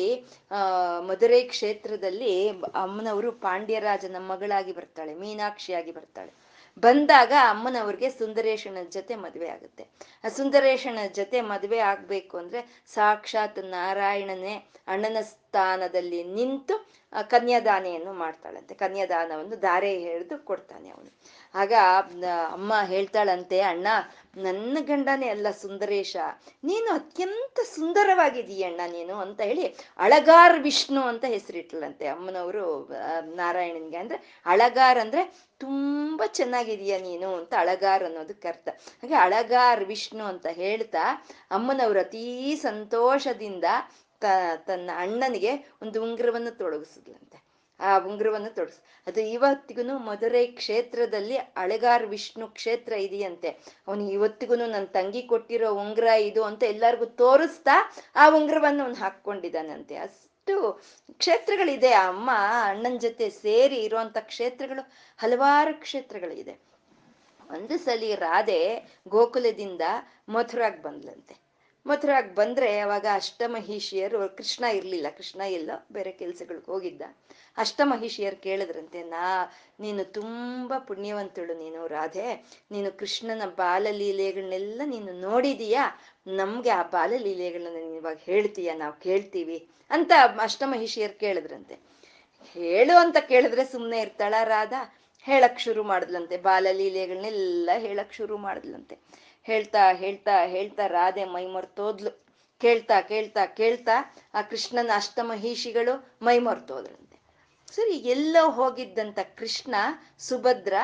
ಮಧುರೈ ಕ್ಷೇತ್ರದಲ್ಲಿ ಅಮ್ಮನವರು ಪಾಂಡ್ಯರಾಜನ ಮಗಳಾಗಿ ಬರ್ತಾಳೆ, ಮೀನಾಕ್ಷಿಯಾಗಿ ಬರ್ತಾಳೆ. ಬಂದಾಗ ಅಮ್ಮನವ್ರಿಗೆ ಸುಂದರೇಶನ ಜೊತೆ ಮದುವೆ ಆಗುತ್ತೆ. ಆ ಸುಂದರೇಶನ ಜೊತೆ ಮದುವೆ ಆಗ್ಬೇಕು ಅಂದ್ರೆ ಸಾಕ್ಷಾತ್ ನಾರಾಯಣನೇ ಅಣ್ಣನ ಸ್ಥಾನದಲ್ಲಿ ನಿಂತು ಕನ್ಯಾದಾನೆಯನ್ನು ಮಾಡ್ತಾಳಂತೆ. ಕನ್ಯಾದಾನವನ್ನು ಧಾರೆ ಹಿಡಿದು ಕೊಡ್ತಾನೆ ಅವನು. ಆಗ ಅಮ್ಮ ಹೇಳ್ತಾಳಂತೆ, ಅಣ್ಣ, ನನ್ನ ಗಂಡನೇ ಅಲ್ಲ ಸುಂದರೇಶ. ನೀನು ಅತ್ಯಂತ ಸುಂದರವಾಗಿದೀಯಣ್ಣ ನೀನು ಅಂತ ಹೇಳಿ ಅಳಗಾರ್ ವಿಷ್ಣು ಅಂತ ಹೆಸರಿಟ್ಲಂತೆ. ಅಮ್ಮನವರು ನಾರಾಯಣನ್ಗೆ ಅಂದ್ರೆ ಅಳಗಾರ್ ಅಂದ್ರೆ ತುಂಬಾ ಚೆನ್ನಾಗಿದೀಯ ನೀನು ಅಂತ ಅಳಗಾರ್ ಅನ್ನೋದಕ್ಕೆ ಅರ್ಥ. ಹಾಗೆ ಅಳಗಾರ್ ವಿಷ್ಣು ಅಂತ ಹೇಳ್ತಾ ಅಮ್ಮನವರು ಅತೀ ಸಂತೋಷದಿಂದ ತನ್ನ ಅಣ್ಣನಿಗೆ ಒಂದು ಉಂಗುರವನ್ನು ತೊಡಗಿಸಿದ್ಲಂತೆ. ಆ ಉಂಗುರವನ್ನು ತೊಡಗಿಸ್. ಅದು ಇವತ್ತಿಗೂ ಮಧುರೈ ಕ್ಷೇತ್ರದಲ್ಲಿ ಅಳೆಗಾರ್ ವಿಷ್ಣು ಕ್ಷೇತ್ರ ಇದೆಯಂತೆ. ಅವನು ಇವತ್ತಿಗೂ ನನ್ನ ತಂಗಿ ಕೊಟ್ಟಿರೋ ಉಂಗುರ ಇದು ಅಂತ ಎಲ್ಲರಿಗೂ ತೋರಿಸ್ತಾ ಆ ಉಂಗುರವನ್ನು ಅವನು ಹಾಕೊಂಡಿದ್ದಾನಂತೆ ಅಷ್ಟು ಕ್ಷೇತ್ರಗಳಿದೆ. ಅಮ್ಮ, ಅಣ್ಣನ ಜೊತೆ ಸೇರಿ ಇರುವಂತ ಕ್ಷೇತ್ರಗಳು ಹಲವಾರು ಕ್ಷೇತ್ರಗಳಿದೆ. ಒಂದು ಸಲಿ ರಾಧೆ ಗೋಕುಲದಿಂದ ಮಥುರಾಗ್ ಬಂದ್ಲಂತೆ. ಮಥುರಾಗ್ ಬಂದ್ರೆ ಅವಾಗ ಅಷ್ಟಮಹಿಷಿಯರು, ಕೃಷ್ಣ ಇರ್ಲಿಲ್ಲ, ಕೃಷ್ಣ ಎಲ್ಲ ಬೇರೆ ಕೆಲ್ಸಗಳಿಗೆ ಹೋಗಿದ್ದ. ಅಷ್ಟಮಹಿಷಿಯರು ಕೇಳಿದ್ರಂತೆ, ನಾ, ನೀನು ತುಂಬಾ ಪುಣ್ಯವಂತಳು ನೀನು, ರಾಧೆ. ನೀನು ಕೃಷ್ಣನ ಬಾಲಲೀಲೆಗಳನ್ನೆಲ್ಲ ನೀನು ನೋಡಿದೀಯಾ? ನಮ್ಗೆ ಆ ಬಾಲಲೀಲೆಗಳನ್ನ ನೀನು ಇವಾಗ ಹೇಳ್ತೀಯ? ನಾವು ಕೇಳ್ತೀವಿ. ಅಂತ ಅಷ್ಟಮಹಿಷಿಯರು ಕೇಳಿದ್ರಂತೆ. ಹೇಳು ಅಂತ ಕೇಳಿದ್ರೆ ಸುಮ್ಮನೆ ಇರ್ತಾಳ ರಾಧಾ. ಹೇಳಕ್ ಶುರು ಮಾಡಿದ್ಲಂತೆ ಬಾಲಲೀಲೆಗಳನ್ನೆಲ್ಲ ಹೇಳಕ್ ಶುರು ಮಾಡಿದ್ಲಂತೆ. ಹೇಳ್ತಾ ಹೇಳ್ತಾ ಹೇಳ್ತಾ ರಾಧೆ ಮೈ ಮರ್ತೋದ್ಲು ಕೇಳ್ತಾ ಕೇಳ್ತಾ ಕೇಳ್ತಾ ಆ ಕೃಷ್ಣನ ಅಷ್ಟಮಹಿಷಿಗಳು ಮೈ ಮರ್ತೋದ್ರಂತೆ ಸರಿ, ಎಲ್ಲೋ ಹೋಗಿದ್ದಂತ ಕೃಷ್ಣ, ಸುಭದ್ರ,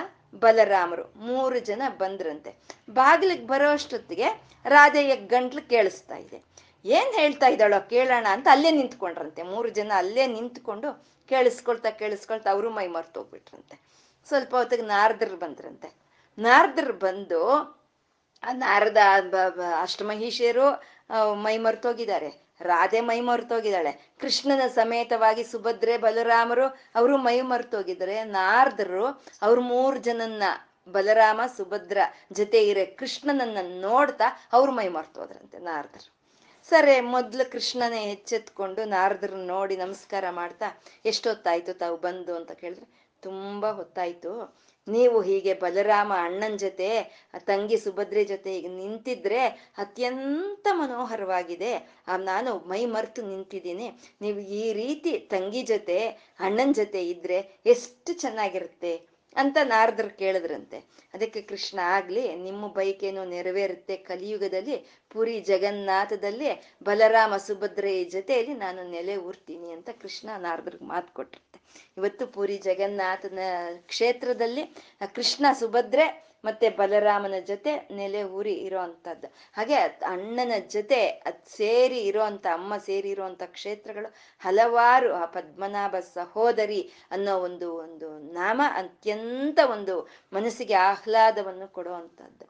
ಬಲರಾಮರು ಮೂರು ಜನ ಬಂದ್ರಂತೆ. ಬಾಗಿಲಿಗೆ ಬರೋ ಅಷ್ಟೊತ್ತಿಗೆ ರಾಧೆಯ ಗಂಟ್ಲು ಕೇಳಿಸ್ತಾ ಇದೆ. ಏನ್ ಹೇಳ್ತಾ ಇದ್ದಾಳೋ ಕೇಳೋಣ ಅಂತ ಅಲ್ಲೇ ನಿಂತ್ಕೊಂಡ್ರಂತೆ. ಮೂರು ಜನ ಅಲ್ಲೇ ನಿಂತ್ಕೊಂಡು ಕೇಳಿಸ್ಕೊಳ್ತಾ ಕೇಳಿಸ್ಕೊಳ್ತಾ ಅವರು ಮೈ ಮರ್ತೋಗ್ಬಿಟ್ರಂತೆ ಸ್ವಲ್ಪ ಹೊತ್ತಿಗೆ ನಾರದ್ರು ಬಂದ್ರಂತೆ. ನಾರದ್ರು ಬಂದು ನಾರದ ಅಷ್ಟಮಹಿಷಿಯರು ಮೈ ಮರ್ತೋಗಿದ್ದಾರೆ. ರಾಧೆ ಮೈ ಮರ್ತೋಗಿದ್ದಾಳೆ. ಕೃಷ್ಣನ ಸಮೇತವಾಗಿ ಸುಭದ್ರೆ, ಬಲರಾಮರು, ಅವರು ಮೈ ಮರ್ತೋಗಿದ್ದಾರೆ. ನಾರದರು, ಅವ್ರ ಮೂರ್ ಜನನ್ನ ಬಲರಾಮ, ಸುಭದ್ರ ಜೊತೆ ಇರೆ ಕೃಷ್ಣನನ್ನ ನೋಡ್ತಾ ಅವ್ರು ಮೈ ಮರ್ತೋದ್ರಂತೆ ನಾರದರು. ಸರಿ, ಮೊದ್ಲು ಕೃಷ್ಣನೇ ಎಚ್ಚೆತ್ಕೊಂಡು ನಾರದ್ರ ನೋಡಿ ನಮಸ್ಕಾರ ಮಾಡ್ತಾ, ಎಷ್ಟೊತ್ತಾಯ್ತು ತಾವು ಬಂದು? ಅಂತ ಕೇಳಿದ್ರೆ, ತುಂಬಾ ಹೊತ್ತಾಯ್ತು. ನೀವು ಹೀಗೆ ಬಲರಾಮ ಅಣ್ಣನ ಜೊತೆ ತಂಗಿ ಸುಭದ್ರೆ ಜೊತೆ ನಿಂತಿದ್ರೆ ಅತ್ಯಂತ ಮನೋಹರವಾಗಿದೆ. ನಾನು ಮೈ ಮರೆತು ನಿಂತಿದ್ದೀನಿ. ನೀವು ಈ ರೀತಿ ತಂಗಿ ಜೊತೆ, ಅಣ್ಣನ ಜೊತೆ ಇದ್ರೆ ಎಷ್ಟು ಚೆನ್ನಾಗಿರುತ್ತೆ. ಅಂತ ನಾರದ್ರು ಕೇಳಿದ್ರಂತೆ. ಅದಕ್ಕೆ ಕೃಷ್ಣ ಆಗ್ಲಿ, ನಿಮ್ಮ ಬೈಕೇನು ನೆರವೇರುತ್ತೆ ಕಲಿಯುಗದಲ್ಲಿ, ಪುರಿ ಜಗನ್ನಾಥದಲ್ಲಿ ಬಲರಾಮ ಸುಭದ್ರೆಯ ಜೊತೆಯಲ್ಲಿ ನಾನು ನೆಲೆ ಊರ್ತೀನಿ ಅಂತ ಕೃಷ್ಣ ನಾರದ್ರಿಗೆ ಮಾತು ಕೊಟ್ಟಿರುತ್ತೆ ಇವತ್ತು ಪುರಿ ಜಗನ್ನಾಥನ ಕ್ಷೇತ್ರದಲ್ಲಿ ಕೃಷ್ಣ ಸುಭದ್ರೆ ಮತ್ತೆ ಬಲರಾಮನ ಜೊತೆ ನೆಲೆ ಊರಿ ಇರೋ ಅಂಥದ್ದು ಹಾಗೆ ಅಣ್ಣನ ಜೊತೆ ಅದ್ ಸೇರಿ ಇರೋಂಥ ಅಮ್ಮ ಸೇರಿ ಇರುವಂತ ಕ್ಷೇತ್ರಗಳು ಹಲವಾರು, ಆ ಪದ್ಮನಾಭ ಸಹೋದರಿ ಅನ್ನೋ ಒಂದು ಒಂದು ನಾಮ ಅತ್ಯಂತ ಒಂದು ಮನಸ್ಸಿಗೆ ಆಹ್ಲಾದವನ್ನು ಕೊಡುವಂಥದ್ದು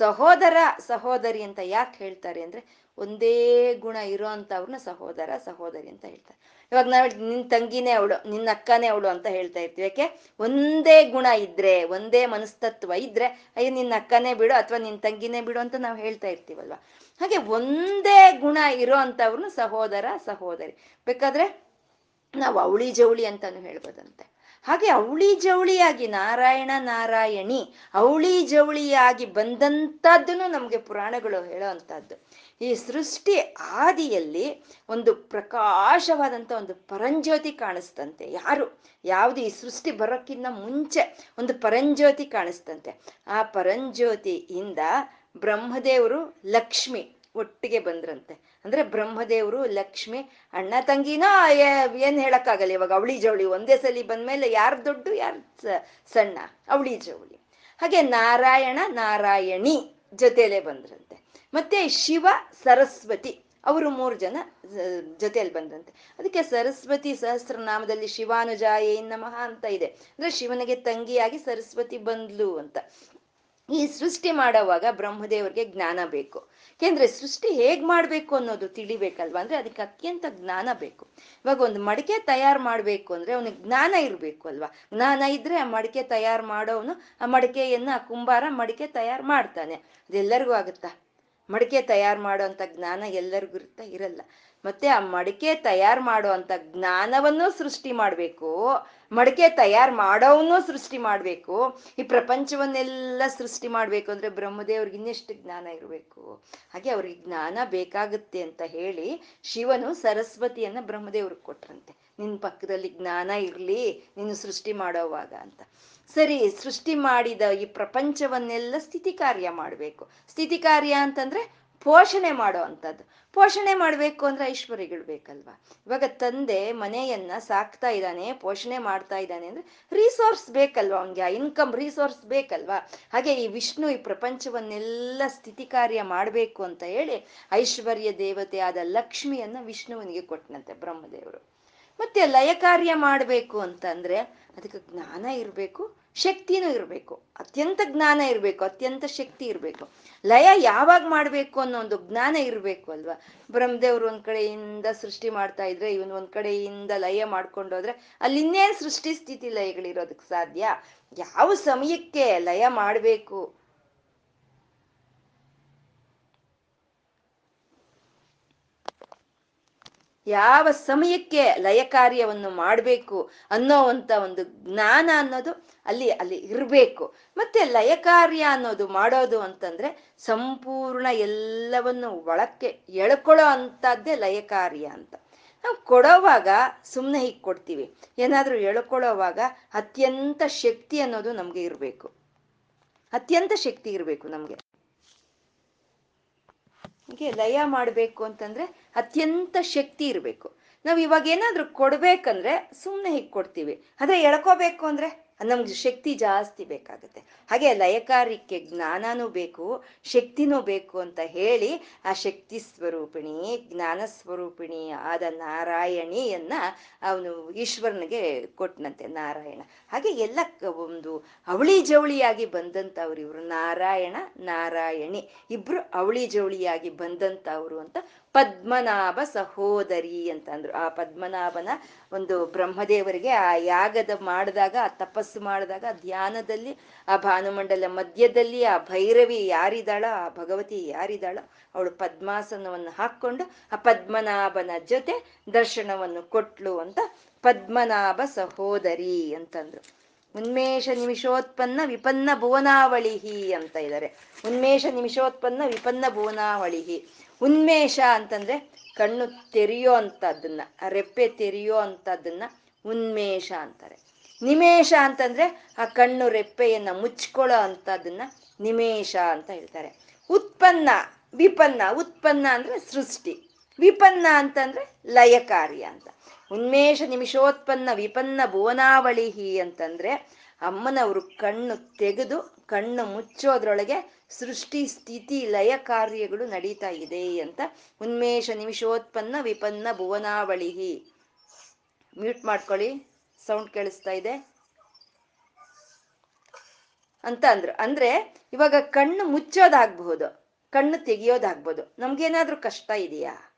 ಸಹೋದರ, ಸಹೋದರಿ ಅಂತ ಯಾಕೆ ಹೇಳ್ತಾರೆ ಅಂದ್ರೆ ಒಂದೇ ಗುಣ ಇರೋ ಅಂಥವ್ರನ್ನ ಸಹೋದರ, ಸಹೋದರಿ ಅಂತ ಹೇಳ್ತಾರೆ. ಇವಾಗ ನಾವು ನಿನ್ ತಂಗಿನೇ ಅವಳು ನಿನ್ನ ಅಕ್ಕನೇ ಅವಳು ಅಂತ ಹೇಳ್ತಾ ಇರ್ತೀವಿ. ಯಾಕೆ? ಒಂದೇ ಗುಣ ಇದ್ರೆ, ಒಂದೇ ಮನಸ್ತತ್ವ ಇದ್ರೆ, ಅಯ್ಯೋ ನಿನ್ನ ಅಕ್ಕನೇ ಬಿಡು ಅಥವಾ ನಿನ್ನ ತಂಗಿನೇ ಬಿಡು ಅಂತ ನಾವು ಹೇಳ್ತಾ ಇರ್ತೀವಲ್ವ? ಹಾಗೆ ಒಂದೇ ಗುಣ ಇರೋ ಅಂಥವ್ರನ್ನ ಸಹೋದರ, ಸಹೋದರಿ. ಬೇಕಾದ್ರೆ ನಾವು ಅವಳಿ ಜವಳಿ ಅಂತಾನು ಹೇಳ್ಬೋದಂತೆ. ಹಾಗೆ ಅವಳಿ ಜವಳಿಯಾಗಿ ನಾರಾಯಣ, ನಾರಾಯಣಿ ಅವಳಿ ಜವಳಿಯಾಗಿ ಬಂದಂಥದ್ದನ್ನು ನಮಗೆ ಪುರಾಣಗಳು ಹೇಳೋ ಈ ಸೃಷ್ಟಿ ಆದಿಯಲ್ಲಿ ಒಂದು ಪ್ರಕಾಶವಾದಂಥ ಒಂದು ಪರಂಜ್ಯೋತಿ ಕಾಣಿಸ್ತಂತೆ. ಯಾರು? ಯಾವುದು ಈ ಸೃಷ್ಟಿ ಬರೋಕ್ಕಿಂತ ಮುಂಚೆ ಒಂದು ಪರಂಜ್ಯೋತಿ ಕಾಣಿಸ್ತಂತೆ. ಆ ಪರಂಜ್ಯೋತಿಯಿಂದ ಬ್ರಹ್ಮದೇವರು ಲಕ್ಷ್ಮಿ ಒಟ್ಟಿಗೆ ಬಂದ್ರಂತೆ. ಅಂದ್ರೆ ಬ್ರಹ್ಮದೇವರು, ಲಕ್ಷ್ಮಿ, ಅಣ್ಣ ತಂಗಿನ ಏನ್ ಹೇಳಕ್ಕಾಗಲ್ಲ ಇವಾಗ, ಅವಳಿ ಜವಳಿ, ಒಂದೇ ಸಲಿ ಬಂದ್ಮೇಲೆ ಯಾರು ದೊಡ್ಡ, ಯಾರು ಸಣ್ಣ, ಅವಳಿ ಜವಳಿ. ಹಾಗೆ ನಾರಾಯಣ, ನಾರಾಯಣಿ ಜೊತೆಲೆ ಬಂದ್ರಂತೆ. ಮತ್ತೆ ಶಿವ, ಸರಸ್ವತಿ, ಅವರು ಮೂರು ಜನ ಜೊತೆಯಲ್ಲಿ ಬಂದ್ರಂತೆ. ಅದಕ್ಕೆ ಸರಸ್ವತಿ ಸಹಸ್ರನಾಮದಲ್ಲಿ ಶಿವಾನುಜಾಯೇ ನಮಃ ಅಂತ ಇದೆ. ಅಂದ್ರೆ ಶಿವನಿಗೆ ತಂಗಿಯಾಗಿ ಸರಸ್ವತಿ ಬಂದ್ಲು ಅಂತ. ಈ ಸೃಷ್ಟಿ ಮಾಡೋವಾಗ ಬ್ರಹ್ಮದೇವರಿಗೆ ಜ್ಞಾನ ಬೇಕು. ಯಾಕೆಂದ್ರೆ ಸೃಷ್ಟಿ ಹೇಗ್ ಮಾಡ್ಬೇಕು ಅನ್ನೋದು ತಿಳಿಬೇಕಲ್ವಾ? ಅಂದ್ರೆ ಅದಕ್ಕೆ ಅತ್ಯಂತ ಜ್ಞಾನ ಬೇಕು. ಇವಾಗ ಒಂದು ಮಡಿಕೆ ತಯಾರು ಮಾಡ್ಬೇಕು ಅಂದ್ರೆ ಅವನಿಗೆ ಜ್ಞಾನ ಇರ್ಬೇಕು ಅಲ್ವಾ? ಜ್ಞಾನ ಇದ್ರೆ ಆ ಮಡಿಕೆ ತಯಾರು ಮಾಡೋನು ಆ ಮಡಿಕೆಯನ್ನ, ಆ ಕುಂಬಾರ ಮಡಿಕೆ ತಯಾರು ಮಾಡ್ತಾನೆ. ಅದೆಲ್ಲರಿಗೂ ಆಗುತ್ತಾ? ಮಡಿಕೆ ತಯಾರು ಮಾಡೋ ಜ್ಞಾನ ಎಲ್ಲರಿಗೂ ಇರುತ್ತಾ ಇರಲ್ಲ. ಮತ್ತೆ ಆ ಮಡಿಕೆ ತಯಾರು ಮಾಡೋ ಅಂತ ಜ್ಞಾನವನ್ನು ಸೃಷ್ಟಿ ಮಾಡಬೇಕು. ಮಡಿಕೆ ತಯಾರು ಮಾಡೋವನ್ನೂ ಸೃಷ್ಟಿ ಮಾಡಬೇಕು. ಈ ಪ್ರಪಂಚವನ್ನೆಲ್ಲ ಸೃಷ್ಟಿ ಮಾಡಬೇಕು ಅಂದ್ರೆ ಬ್ರಹ್ಮದೇವ್ರಿಗೆ ಇನ್ನೆಷ್ಟು ಜ್ಞಾನ ಇರಬೇಕು? ಹಾಗೆ ಅವ್ರಿಗೆ ಜ್ಞಾನ ಬೇಕಾಗುತ್ತೆ ಅಂತ ಹೇಳಿ ಶಿವನು ಸರಸ್ವತಿಯನ್ನ ಬ್ರಹ್ಮದೇವ್ರಿಗೆ ಕೊಟ್ರಂತೆ. ನಿನ್ನ ಪಕ್ಕದಲ್ಲಿ ಜ್ಞಾನ ಇರ್ಲಿ, ನೀನು ಸೃಷ್ಟಿ ಮಾಡೋವಾಗ ಅಂತ. ಸರಿ, ಸೃಷ್ಟಿ ಮಾಡಿದ ಈ ಪ್ರಪಂಚವನ್ನೆಲ್ಲ ಸ್ಥಿತಿ ಕಾರ್ಯ ಮಾಡಬೇಕು. ಸ್ಥಿತಿ ಕಾರ್ಯ ಅಂತಂದ್ರೆ ಪೋಷಣೆ ಮಾಡೋ ಅಂಥದ್ದು ಪೋಷಣೆ ಮಾಡಬೇಕು ಅಂದ್ರೆ ಐಶ್ವರ್ಯಗಳು ಬೇಕಲ್ವಾ? ಇವಾಗ ತಂದೆ ಮನೆಯನ್ನ ಸಾಕ್ತಾ ಇದ್ದಾನೆ, ಪೋಷಣೆ ಮಾಡ್ತಾ ಇದ್ದಾನೆ ಅಂದ್ರೆ ರಿಸೋರ್ಸ್ ಬೇಕಲ್ವಾ ಅವನಿಗೆ? ಆ ಇನ್ಕಮ್ ರಿಸೋರ್ಸ್ ಬೇಕಲ್ವಾ? ಹಾಗೆ ಈ ವಿಷ್ಣು ಈ ಪ್ರಪಂಚವನ್ನೆಲ್ಲ ಸ್ಥಿತಿ ಕಾರ್ಯ ಮಾಡಬೇಕು ಅಂತ ಹೇಳಿ ಐಶ್ವರ್ಯ ದೇವತೆ ಆದ ಲಕ್ಷ್ಮಿಯನ್ನ ವಿಷ್ಣುವನಿಗೆ ಕೊಟ್ಟನಂತೆ ಬ್ರಹ್ಮದೇವರು. ಮತ್ತೆ ಲಯ ಕಾರ್ಯ ಮಾಡಬೇಕು ಅಂತಂದ್ರೆ ಅದಕ್ಕೆ ಜ್ಞಾನ ಇರಬೇಕು, ಶಕ್ತಿನೂ ಇರಬೇಕು, ಅತ್ಯಂತ ಜ್ಞಾನ ಇರಬೇಕು, ಅತ್ಯಂತ ಶಕ್ತಿ ಇರಬೇಕು. ಲಯ ಯಾವಾಗ ಮಾಡಬೇಕು ಅನ್ನೋ ಒಂದು ಜ್ಞಾನ ಇರಬೇಕು ಅಲ್ವಾ? ಬ್ರಹ್ಮದೇವ್ರು ಒಂದ್ ಕಡೆಯಿಂದ ಸೃಷ್ಟಿ ಮಾಡ್ತಾ ಇದ್ರೆ, ಇವನ್ ಒಂದ್ ಕಡೆಯಿಂದ ಲಯ ಮಾಡ್ಕೊಂಡೋದ್ರೆ ಅಲ್ಲಿ ಇನ್ನೇನ್ ಸೃಷ್ಟಿ ಸ್ಥಿತಿ ಲಯಗಳಿರೋದಕ್ಕೆ ಸಾಧ್ಯ? ಯಾವ ಸಮಯಕ್ಕೆ ಲಯ ಮಾಡಬೇಕು? ಯಾವ ಸಮಯಕ್ಕೆ ಲಯ ಕಾರ್ಯವನ್ನು ಮಾಡಬೇಕು ಅನ್ನೋ ಅಂತ ಒಂದು ಜ್ಞಾನ ಅನ್ನೋದು ಅಲ್ಲಿ ಅಲ್ಲಿ ಇರಬೇಕು. ಮತ್ತೆ ಲಯ ಕಾರ್ಯ ಅನ್ನೋದು ಮಾಡೋದು ಅಂತಂದ್ರೆ ಸಂಪೂರ್ಣ ಎಲ್ಲವನ್ನು ಒಳಕ್ಕೆ ಎಳ್ಕೊಳ್ಳೋ ಅಂತದ್ದೇ ಲಯ ಕಾರ್ಯ ಅಂತ. ನಾವು ಕೊಡೋವಾಗ ಸುಮ್ಮನೆ ಹೀಗೆ ಕೊಡ್ತೀವಿ. ಏನಾದರೂ ಎಳ್ಕೊಳ್ಳೋವಾಗ ಅತ್ಯಂತ ಶಕ್ತಿ ಅನ್ನೋದು ನಮಗೆ ಇರಬೇಕು. ಅತ್ಯಂತ ಶಕ್ತಿ ಇರಬೇಕು ನಮ್ಗೆ. ಹೀಗೆ ಲಯ ಮಾಡಬೇಕು ಅಂತಂದ್ರೆ ಅತ್ಯಂತ ಶಕ್ತಿ ಇರಬೇಕು. ನಾವು ಇವಾಗ ಏನಾದ್ರೂ ಕೊಡ್ಬೇಕಂದ್ರೆ ಸುಮ್ಮನೆ ಹೀಗೆ ಕೊಡ್ತೀವಿ. ಆದರೆ ಎಳ್ಕೋಬೇಕು ಅಂದ್ರೆ ನಮ್ಗೆ ಶಕ್ತಿ ಜಾಸ್ತಿ ಬೇಕಾಗುತ್ತೆ. ಹಾಗೆ ಲಯಕಾರಿಕೆ ಜ್ಞಾನನೂ ಬೇಕು, ಶಕ್ತಿನೂ ಬೇಕು ಅಂತ ಹೇಳಿ ಆ ಶಕ್ತಿ ಸ್ವರೂಪಿಣಿ, ಜ್ಞಾನ ಸ್ವರೂಪಿಣಿ ಆದ ನಾರಾಯಣಿಯನ್ನ ಅವನು ಈಶ್ವರನಿಗೆ ಕೊಟ್ಟನಂತೆ ನಾರಾಯಣ. ಹಾಗೆ ಎಲ್ಲ ಒಂದು ಅವಳಿ ಜವಳಿಯಾಗಿ ಬಂದಂಥವ್ರು ಇವರು, ನಾರಾಯಣ, ನಾರಾಯಣಿ. ಇಬ್ರು ಅವಳಿ ಜವಳಿಯಾಗಿ ಬಂದಂಥವ್ರು ಅಂತ ಪದ್ಮನಾಭ ಸಹೋದರಿ ಅಂತ ಅಂದ್ರು ಆ ಪದ್ಮನಾಭನ ಒಂದು ಬ್ರಹ್ಮದೇವರಿಗೆ ಆ ಯಾಗದ ಮಾಡಿದಾಗ, ಆ ತಪಸ್ಸು ಮಾಡಿದಾಗ ಧ್ಯಾನದಲ್ಲಿ, ಆ ಭಾನುಮಂಡಲ ಮಧ್ಯದಲ್ಲಿ, ಆ ಭೈರವಿ ಯಾರಿದ್ದಾಳೋ ಆ ಭಗವತಿ ಯಾರಿದ್ದಾಳೋ ಅವಳು ಪದ್ಮಾಸನವನ್ನು ಹಾಕ್ಕೊಂಡು ಆ ಪದ್ಮನಾಭನ ಜೊತೆ ದರ್ಶನವನ್ನು ಕೊಟ್ಲು ಅಂತ ಪದ್ಮನಾಭ ಸಹೋದರಿ ಅಂತಂದ್ರು. ಉನ್ಮೇಷ ನಿಮಿಷೋತ್ಪನ್ನ ವಿಪನ್ನ ಭುವನಾವಳಿಹಿ ಅಂತ ಇದ್ದಾರೆ ಉನ್ಮೇಷ ನಿಮಿಷೋತ್ಪನ್ನ ವಿಪನ್ನ ಭುವನಾವಳಿಹಿ. ಉನ್ಮೇಷ ಅಂತಂದ್ರೆ ಕಣ್ಣು ತೆರೆಯೋ ಅಂತದನ್ನ, ರೆಪ್ಪೆ ತೆರೆಯೋ ಅಂತದನ್ನ ಉನ್ಮೇಷ ಅಂತಾರೆ. ನಿಮೇಷ ಅಂತಂದ್ರೆ ಆ ಕಣ್ಣು ರೆಪ್ಪೆಯನ್ನ ಮುಚ್ಕೊಳ್ಳೋ ಅಂತದನ್ನ ನಿಮೇಷ ಅಂತ ಹೇಳ್ತಾರೆ. ಉತ್ಪನ್ನ, ವಿಪನ್ನ, ಉತ್ಪನ್ನ ಅಂದ್ರೆ ಸೃಷ್ಟಿ. ವಿಪನ್ನ ಅಂತಂದ್ರೆ ಲಯ ಕಾರ್ಯ ಅಂತ. ಉನ್ಮೇಷ ನಿಮಿಷೋತ್ಪನ್ನ, ವಿಪನ್ನ ಭುವನಾವಳಿ ಅಂತಂದ್ರೆ ಅಮ್ಮನವರು ಕಣ್ಣು ತೆಗೆದು ಕಣ್ಣು ಮುಚ್ಚೋದ್ರೊಳಗೆ ಸೃಷ್ಟಿ, ಸ್ಥಿತಿ, ಲಯ ಕಾರ್ಯಗಳು ನಡೀತಾ ಇದೆ ಅಂತ ಉನ್ಮೇಷ ನಿಮಿಷೋತ್ಪನ್ನ ವಿಪನ್ನ ಭುವನಾವಳಿ ಮ್ಯೂಟ್ ಮಾಡ್ಕೊಳ್ಳಿ. ಸೌಂಡ್ ಕೇಳಿಸ್ತಾ ಇದೆ. ಅಂತ ಅಂದ್ರು. ಅಂದ್ರೆ ಇವಾಗ ಕಣ್ಣು ಮುಚ್ಚೋದಾಗ್ಬಹುದು, ಕಣ್ಣು ತೆಗಿಯೋದಾಗ್ಬೋದು ನಮ್ಗೇನಾದ್ರೂ ಕಷ್ಟ ಇದೆಯಾ?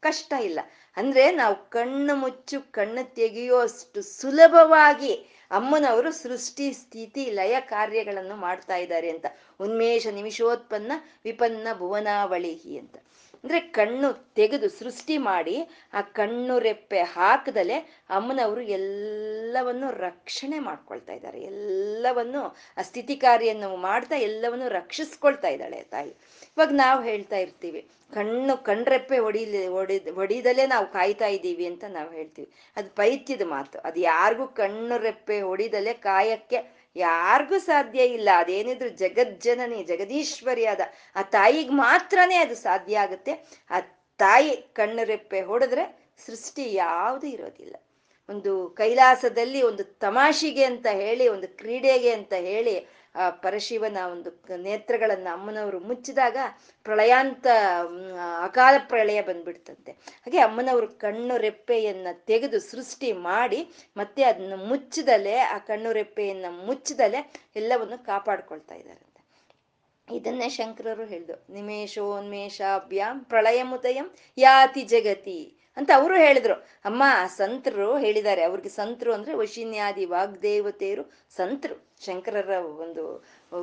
ಕಷ್ಟ ಇಲ್ಲ. ಅಂದ್ರೆ ನಾವು ಕಣ್ಣು ಮುಚ್ಚು, ಕಣ್ಣು ತೆಗೆಯುವಷ್ಟು ಸುಲಭವಾಗಿ ಅಮ್ಮನವರು ಸೃಷ್ಟಿ ಸ್ಥಿತಿ ಲಯ ಕಾರ್ಯಗಳನ್ನು ಮಾಡ್ತಾ ಇದ್ದಾರೆ ಅಂತ. ಉನ್ಮೇಷ ನಿಮಿಷೋತ್ಪನ್ನ ವಿಪನ್ನ ಭುವನಾವಳಿಹಿ ಅಂತ. ಅಂದ್ರೆ ಕಣ್ಣು ತೆಗೆದು ಸೃಷ್ಟಿ ಮಾಡಿ ಆ ಕಣ್ಣು ರೆಪ್ಪೆ ಹಾಕದಲೆ ಅಮ್ಮನವರು ಎಲ್ಲವನ್ನು ರಕ್ಷಣೆ ಮಾಡ್ಕೊಳ್ತಾ ಇದ್ದಾರೆ. ಎಲ್ಲವನ್ನು ಆ ಸ್ಥಿತಿ ಕಾರ್ಯನ್ನು ಮಾಡ್ತಾ ಎಲ್ಲವನ್ನು ರಕ್ಷಿಸ್ಕೊಳ್ತಾ ಇದ್ದಾಳೆ ತಾಯಿ. ಇವಾಗ ನಾವು ಹೇಳ್ತಾ ಇರ್ತೀವಿ, ಕಣ್ಣು ಕಣ್ರೆಪ್ಪೆ ಹೊಡಿಲಿ ಹೊಡಿದ ಹೊಡಿದಲೇ ನಾವು ಕಾಯ್ತಾ ಇದ್ದೀವಿ ಅಂತ ನಾವು ಹೇಳ್ತೀವಿ. ಅದು ಪೈತ್ಯದ ಮಾತು. ಅದು ಯಾರಿಗೂ ಕಣ್ಣು ರೆಪ್ಪೆ ಹೊಡಿದಲೆ ಕಾಯಕ್ಕೆ ಯಾರಿಗೂ ಸಾಧ್ಯ ಇಲ್ಲ. ಅದೇನಿದ್ರು ಜಗಜ್ಜನನಿ, ಜಗದೀಶ್ವರಿಯಾದ ಆ ತಾಯಿಗೆ ಮಾತ್ರನೇ ಅದು ಸಾಧ್ಯ ಆಗುತ್ತೆ. ಆ ತಾಯಿ ಕಣ್ಣು ರೆಪ್ಪೆ ಹೊಡೆದ್ರೆ ಸೃಷ್ಟಿ ಯಾವುದು ಇರೋದಿಲ್ಲ. ಒಂದು ಕೈಲಾಸದಲ್ಲಿ ಒಂದು ತಮಾಷೆಗೆ ಅಂತ ಹೇಳಿ, ಒಂದು ಕ್ರೀಡೆಗೆ ಅಂತ ಹೇಳಿ ಆ, ಪರಶಿವನ ಒಂದು ನೇತ್ರಗಳನ್ನ ಅಮ್ಮನವರು ಮುಚ್ಚಿದಾಗ ಪ್ರಳಯಾಂತ ಅಕಾಲ ಪ್ರಳಯ ಬಂದ್ಬಿಡ್ತಂತೆ. ಹಾಗೆ ಅಮ್ಮನವರು ಕಣ್ಣು ರೆಪ್ಪೆಯನ್ನ ತೆಗೆದು ಸೃಷ್ಟಿ ಮಾಡಿ ಮತ್ತೆ ಅದನ್ನ ಮುಚ್ಚಿದಲೆ, ಆ ಕಣ್ಣು ರೆಪ್ಪೆಯನ್ನ ಮುಚ್ಚದಲೆ ಎಲ್ಲವನ್ನು ಕಾಪಾಡ್ಕೊಳ್ತಾ ಇದ್ದಾರೆ ಇದನ್ನೇ ಶಂಕರರು ಹೇಳ್ದು ನಿಮೇಶೋನ್ಮೇಷಾಭ್ಯಾಂ ಪ್ರಳಯಮುದಯಂ ಯಾತಿ ಜಗತಿ. ಅಂತ ಅವರು ಹೇಳಿದ್ರು. ಅಮ್ಮ, ಸಂತರು ಹೇಳಿದ್ದಾರೆ. ಅವ್ರಿಗೆ ಸಂತರು ಅಂದ್ರೆ ವಶಿನ್ಯಾದಿ, ವಾಗ್ದೇವತೆಯರು ಸಂತರು. ಶಂಕರರ ಒಂದು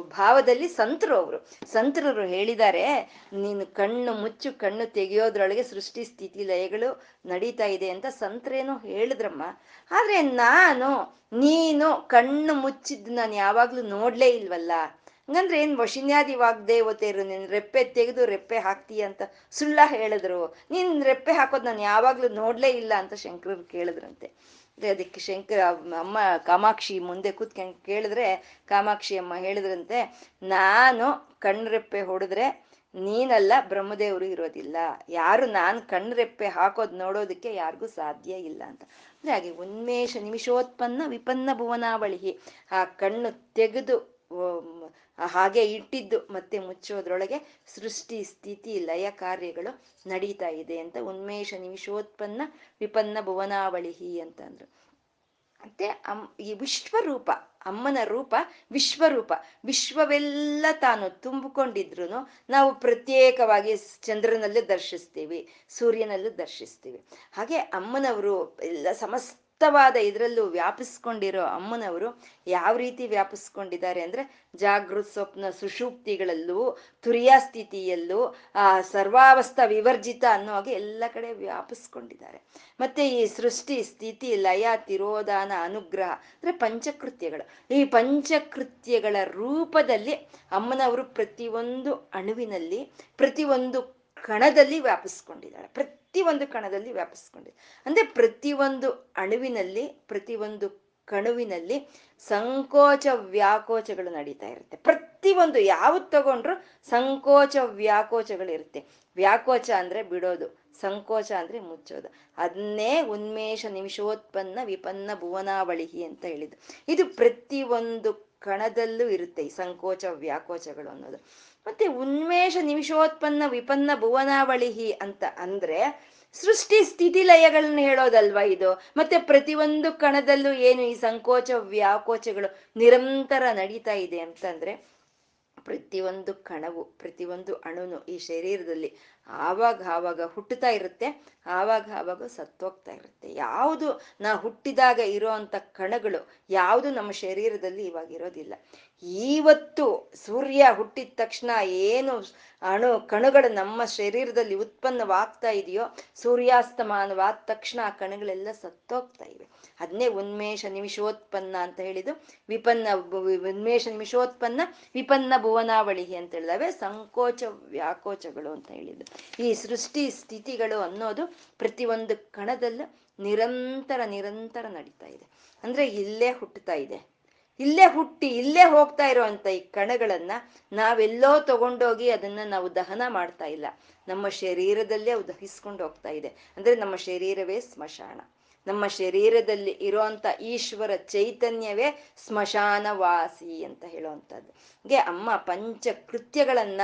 ಭಾವದಲ್ಲಿ ಸಂತರು ಅವರು. ಸಂತರರು ಹೇಳಿದ್ದಾರೆ, ನೀನು ಕಣ್ಣು ಮುಚ್ಚು, ಕಣ್ಣು ತೆಗೆಯೋದ್ರೊಳಗೆ ಸೃಷ್ಟಿ ಸ್ಥಿತಿ ಲಯಗಳು ನಡೀತಾ ಇದೆ ಅಂತ ಸಂತರೇನೋ ಹೇಳಿದ್ರಮ್ಮ. ಆದ್ರೆ ನಾನು, ನೀನು ಕಣ್ಣು ಮುಚ್ಚಿದ್ದು ನಾನು ಯಾವಾಗ್ಲೂ ನೋಡ್ಲೇ ಇಲ್ವಲ್ಲ? ಹಂಗಂದ್ರೆ ಏನ್ ವಶಿನ್ಯಾದಿ ವಾಗ್ದೇವತೆಯರು ನಿನ್ ರೆಪ್ಪೆ ತೆಗೆದು ರೆಪ್ಪೆ ಹಾಕ್ತೀಯ ಅಂತ ಸುಳ್ಳ ಹೇಳಿದ್ರು. ನೀನ್ ರೆಪ್ಪೆ ಹಾಕೋದ್ ನಾನು ಯಾವಾಗ್ಲೂ ನೋಡ್ಲೇ ಇಲ್ಲ ಅಂತ ಶಂಕರರು ಕೇಳಿದ್ರಂತೆ. ಅದಕ್ಕೆ ಶಂಕರ ಅಮ್ಮ ಕಾಮಾಕ್ಷಿ ಮುಂದೆ ಕೂತ್ಕೊಂಡು ಕೇಳಿದ್ರೆ, ಕಾಮಾಕ್ಷಿ ಅಮ್ಮ ಹೇಳಿದ್ರಂತೆ, ನಾನು ಕಣ್ರೆಪ್ಪೆ ಹೊಡೆದ್ರೆ ನೀನಲ್ಲ ಬ್ರಹ್ಮದೇವರು ಇರೋದಿಲ್ಲ. ಯಾರು ನಾನು ಕಣ್ರೆಪ್ಪೆ ಹಾಕೋದ್ ನೋಡೋದಕ್ಕೆ ಯಾರಿಗೂ ಸಾಧ್ಯ ಇಲ್ಲ ಅಂತ. ಅಂದ್ರೆ ಹಾಗೆ ಉನ್ಮೇಷ ನಿಮಿಷೋತ್ಪನ್ನ ವಿಪನ್ನ ಭುವನಾವಳಿ ಆ ಕಣ್ಣು ತೆಗೆದು ಹಾಗೆ ಇಟ್ಟಿದ್ದು ಮತ್ತೆ ಮುಚ್ಚೋದ್ರೊಳಗೆ ಸೃಷ್ಟಿ, ಸ್ಥಿತಿ, ಲಯ ಕಾರ್ಯಗಳು ನಡೀತಾ ಇದೆ ಅಂತ ಉನ್ಮೇಷ ನಿಮಿಷೋತ್ಪನ್ನ ವಿಪನ್ನ ಭುವನಾವಳಿಹಿ ಅಂತ ಅಂದ್ರು ಮತ್ತೆ ಅಮ್, ಈ ವಿಶ್ವರೂಪ, ಅಮ್ಮನ ರೂಪ ವಿಶ್ವರೂಪ, ವಿಶ್ವವೆಲ್ಲ ತಾನು ತುಂಬಿಕೊಂಡಿದ್ರು ನಾವು ಪ್ರತ್ಯೇಕವಾಗಿ ಚಂದ್ರನಲ್ಲೂ ದರ್ಶಿಸ್ತೀವಿ, ಸೂರ್ಯನಲ್ಲೂ ದರ್ಶಿಸ್ತೀವಿ. ಹಾಗೆ ಅಮ್ಮನವರು ಎಲ್ಲ ಸಮಸ್ತ ವ್ಯಕ್ತವಾದ ಇದರಲ್ಲೂ ವ್ಯಾಪಿಸ್ಕೊಂಡಿರೋ ಅಮ್ಮನವರು ಯಾವ ರೀತಿ ವ್ಯಾಪಿಸ್ಕೊಂಡಿದ್ದಾರೆ ಅಂದ್ರೆ ಜಾಗೃತ್ ಸ್ವಪ್ನ ಸುಷುಪ್ತಿಗಳಲ್ಲೂ, ತುರಿಯಾ ಸ್ಥಿತಿಯಲ್ಲೂ, ಆ, ಸರ್ವಾವಸ್ಥ ವಿವರ್ಜಿತ ಅನ್ನೋ ಹಾಗೆ ಎಲ್ಲ ಕಡೆ ವ್ಯಾಪಿಸ್ಕೊಂಡಿದ್ದಾರೆ. ಮತ್ತೆ ಈ ಸೃಷ್ಟಿ, ಸ್ಥಿತಿ, ಲಯ, ತಿರೋಧಾನ, ಅನುಗ್ರಹ ಅಂದ್ರೆ ಪಂಚಕೃತ್ಯಗಳು. ಈ ಪಂಚಕೃತ್ಯಗಳ ರೂಪದಲ್ಲಿ ಅಮ್ಮನವರು ಪ್ರತಿಯೊಂದು ಅಣುವಿನಲ್ಲಿ, ಪ್ರತಿಯೊಂದು ಕಣದಲ್ಲಿ ವ್ಯಾಪಿಸ್ಕೊಂಡಿದ್ದಾಳೆ. ಪ್ರತಿಯೊಂದು ಕಣದಲ್ಲಿ ವ್ಯಾಪಿಸ್ಕೊಂಡಿದ್ದಾಳೆ ಅಂದ್ರೆ ಪ್ರತಿಯೊಂದು ಅಣುವಿನಲ್ಲಿ, ಪ್ರತಿಯೊಂದು ಕಣುವಿನಲ್ಲಿ ಸಂಕೋಚ ವ್ಯಾಕೋಚಗಳು ನಡೀತಾ ಇರುತ್ತೆ. ಪ್ರತಿಯೊಂದು ಯಾವ್ದು ತಗೊಂಡ್ರು ಸಂಕೋಚ ವ್ಯಾಕೋಚಗಳಿರುತ್ತೆ ವ್ಯಾಕೋಚ ಅಂದ್ರೆ ಬಿಡೋದು, ಸಂಕೋಚ ಅಂದ್ರೆ ಮುಚ್ಚೋದು. ಅದನ್ನೇ ಉನ್ಮೇಷ ನಿಮಿಷೋತ್ಪನ್ನ ವಿಪನ್ನ ಭುವನಾವಳಿಹಿ ಅಂತ ಹೇಳಿದ್ದು. ಇದು ಪ್ರತಿಯೊಂದು ಕಣದಲ್ಲೂ ಇರುತ್ತೆ ಈ ಸಂಕೋಚ, ವ್ಯಾಕೋಚಗಳು ಅನ್ನೋದು. ಮತ್ತೆ ಉನ್ಮೇಷ ನಿಮಿಷೋತ್ಪನ್ನ ವಿಪನ್ನ ಭುವನಾವಳಿಹಿ ಅಂತ ಅಂದ್ರೆ ಸೃಷ್ಟಿ ಸ್ಥಿತಿ ಲಯಗಳನ್ನ ಹೇಳೋದಲ್ವಾ ಇದು? ಮತ್ತೆ ಪ್ರತಿಯೊಂದು ಕಣದಲ್ಲೂ ಏನು ಈ ಸಂಕೋಚ, ವ್ಯಾಕೋಚಗಳು ನಿರಂತರ ನಡೀತಾ ಇದೆ ಅಂತಂದ್ರೆ ಪ್ರತಿಯೊಂದು ಕಣವು, ಪ್ರತಿಯೊಂದು ಅಣುನು ಈ ಶರೀರದಲ್ಲಿ ಆವಾಗ ಆವಾಗ ಹುಟ್ಟುತ್ತಾ ಇರುತ್ತೆ, ಆವಾಗ ಆವಾಗ ಸತ್ತೋಗ್ತಾ ಇರುತ್ತೆ. ಯಾವುದು ನಾ ಹುಟ್ಟಿದಾಗ ಇರೋವಂಥ ಕಣಗಳು ಯಾವುದು ನಮ್ಮ ಶರೀರದಲ್ಲಿ ಇವಾಗ ಇರೋದಿಲ್ಲ. ಇವತ್ತು ಸೂರ್ಯ ಹುಟ್ಟಿದ ತಕ್ಷಣ ಏನು ಅಣು ಕಣಗಳು ನಮ್ಮ ಶರೀರದಲ್ಲಿ ಉತ್ಪನ್ನವಾಗ್ತಾ ಇದೆಯೋ, ಸೂರ್ಯಾಸ್ತಮಾನವಾದ ತಕ್ಷಣ ಆ ಕಣಗಳೆಲ್ಲ ಸತ್ತೋಗ್ತಾ ಇವೆ. ಅದನ್ನೇ ಉನ್ಮೇಷ ನಿಮಿಷೋತ್ಪನ್ನ ಅಂತ ಹೇಳಿದ್ದು. ವಿಪನ್ನ ಉನ್ಮೇಷ ನಿಮಿಷೋತ್ಪನ್ನ, ವಿಪನ್ನ ಭುವನಾವಳಿ ಅಂತ ಹೇಳಿದವೆ ಸಂಕೋಚ ವ್ಯಾಕೋಚಗಳು ಅಂತ ಹೇಳಿದ್ದು. ಈ ಸೃಷ್ಟಿ ಸ್ಥಿತಿಗಳು ಅನ್ನೋದು ಪ್ರತಿಯೊಂದು ಕಣದಲ್ಲೂ ನಿರಂತರ ನಿರಂತರ ನಡೀತಾ ಇದೆ. ಅಂದ್ರೆ ಇಲ್ಲೇ ಹುಟ್ಟುತ್ತಾ ಇದೆ. ಇಲ್ಲೇ ಹುಟ್ಟಿ, ಇಲ್ಲೇ ಹೋಗ್ತಾ ಇರೋವಂಥ ಈ ಕಣಗಳನ್ನ ನಾವೆಲ್ಲೋ ತಗೊಂಡೋಗಿ ಅದನ್ನ ನಾವು ದಹನ ಮಾಡ್ತಾ ಇಲ್ಲ. ನಮ್ಮ ಶರೀರದಲ್ಲೇ ಅವು ಹೋಗ್ತಾ ಇದೆ. ಅಂದ್ರೆ ನಮ್ಮ ಶರೀರವೇ ಸ್ಮಶಾನ. ನಮ್ಮ ಶರೀರದಲ್ಲಿ ಇರೋಂಥ ಈಶ್ವರ ಚೈತನ್ಯವೇ ಸ್ಮಶಾನವಾಸಿ ಅಂತ ಹೇಳುವಂಥದ್ದು ಹೀಗೆ ಅಮ್ಮ ಪಂಚ ಕೃತ್ಯಗಳನ್ನ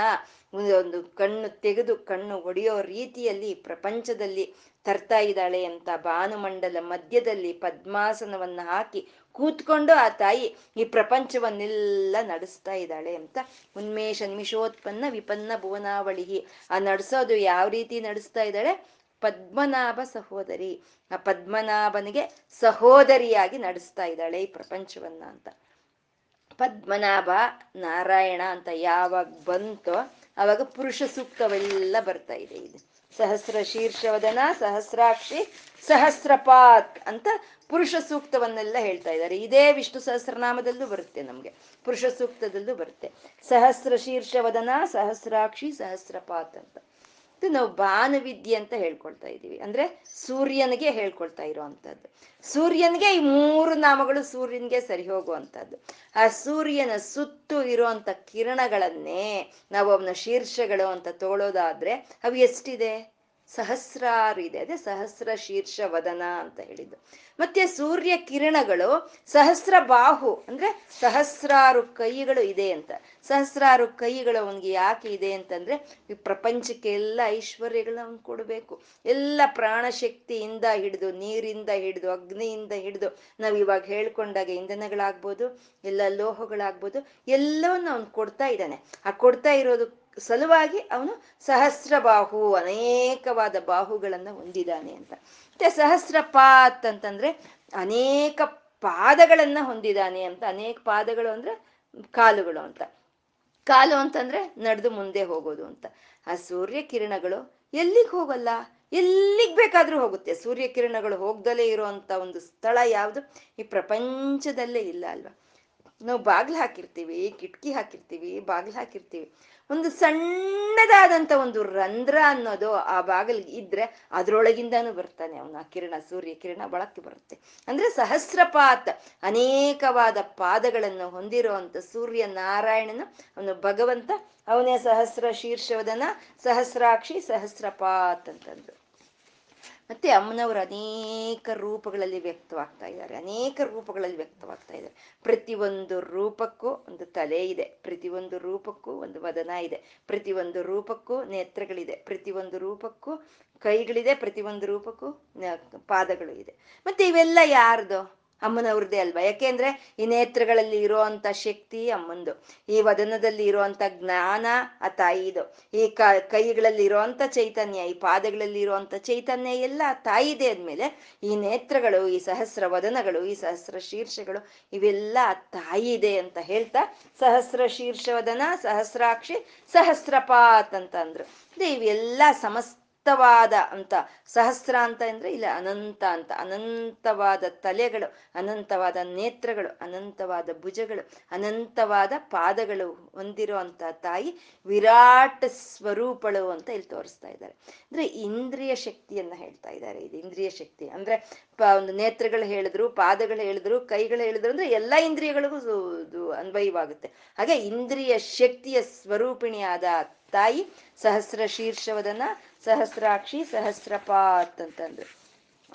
ಒಂದು ಕಣ್ಣು ತೆಗೆದು ಕಣ್ಣು ಒಡೆಯೋ ರೀತಿಯಲ್ಲಿ ಪ್ರಪಂಚದಲ್ಲಿ ತರ್ತಾ ಇದ್ದಾಳೆ ಅಂತ ಭಾನುಮಂಡಲ ಮಧ್ಯದಲ್ಲಿ ಪದ್ಮಾಸನವನ್ನ ಹಾಕಿ ಕೂತ್ಕೊಂಡು ಆ ತಾಯಿ ಈ ಪ್ರಪಂಚವನ್ನೆಲ್ಲ ನಡೆಸ್ತಾ ಇದ್ದಾಳೆ ಅಂತ ಉನ್ಮೇಷ ನಿಮಿಷೋತ್ಪನ್ನ ವಿಪನ್ನ ಭುವನಾವಳಿ ಆ ನಡೆಸೋದು ಯಾವ ರೀತಿ ನಡೆಸ್ತಾ ಇದ್ದಾಳೆ? ಪದ್ಮನಾಭ ಸಹೋದರಿ. ಆ ಪದ್ಮನಾಭನಿಗೆ ಸಹೋದರಿಯಾಗಿ ನಡೆಸ್ತಾ ಇದ್ದಾಳೆ ಈ ಪ್ರಪಂಚವನ್ನ ಅಂತ. ಪದ್ಮನಾಭ ನಾರಾಯಣ ಅಂತ ಯಾವಾಗ ಬಂತೋ ಅವಾಗ ಪುರುಷ ಸೂಕ್ತವೆಲ್ಲ ಬರ್ತಾ ಇದೆ ಇದು. ಸಹಸ್ರ ಶೀರ್ಷವದನ, ಸಹಸ್ರಾಕ್ಷಿ ಸಹಸ್ರಪಾತ್ ಅಂತ ಪುರುಷ ಸೂಕ್ತವನ್ನೆಲ್ಲ ಹೇಳ್ತಾ ಇದ್ದಾರೆ. ಇದೇ ವಿಷ್ಣು ಸಹಸ್ರನಾಮದಲ್ಲೂ ಬರುತ್ತೆ ನಮ್ಗೆ. ಪುರುಷ ಸೂಕ್ತದಲ್ಲೂ ಬರುತ್ತೆ. ಸಹಸ್ರ ಶೀರ್ಷವದನ, ಸಹಸ್ರಾಕ್ಷಿ, ಸಹಸ್ರಪಾತ್ ಅಂತ. ಇದು ನಾವು ಬಾನವಿದ್ಯೆ ಅಂತ ಹೇಳ್ಕೊಳ್ತಾ ಇದ್ದೀವಿ. ಅಂದ್ರೆ ಸೂರ್ಯನಿಗೆ ಹೇಳ್ಕೊಳ್ತಾ ಇರುವಂತದ್ದು ಸೂರ್ಯನಿಗೆ ಈ ಮೂರು ನಾಮಗಳು ಸೂರ್ಯನಿಗೆ ಸರಿ ಹೋಗುವಂತದ್ದು ಆ ಸೂರ್ಯನ ಸುತ್ತು ಇರುವಂತ ಕಿರಣಗಳನ್ನೇ ನಾವು ಅವನ ಶೀರ್ಷಗಳು ಅಂತ ತಗೊಳ್ಳೋದಾದ್ರೆ ಅವು ಎಷ್ಟಿದೆ? ಸಹಸ್ರಾರು ಇದೆ. ಅದೇ ಸಹಸ್ರ ಶೀರ್ಷ ವದನ ಅಂತ ಹೇಳಿದ್ದು. ಮತ್ತೆ ಸೂರ್ಯ ಕಿರಣಗಳು ಸಹಸ್ರ ಬಾಹು ಅಂದ್ರೆ ಸಹಸ್ರಾರು ಕೈಗಳು ಇದೆ ಅಂತ. ಸಹಸ್ರಾರು ಕೈಗಳು ಅವನಿಗೆ ಯಾಕೆ ಇದೆ ಅಂತಂದ್ರೆ ಈ ಪ್ರಪಂಚಕ್ಕೆ ಎಲ್ಲ ಐಶ್ವರ್ಯಗಳು ಅವನ್ ಕೊಡಬೇಕು. ಎಲ್ಲ ಪ್ರಾಣಶಕ್ತಿಯಿಂದ ಹಿಡಿದು, ನೀರಿಂದ ಹಿಡಿದು, ಅಗ್ನಿಯಿಂದ ಹಿಡಿದು ನಾವು ಇವಾಗ ಹೇಳ್ಕೊಂಡಾಗ ಇಂಧನಗಳಾಗ್ಬೋದು, ಎಲ್ಲ ಲೋಹಗಳಾಗ್ಬೋದು, ಎಲ್ಲವನ್ನು ಅವನ್ ಕೊಡ್ತಾ ಇದ್ದಾನೆ. ಆ ಕೊಡ್ತಾ ಇರೋದು ಸಲುವಾಗಿ ಅವನು ಸಹಸ್ರ ಬಾಹು, ಅನೇಕವಾದ ಬಾಹುಗಳನ್ನ ಹೊಂದಿದ್ದಾನೆ ಅಂತ. ಮತ್ತೆ ಸಹಸ್ರಪಾತ್ ಅಂತಂದ್ರೆ ಅನೇಕ ಪಾದಗಳನ್ನ ಹೊಂದಿದ್ದಾನೆ ಅಂತ. ಅನೇಕ ಪಾದಗಳು ಅಂದ್ರೆ ಕಾಲುಗಳು ಅಂತ. ಕಾಲು ಅಂತಂದ್ರೆ ನಡೆದು ಮುಂದೆ ಹೋಗೋದು ಅಂತ. ಆ ಸೂರ್ಯ ಕಿರಣಗಳು ಎಲ್ಲಿಗೆ ಹೋಗಲ್ಲ? ಎಲ್ಲಿಗೆ ಬೇಕಾದ್ರೂ ಹೋಗುತ್ತೆ. ಸೂರ್ಯ ಕಿರಣಗಳು ಹೋಗ್ದಲೇ ಇರುವಂತ ಒಂದು ಸ್ಥಳ ಯಾವುದು? ಈ ಪ್ರಪಂಚದಲ್ಲೇ ಇಲ್ಲ ಅಲ್ವಾ? ನಾವು ಬಾಗಿಲು ಹಾಕಿರ್ತೀವಿ, ಕಿಟಕಿ ಹಾಕಿರ್ತೀವಿ, ಬಾಗಿಲು ಹಾಕಿರ್ತೀವಿ. ಒಂದು ಸಣ್ಣದಾದಂತ ಒಂದು ರಂಧ್ರ ಅನ್ನೋದು ಆ ಬಾಗಿಲಿಗೆ ಇದ್ರೆ ಅದ್ರೊಳಗಿಂದಾನು ಬರ್ತಾನೆ. ಅವನ ಕಿರಣ, ಸೂರ್ಯ ಕಿರಣ ಬಳಕೆ ಬರುತ್ತೆ. ಅಂದ್ರೆ ಸಹಸ್ರಪಾತ ಅನೇಕವಾದ ಪಾದಗಳನ್ನು ಹೊಂದಿರುವಂತ ಸೂರ್ಯ ನಾರಾಯಣನು ಅವನು ಭಗವಂತ ಅವನೇ ಸಹಸ್ರ ಶೀರ್ಷವದನ, ಸಹಸ್ರಾಕ್ಷಿ, ಸಹಸ್ರಪಾತ್ ಅಂತಂದ್ರು. ಮತ್ತೆ ಅಮ್ಮನವರು ಅನೇಕ ರೂಪಗಳಲ್ಲಿ ವ್ಯಕ್ತವಾಗ್ತಾ ಇದ್ದಾರೆ. ಅನೇಕ ರೂಪಗಳಲ್ಲಿ ವ್ಯಕ್ತವಾಗ್ತಾ ಇದ್ದಾರೆ. ಪ್ರತಿಯೊಂದು ರೂಪಕ್ಕೂ ಒಂದು ತಲೆ ಇದೆ. ಪ್ರತಿಯೊಂದು ರೂಪಕ್ಕೂ ಒಂದು ವದನ ಇದೆ. ಪ್ರತಿಯೊಂದು ರೂಪಕ್ಕೂ ನೇತ್ರಗಳಿದೆ. ಪ್ರತಿಯೊಂದು ರೂಪಕ್ಕೂ ಕೈಗಳಿದೆ. ಪ್ರತಿಯೊಂದು ರೂಪಕ್ಕೂ ಪಾದಗಳು ಇದೆ. ಮತ್ತೆ ಇವೆಲ್ಲ ಯಾರ್ದು? ಅಮ್ಮನವ್ರದ್ದೇ ಅಲ್ವಾ? ಯಾಕೆಂದ್ರೆ ಈ ನೇತ್ರಗಳಲ್ಲಿ ಇರುವಂತ ಶಕ್ತಿ ಅಮ್ಮಂದು. ಈ ವದನದಲ್ಲಿ ಇರುವಂತ ಜ್ಞಾನ ಆ ತಾಯಿದು. ಈ ಕ, ಕೈಗಳಲ್ಲಿ ಇರುವಂತ ಚೈತನ್ಯ, ಈ ಪಾದಗಳಲ್ಲಿ ಇರುವಂತ ಚೈತನ್ಯ ಎಲ್ಲ ತಾಯಿದೆ ಅಂದ್ಮೇಲೆ ಈ ನೇತ್ರಗಳು, ಈ ಸಹಸ್ರ ವದನಗಳು, ಈ ಸಹಸ್ರ ಶೀರ್ಷಗಳು ಇವೆಲ್ಲ ತಾಯಿದೆ ಅಂತ ಹೇಳ್ತಾ ಸಹಸ್ರ ಶೀರ್ಷವದನ ಸಹಸ್ರಾಕ್ಷಿ, ಸಹಸ್ರಪಾತ್ ಅಂತ ಅಂದ್ರು ಇವೆಲ್ಲ ಸಮಸ್ತ ಅನಂತವಾದ ಅಂತ, ಸಹಸ್ರ ಅಂತ ಅಂದ್ರೆ ಇಲ್ಲ ಅನಂತ ಅಂತ, ಅನಂತವಾದ ತಲೆಗಳು, ಅನಂತವಾದ ನೇತ್ರಗಳು, ಅನಂತವಾದ ಭುಜಗಳು, ಅನಂತವಾದ ಪಾದಗಳು ಹೊಂದಿರುವಂತ ತಾಯಿ ವಿರಾಟ್ ಸ್ವರೂಪಳು ಅಂತ ಇಲ್ಲಿ ತೋರಿಸ್ತಾ ಇದ್ದಾರೆ. ಅಂದ್ರೆ ಇಂದ್ರಿಯ ಶಕ್ತಿಯನ್ನ ಹೇಳ್ತಾ ಇದ್ದಾರೆ. ಇದು ಇಂದ್ರಿಯ ಶಕ್ತಿ ಅಂದ್ರೆ ಒಂದು ನೇತ್ರಗಳು ಹೇಳಿದ್ರು, ಪಾದಗಳು ಹೇಳಿದ್ರು, ಕೈಗಳು ಹೇಳಿದ್ರು ಅಂದ್ರೆ ಎಲ್ಲಾ ಇಂದ್ರಿಯಗಳಿಗೂ ಅನ್ವಯವಾಗುತ್ತೆ. ಹಾಗೆ ಇಂದ್ರಿಯ ಶಕ್ತಿಯ ಸ್ವರೂಪಿಣಿಯಾದ ತಾಯಿ ಸಹಸ್ರ ಶೀರ್ಷವದನ್ನ ಸಹಸ್ರಾಕ್ಷಿ, ಸಹಸ್ರಪಾತ್ ಅಂತಂದ್ರು.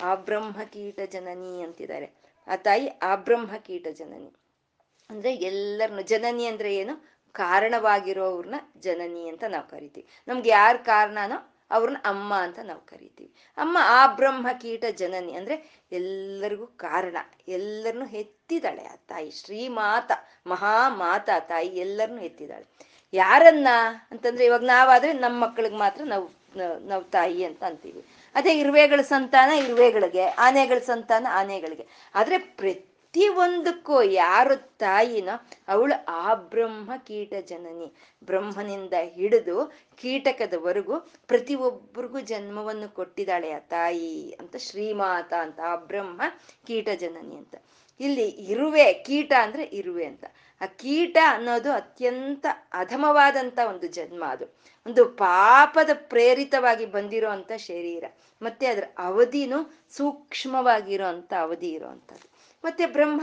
ಆ ಬ್ರಹ್ಮ ಕೀಟ ಜನನಿ ಅಂತಿದ್ದಾರೆ. ಆ ತಾಯಿ ಆ ಬ್ರಹ್ಮ ಕೀಟ ಜನನಿ. ಅಂದ್ರೆ ಎಲ್ಲರನ್ನು ಜನನಿ ಅಂದ್ರೆ ಏನು? ಕಾರಣವಾಗಿರೋವ್ರನ್ನ ಜನನಿ ಅಂತ ನಾವು ಕರಿತೀವಿ. ನಮ್ಗೆ ಯಾರು ಕಾರಣನೋ ಅವ್ರನ್ನ ಅಮ್ಮ ಅಂತ ನಾವು ಕರಿತೀವಿ. ಅಮ್ಮ ಆ ಬ್ರಹ್ಮ ಕೀಟ ಜನನಿ ಅಂದ್ರೆ ಎಲ್ಲರಿಗೂ ಕಾರಣ. ಎಲ್ಲರನ್ನು ಎತ್ತಿದಾಳೆ ಆ ತಾಯಿ. ಶ್ರೀಮಾತ, ಮಹಾಮಾತ ತಾಯಿ ಎಲ್ಲರನ್ನು ಎತ್ತಿದಾಳೆ ಯಾರನ್ನ ಅಂತಂದ್ರೆ ಇವಾಗ ನಾವಾದ್ರೆ ನಮ್ಮ ಮಕ್ಕಳಿಗೆ ಮಾತ್ರ ನಾವು ನಾವು ತಾಯಿ ಅಂತ ಅಂತೀವಿ. ಅದೇ ಇರುವೆಗಳ ಸಂತಾನ ಇರುವೆಗಳಿಗೆ, ಆನೆಗಳ ಸಂತಾನ ಆನೆಗಳಿಗೆ. ಆದ್ರೆ ಪ್ರತಿ ಒಂದಕ್ಕೂ ಯಾರು ತಾಯಿನೋ ಅವಳು ಆ ಬ್ರಹ್ಮ ಕೀಟ ಜನನಿ. ಬ್ರಹ್ಮನಿಂದ ಹಿಡಿದು ಕೀಟಕದವರೆಗೂ ಪ್ರತಿ ಒಬ್ಬರಿಗೂ ಜನ್ಮವನ್ನು ಕೊಟ್ಟಿದ್ದಾಳೆ ಆ ತಾಯಿ ಅಂತ ಶ್ರೀಮಾತ ಅಂತ, ಆ ಬ್ರಹ್ಮ ಕೀಟ ಜನನಿ ಅಂತ. ಇಲ್ಲಿ ಇರುವೆ, ಕೀಟ ಅಂದ್ರೆ ಇರುವೆ ಅಂತ. ಆ ಕೀಟ ಅನ್ನೋದು ಅತ್ಯಂತ ಅಧಮವಾದಂತ ಒಂದು ಜನ್ಮ ಅದು. ಒಂದು ಪಾಪದ ಪ್ರೇರಿತವಾಗಿ ಬಂದಿರೋ ಅಂತ ಶರೀರ. ಮತ್ತೆ ಅದರ ಅವಧಿನೂ ಸೂಕ್ಷ್ಮವಾಗಿರೋ ಅಂತ ಅವಧಿ ಇರೋ ಮತ್ತೆ ಬ್ರಹ್ಮ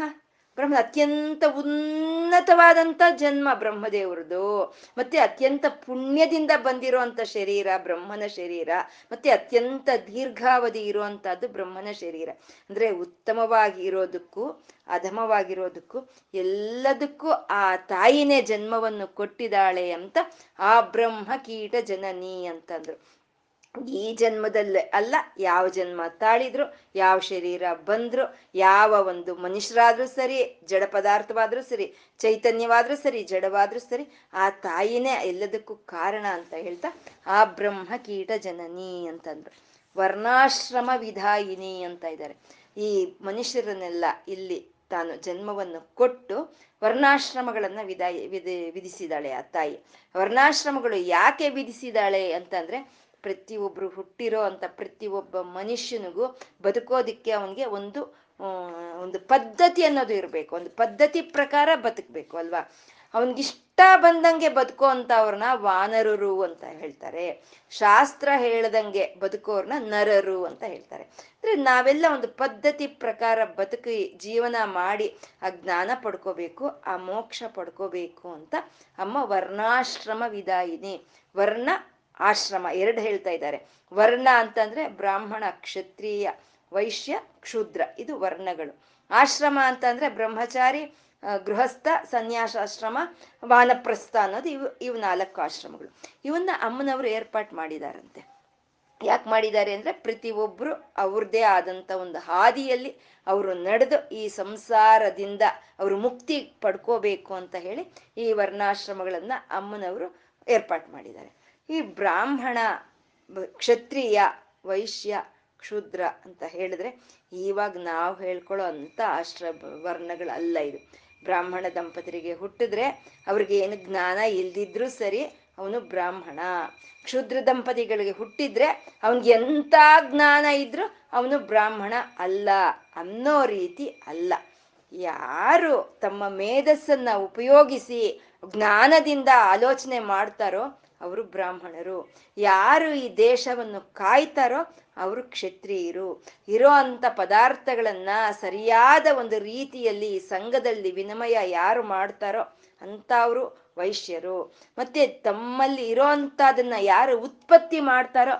ಬ್ರಹ್ಮ ಅತ್ಯಂತ ಉನ್ನತವಾದಂತ ಜನ್ಮ ಬ್ರಹ್ಮದೇವ್ರದ್ದು ಮತ್ತೆ ಅತ್ಯಂತ ಪುಣ್ಯದಿಂದ ಬಂದಿರುವಂತ ಶರೀರ ಬ್ರಹ್ಮನ ಶರೀರ. ಮತ್ತೆ ಅತ್ಯಂತ ದೀರ್ಘಾವಧಿ ಇರುವಂತಹದ್ದು ಬ್ರಹ್ಮನ ಶರೀರ. ಅಂದ್ರೆ ಉತ್ತಮವಾಗಿ ಇರೋದಕ್ಕೂ ಅಧಮವಾಗಿರೋದಕ್ಕೂ, ಎಲ್ಲದಕ್ಕೂ ಆ ತಾಯಿನೇ ಜನ್ಮವನ್ನು ಕೊಟ್ಟಿದ್ದಾಳೆ ಅಂತ ಆ ಬ್ರಹ್ಮ ಕೀಟ ಜನನಿ ಅಂತಂದ್ರು. ಈ ಜನ್ಮದಲ್ಲೇ ಅಲ್ಲ, ಯಾವ ಜನ್ಮ ತಾಳಿದ್ರು, ಯಾವ ಶರೀರ ಬಂದ್ರು, ಯಾವ ಒಂದು ಮನುಷ್ಯರಾದ್ರೂ ಸರಿ, ಜಡ ಪದಾರ್ಥವಾದ್ರೂ ಸರಿ, ಚೈತನ್ಯವಾದ್ರೂ ಸರಿ, ಜಡವಾದ್ರೂ ಸರಿ, ಆ ತಾಯಿನೇ ಎಲ್ಲದಕ್ಕೂ ಕಾರಣ ಅಂತ ಹೇಳ್ತಾ, ಆ ಬ್ರಹ್ಮ ಕೀಟ ಜನನಿ ಅಂತಂದ್ರು. ವರ್ಣಾಶ್ರಮ ವಿಧಾಯಿನಿ ಅಂತ ಇದ್ದಾರೆ. ಈ ಮನುಷ್ಯರನ್ನೆಲ್ಲ ಇಲ್ಲಿ ತಾನು ಜನ್ಮವನ್ನು ಕೊಟ್ಟು ವರ್ಣಾಶ್ರಮಗಳನ್ನ ವಿಧಾಯಿ ವಿಧಿ ವಿಧಿಸಿದಾಳೆ ಆ ತಾಯಿ. ವರ್ಣಾಶ್ರಮಗಳು ಯಾಕೆ ವಿಧಿಸಿದಾಳೆ ಅಂತಂದ್ರೆ ಪ್ರತಿಯೊಬ್ರು ಹುಟ್ಟಿರೋ ಅಂತ ಪ್ರತಿಯೊಬ್ಬ ಮನುಷ್ಯನಿಗೂ ಬದುಕೋದಿಕ್ಕೆ ಅವನಿಗೆ ಒಂದು ಒಂದು ಪದ್ಧತಿ ಅನ್ನೋದು ಇರಬೇಕು. ಒಂದು ಪದ್ಧತಿ ಪ್ರಕಾರ ಬದುಕಬೇಕು ಅಲ್ವಾ? ಅವನಿಗಿಷ್ಟ ಬಂದಂಗೆ ಬದುಕೋ ಅಂತ ಅವ್ರನ್ನ ವಾನರರು ಅಂತ ಹೇಳ್ತಾರೆ. ಶಾಸ್ತ್ರ ಹೇಳ್ದಂಗೆ ಬದುಕೋರ್ನ ನರರು ಅಂತ ಹೇಳ್ತಾರೆ. ಅಂದ್ರೆ ನಾವೆಲ್ಲ ಒಂದು ಪದ್ಧತಿ ಪ್ರಕಾರ ಬದುಕಿ ಜೀವನ ಮಾಡಿ ಆ ಜ್ಞಾನ ಪಡ್ಕೋಬೇಕು, ಆ ಮೋಕ್ಷ ಪಡ್ಕೋಬೇಕು ಅಂತ ಅಮ್ಮ ವರ್ಣಾಶ್ರಮ ವಿದಾಯಿನಿ ವರ್ಣ ಆಶ್ರಮ ಎರಡು ಹೇಳ್ತಾ ಇದ್ದಾರೆ. ವರ್ಣ ಅಂತಂದ್ರೆ ಬ್ರಾಹ್ಮಣ, ಕ್ಷತ್ರಿಯ, ವೈಶ್ಯ, ಕ್ಷುದ್ರ. ಇದು ವರ್ಣಗಳು. ಆಶ್ರಮ ಅಂತಂದ್ರೆ ಬ್ರಹ್ಮಚಾರಿ ಗೃಹಸ್ಥ, ಸನ್ಯಾಸಾಶ್ರಮ, ವಾನಪ್ರಸ್ಥ ಅನ್ನೋದು ಇವು ಇವು ನಾಲ್ಕು ಆಶ್ರಮಗಳು. ಇವನ್ನ ಅಮ್ಮನವರು ಏರ್ಪಾಟ್ ಮಾಡಿದಾರಂತೆ. ಯಾಕೆ ಮಾಡಿದ್ದಾರೆ ಅಂದ್ರೆ ಪ್ರತಿ ಒಬ್ರು ಅವ್ರದ್ದೇ ಆದಂತ ಒಂದು ಹಾದಿಯಲ್ಲಿ ಅವರು ನಡೆದು ಈ ಸಂಸಾರದಿಂದ ಅವರು ಮುಕ್ತಿ ಪಡ್ಕೋಬೇಕು ಅಂತ ಹೇಳಿ ಈ ವರ್ಣಾಶ್ರಮಗಳನ್ನ ಅಮ್ಮನವರು ಏರ್ಪಾಟ್ ಮಾಡಿದ್ದಾರೆ. ಈ ಬ್ರಾಹ್ಮಣ ಕ್ಷತ್ರಿಯ, ವೈಶ್ಯ, ಕ್ಷುದ್ರ ಅಂತ ಹೇಳಿದ್ರೆ ಇವಾಗ ನಾವು ಹೇಳ್ಕೊಳ್ಳೋ ಅಂತ ಆಶ್ರ, ವರ್ಣಗಳಲ್ಲ ಇದು. ಬ್ರಾಹ್ಮಣ ದಂಪತಿರಿಗೆ ಹುಟ್ಟಿದ್ರೆ ಅವ್ರಿಗೆ ಏನು ಜ್ಞಾನ ಇಲ್ದಿದ್ರು ಸರಿ ಅವನು ಬ್ರಾಹ್ಮಣ. ಕ್ಷುದ್ರ ದಂಪತಿಗಳಿಗೆ ಹುಟ್ಟಿದ್ರೆ ಅವನ್ಗೆ ಎಂಥ ಜ್ಞಾನ ಇದ್ರು ಅವನು ಬ್ರಾಹ್ಮಣ ಅಲ್ಲ ಅನ್ನೋ ರೀತಿ ಅಲ್ಲ. ಯಾರು ತಮ್ಮ ಮೇಧಸ್ಸನ್ನ ಉಪಯೋಗಿಸಿ ಜ್ಞಾನದಿಂದ ಆಲೋಚನೆ ಮಾಡ್ತಾರೋ ಅವರು ಬ್ರಾಹ್ಮಣರು. ಯಾರು ಈ ದೇಶವನ್ನು ಕಾಯ್ತಾರೋ ಅವರು ಕ್ಷತ್ರಿಯರು. ಇರೋ ಅಂಥ ಪದಾರ್ಥಗಳನ್ನ ಸರಿಯಾದ ಒಂದು ರೀತಿಯಲ್ಲಿ ಸಂಘದಲ್ಲಿ ವಿನಿಮಯ ಯಾರು ಮಾಡ್ತಾರೋ ಅವರು ವೈಶ್ಯರು. ಮತ್ತೆ ತಮ್ಮಲ್ಲಿ ಇರೋ ಯಾರು ಉತ್ಪತ್ತಿ ಮಾಡ್ತಾರೋ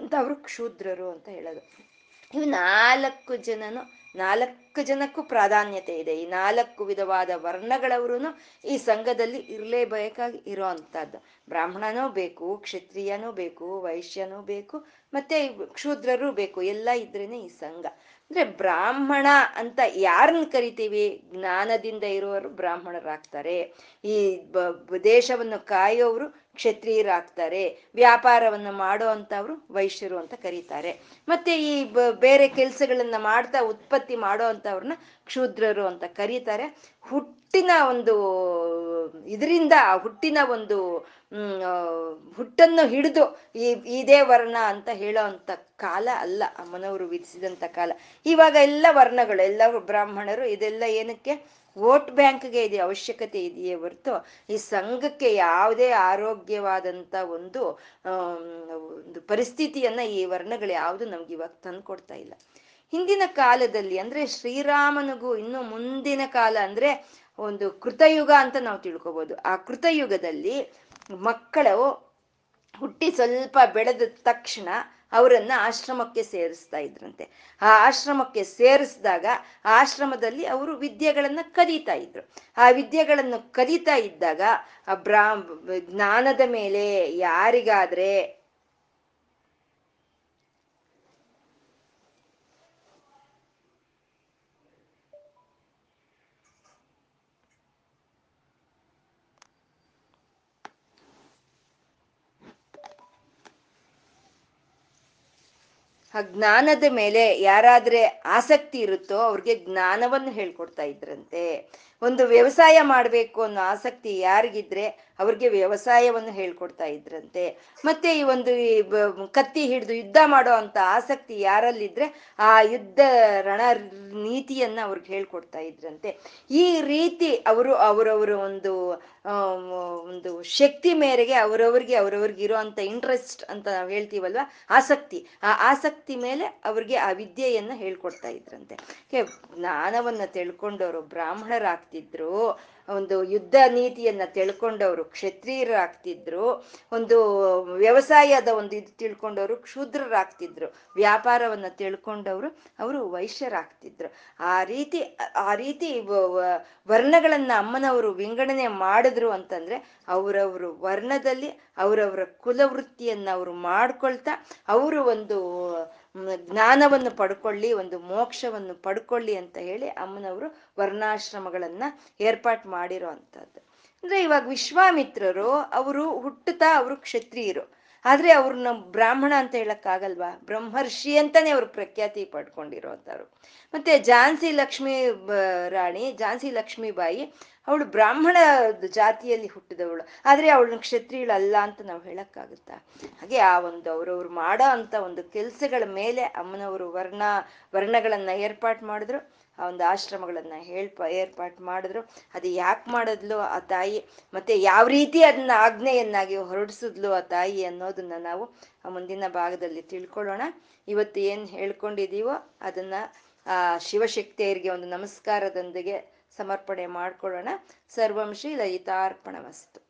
ಅಂತ ಅವರು ಕ್ಷೂದ್ರರು ಅಂತ ಹೇಳೋದು. ಇವು ನಾಲ್ಕು ಜನನು ನಾಲ್ಕು ಜನಕ್ಕೂ ಪ್ರಾಧಾನ್ಯತೆ ಇದೆ. ಈ ನಾಲ್ಕು ವಿಧವಾದ ವರ್ಣಗಳವರು ಈ ಸಂಘದಲ್ಲಿ ಇರಲೇಬೇಕಾಗಿ ಇರೋ ಅಂಥದ್ದು. ಬ್ರಾಹ್ಮಣನೂ ಬೇಕು, ಕ್ಷತ್ರಿಯನೂ ಬೇಕು, ವೈಶ್ಯನೂ ಬೇಕು, ಮತ್ತೆ ಕ್ಷೂದ್ರರು ಬೇಕು. ಎಲ್ಲ ಇದ್ರೇನೆ ಈ ಸಂಘ. ಅಂದ್ರೆ ಬ್ರಾಹ್ಮಣ ಅಂತ ಯಾರನ್ನ ಕರಿತೀವಿ? ಜ್ಞಾನದಿಂದ ಇರುವವರು ಬ್ರಾಹ್ಮಣರಾಗ್ತಾರೆ. ಈ ದೇಶವನ್ನು ಕಾಯೋರು ಕ್ಷತ್ರಿಯರಾಗ್ತಾರೆ. ವ್ಯಾಪಾರವನ್ನು ಮಾಡೋ ವೈಶ್ಯರು ಅಂತ ಕರೀತಾರೆ. ಮತ್ತೆ ಈ ಬೇರೆ ಕೆಲಸಗಳನ್ನ ಮಾಡ್ತಾ ಉತ್ಪತ್ತಿ ಮಾಡೋ ಅಂತವ್ರನ್ನ ಕ್ಷೂದ್ರರು ಅಂತ ಕರೀತಾರೆ. ಹುಟ್ಟಿನ ಒಂದು ಇದರಿಂದ ಹುಟ್ಟಿನ ಒಂದು ಹುಟ್ಟನ್ನು ಹಿಡಿದು ಈ ಇದೇ ವರ್ಣ ಅಂತ ಹೇಳೋ ಅಂತ ಕಾಲ ಅಲ್ಲ. ಅಮ್ಮನವರು ವಿಧಿಸಿದಂತ ಕಾಲ. ಇವಾಗ ಎಲ್ಲ ವರ್ಣಗಳು, ಎಲ್ಲ ಬ್ರಾಹ್ಮಣರು ಇದೆಲ್ಲ ಏನಕ್ಕೆ? ವೋಟ್ ಬ್ಯಾಂಕ್ಗೆ ಇದೆ, ಅವಶ್ಯಕತೆ ಇದೆಯೇ ಹೊರತು ಈ ಸಂಘಕ್ಕೆ ಯಾವುದೇ ಆರೋಗ್ಯವಾದಂತ ಒಂದು ಒಂದು ಪರಿಸ್ಥಿತಿಯನ್ನ ಈ ವರ್ಣಗಳು ಯಾವುದು ನಮ್ಗೆ ಇವಾಗ ತಂದುಕೊಡ್ತಾ ಇಲ್ಲ. ಹಿಂದಿನ ಕಾಲದಲ್ಲಿ ಅಂದ್ರೆ ಶ್ರೀರಾಮನಿಗೂ ಇನ್ನು ಮುಂದಿನ ಕಾಲ ಅಂದ್ರೆ ಒಂದು ಕೃತಯುಗ ಅಂತ ನಾವು ತಿಳ್ಕೊಬೋದು. ಆ ಕೃತಯುಗದಲ್ಲಿ ಮಕ್ಕಳು ಹುಟ್ಟಿ ಸ್ವಲ್ಪ ಬೆಳೆದ ತಕ್ಷಣ ಅವರನ್ನ ಆಶ್ರಮಕ್ಕೆ ಸೇರಿಸ್ತಾ ಇದ್ರಂತೆ. ಆ ಆಶ್ರಮಕ್ಕೆ ಸೇರಿಸಿದಾಗ ಆಶ್ರಮದಲ್ಲಿ ಅವರು ವಿದ್ಯೆಗಳನ್ನ ಕದೀತಾ ಇದ್ರು. ಆ ವಿದ್ಯೆಗಳನ್ನು ಕದೀತಾ ಇದ್ದಾಗ ಆ ಬ್ರಾ ಜ್ಞಾನದ ಮೇಲೆ ಯಾರಿಗಾದ್ರೆ ಆ ಜ್ಞಾನದ ಮೇಲೆ ಯಾರಾದ್ರೆ ಆಸಕ್ತಿ ಇರುತ್ತೋ ಅವ್ರಿಗೆ ಜ್ಞಾನವನ್ನು ಹೇಳ್ಕೊಡ್ತಾ ಇದ್ರಂತೆ. ಒಂದು ವ್ಯವಸಾಯ ಮಾಡಬೇಕು ಅನ್ನೋ ಆಸಕ್ತಿ ಯಾರಿಗಿದ್ರೆ ಅವ್ರಿಗೆ ವ್ಯವಸಾಯವನ್ನು ಹೇಳ್ಕೊಡ್ತಾ ಇದ್ರಂತೆ. ಮತ್ತೆ ಈ ಒಂದು ಕತ್ತಿ ಹಿಡಿದು ಯುದ್ಧ ಮಾಡೋ ಅಂತ ಆಸಕ್ತಿ ಯಾರಲ್ಲಿದ್ರೆ ಆ ಯುದ್ಧ ರಣ ನೀತಿಯನ್ನ ಅವ್ರಿಗೆ ಹೇಳ್ಕೊಡ್ತಾ ಇದ್ರಂತೆ. ಈ ರೀತಿ ಅವರು ಅವರವರ ಒಂದು ಒಂದು ಶಕ್ತಿ ಮೇರೆಗೆ ಅವರವ್ರಿಗೆ, ಅವ್ರವ್ರಿಗೆ ಇರೋಂಥ ಇಂಟ್ರೆಸ್ಟ್ ಅಂತ ನಾವು ಹೇಳ್ತೀವಲ್ವ? ಆಸಕ್ತಿ. ಆ ಆಸಕ್ತಿ ಮೇಲೆ ಅವ್ರಿಗೆ ಆ ವಿದ್ಯೆಯನ್ನ ಹೇಳ್ಕೊಡ್ತಾ ಇದ್ರಂತೆ. ಜ್ಞಾನವನ್ನ ತಿಳ್ಕೊಂಡವರು ಬ್ರಾಹ್ಮಣರಾಗ್ತಿದ್ರು ಒಂದು ಯುದ್ಧ ನೀತಿಯನ್ನ ತಿಳ್ಕೊಂಡವರು ಕ್ಷತ್ರಿಯರಾಗ್ತಿದ್ರು ಒಂದು ವ್ಯವಸಾಯದ ಒಂದು ಇದು ತಿಳ್ಕೊಂಡವರು, ಕ್ಷುದ್ರರಾಗ್ತಿದ್ರು. ವ್ಯಾಪಾರವನ್ನ ತಿಳ್ಕೊಂಡವರು, ಅವರು ವೈಶ್ಯರಾಗ್ತಿದ್ರು. ಆ ರೀತಿ ಆ ರೀತಿ ವರ್ಣಗಳನ್ನ ಅಮ್ಮನವರು ವಿಂಗಡಣೆ ಮಾಡಿದ್ರು ಅಂತಂದ್ರೆ, ಅವರವರು ವರ್ಣದಲ್ಲಿ, ಅವರವರ ಕುಲವೃತ್ತಿಯನ್ನ ಅವರು ಮಾಡ್ಕೊಳ್ತಾ, ಅವರು ಒಂದು ಜ್ಞಾನವನ್ನು ಪಡ್ಕೊಳ್ಳಿ, ಒಂದು ಮೋಕ್ಷವನ್ನು ಪಡ್ಕೊಳ್ಳಿ ಅಂತ ಹೇಳಿ ಅಮ್ಮನವರು ವರ್ಣಾಶ್ರಮಗಳನ್ನ ಏರ್ಪಾಟ್ ಮಾಡಿರೋ ಅಂಥದ್ದು ಅಂದ್ರೆ ಇವಾಗ ವಿಶ್ವಾಮಿತ್ರರು, ಅವರು ಹುಟ್ಟುತ್ತಾ ಅವರು ಕ್ಷತ್ರಿಯರು. ಆದ್ರೆ ಅವ್ರನ್ನ ಬ್ರಾಹ್ಮಣ ಅಂತ ಹೇಳಕ್ಕಾಗಲ್ವಾ? ಬ್ರಹ್ಮರ್ಷಿ ಅಂತಾನೆ ಅವ್ರು ಪ್ರಖ್ಯಾತಿ ಪಡ್ಕೊಂಡಿರೋಂಥವ್ರು. ಮತ್ತೆ ಝಾನ್ಸಿ ಲಕ್ಷ್ಮಿ ರಾಣಿ ಝಾನ್ಸಿ ಲಕ್ಷ್ಮೀಬಾಯಿ ಅವಳು ಬ್ರಾಹ್ಮಣ ಜಾತಿಯಲ್ಲಿ ಹುಟ್ಟಿದವಳು. ಆದ್ರೆ ಅವಳನ್ನ ಕ್ಷತ್ರಿಯಳಲ್ಲ ಅಂತ ನಾವು ಹೇಳಕ್ಕಾಗುತ್ತಾ? ಹಾಗೆ ಆ ಒಂದು ಅವ್ರವ್ರು ಮಾಡೋ ಅಂತ ಒಂದು ಕೆಲಸಗಳ ಮೇಲೆ ಅಮ್ಮನವರು ವರ್ಣ, ವರ್ಣಗಳನ್ನ ಏರ್ಪಾಟ್ ಮಾಡಿದ್ರು. ಆ ಒಂದು ಆಶ್ರಮಗಳನ್ನ ಹೇಳ್ಪ, ಏರ್ಪಾಟ್ ಮಾಡಿದ್ರು. ಅದು ಯಾಕೆ ಮಾಡಿದ್ಲು ಆ ತಾಯಿ? ಮತ್ತೆ ಯಾವ ರೀತಿ ಅದನ್ನ ಆಜ್ಞೆಯನ್ನಾಗಿ ಹೊರಡಿಸಿದ್ಲು ಆ ತಾಯಿ ಅನ್ನೋದನ್ನ ನಾವು ಆ ಮುಂದಿನ ಭಾಗದಲ್ಲಿ ತಿಳ್ಕೊಳ್ಳೋಣ. ಇವತ್ತು ಏನ್ ಹೇಳ್ಕೊಂಡಿದೀವೋ ಅದನ್ನ ಆ ಶಿವಶಕ್ತಿಯರಿಗೆ ಒಂದು ನಮಸ್ಕಾರದೊಂದಿಗೆ ಸಮರ್ಪಣೆ ಮಾಡ್ಕೊಳ್ಳೋಣ. ಸರ್ವಂ ಶ್ರೀ ಲಲಿತಾರ್ಪಣ ವಸ್ತು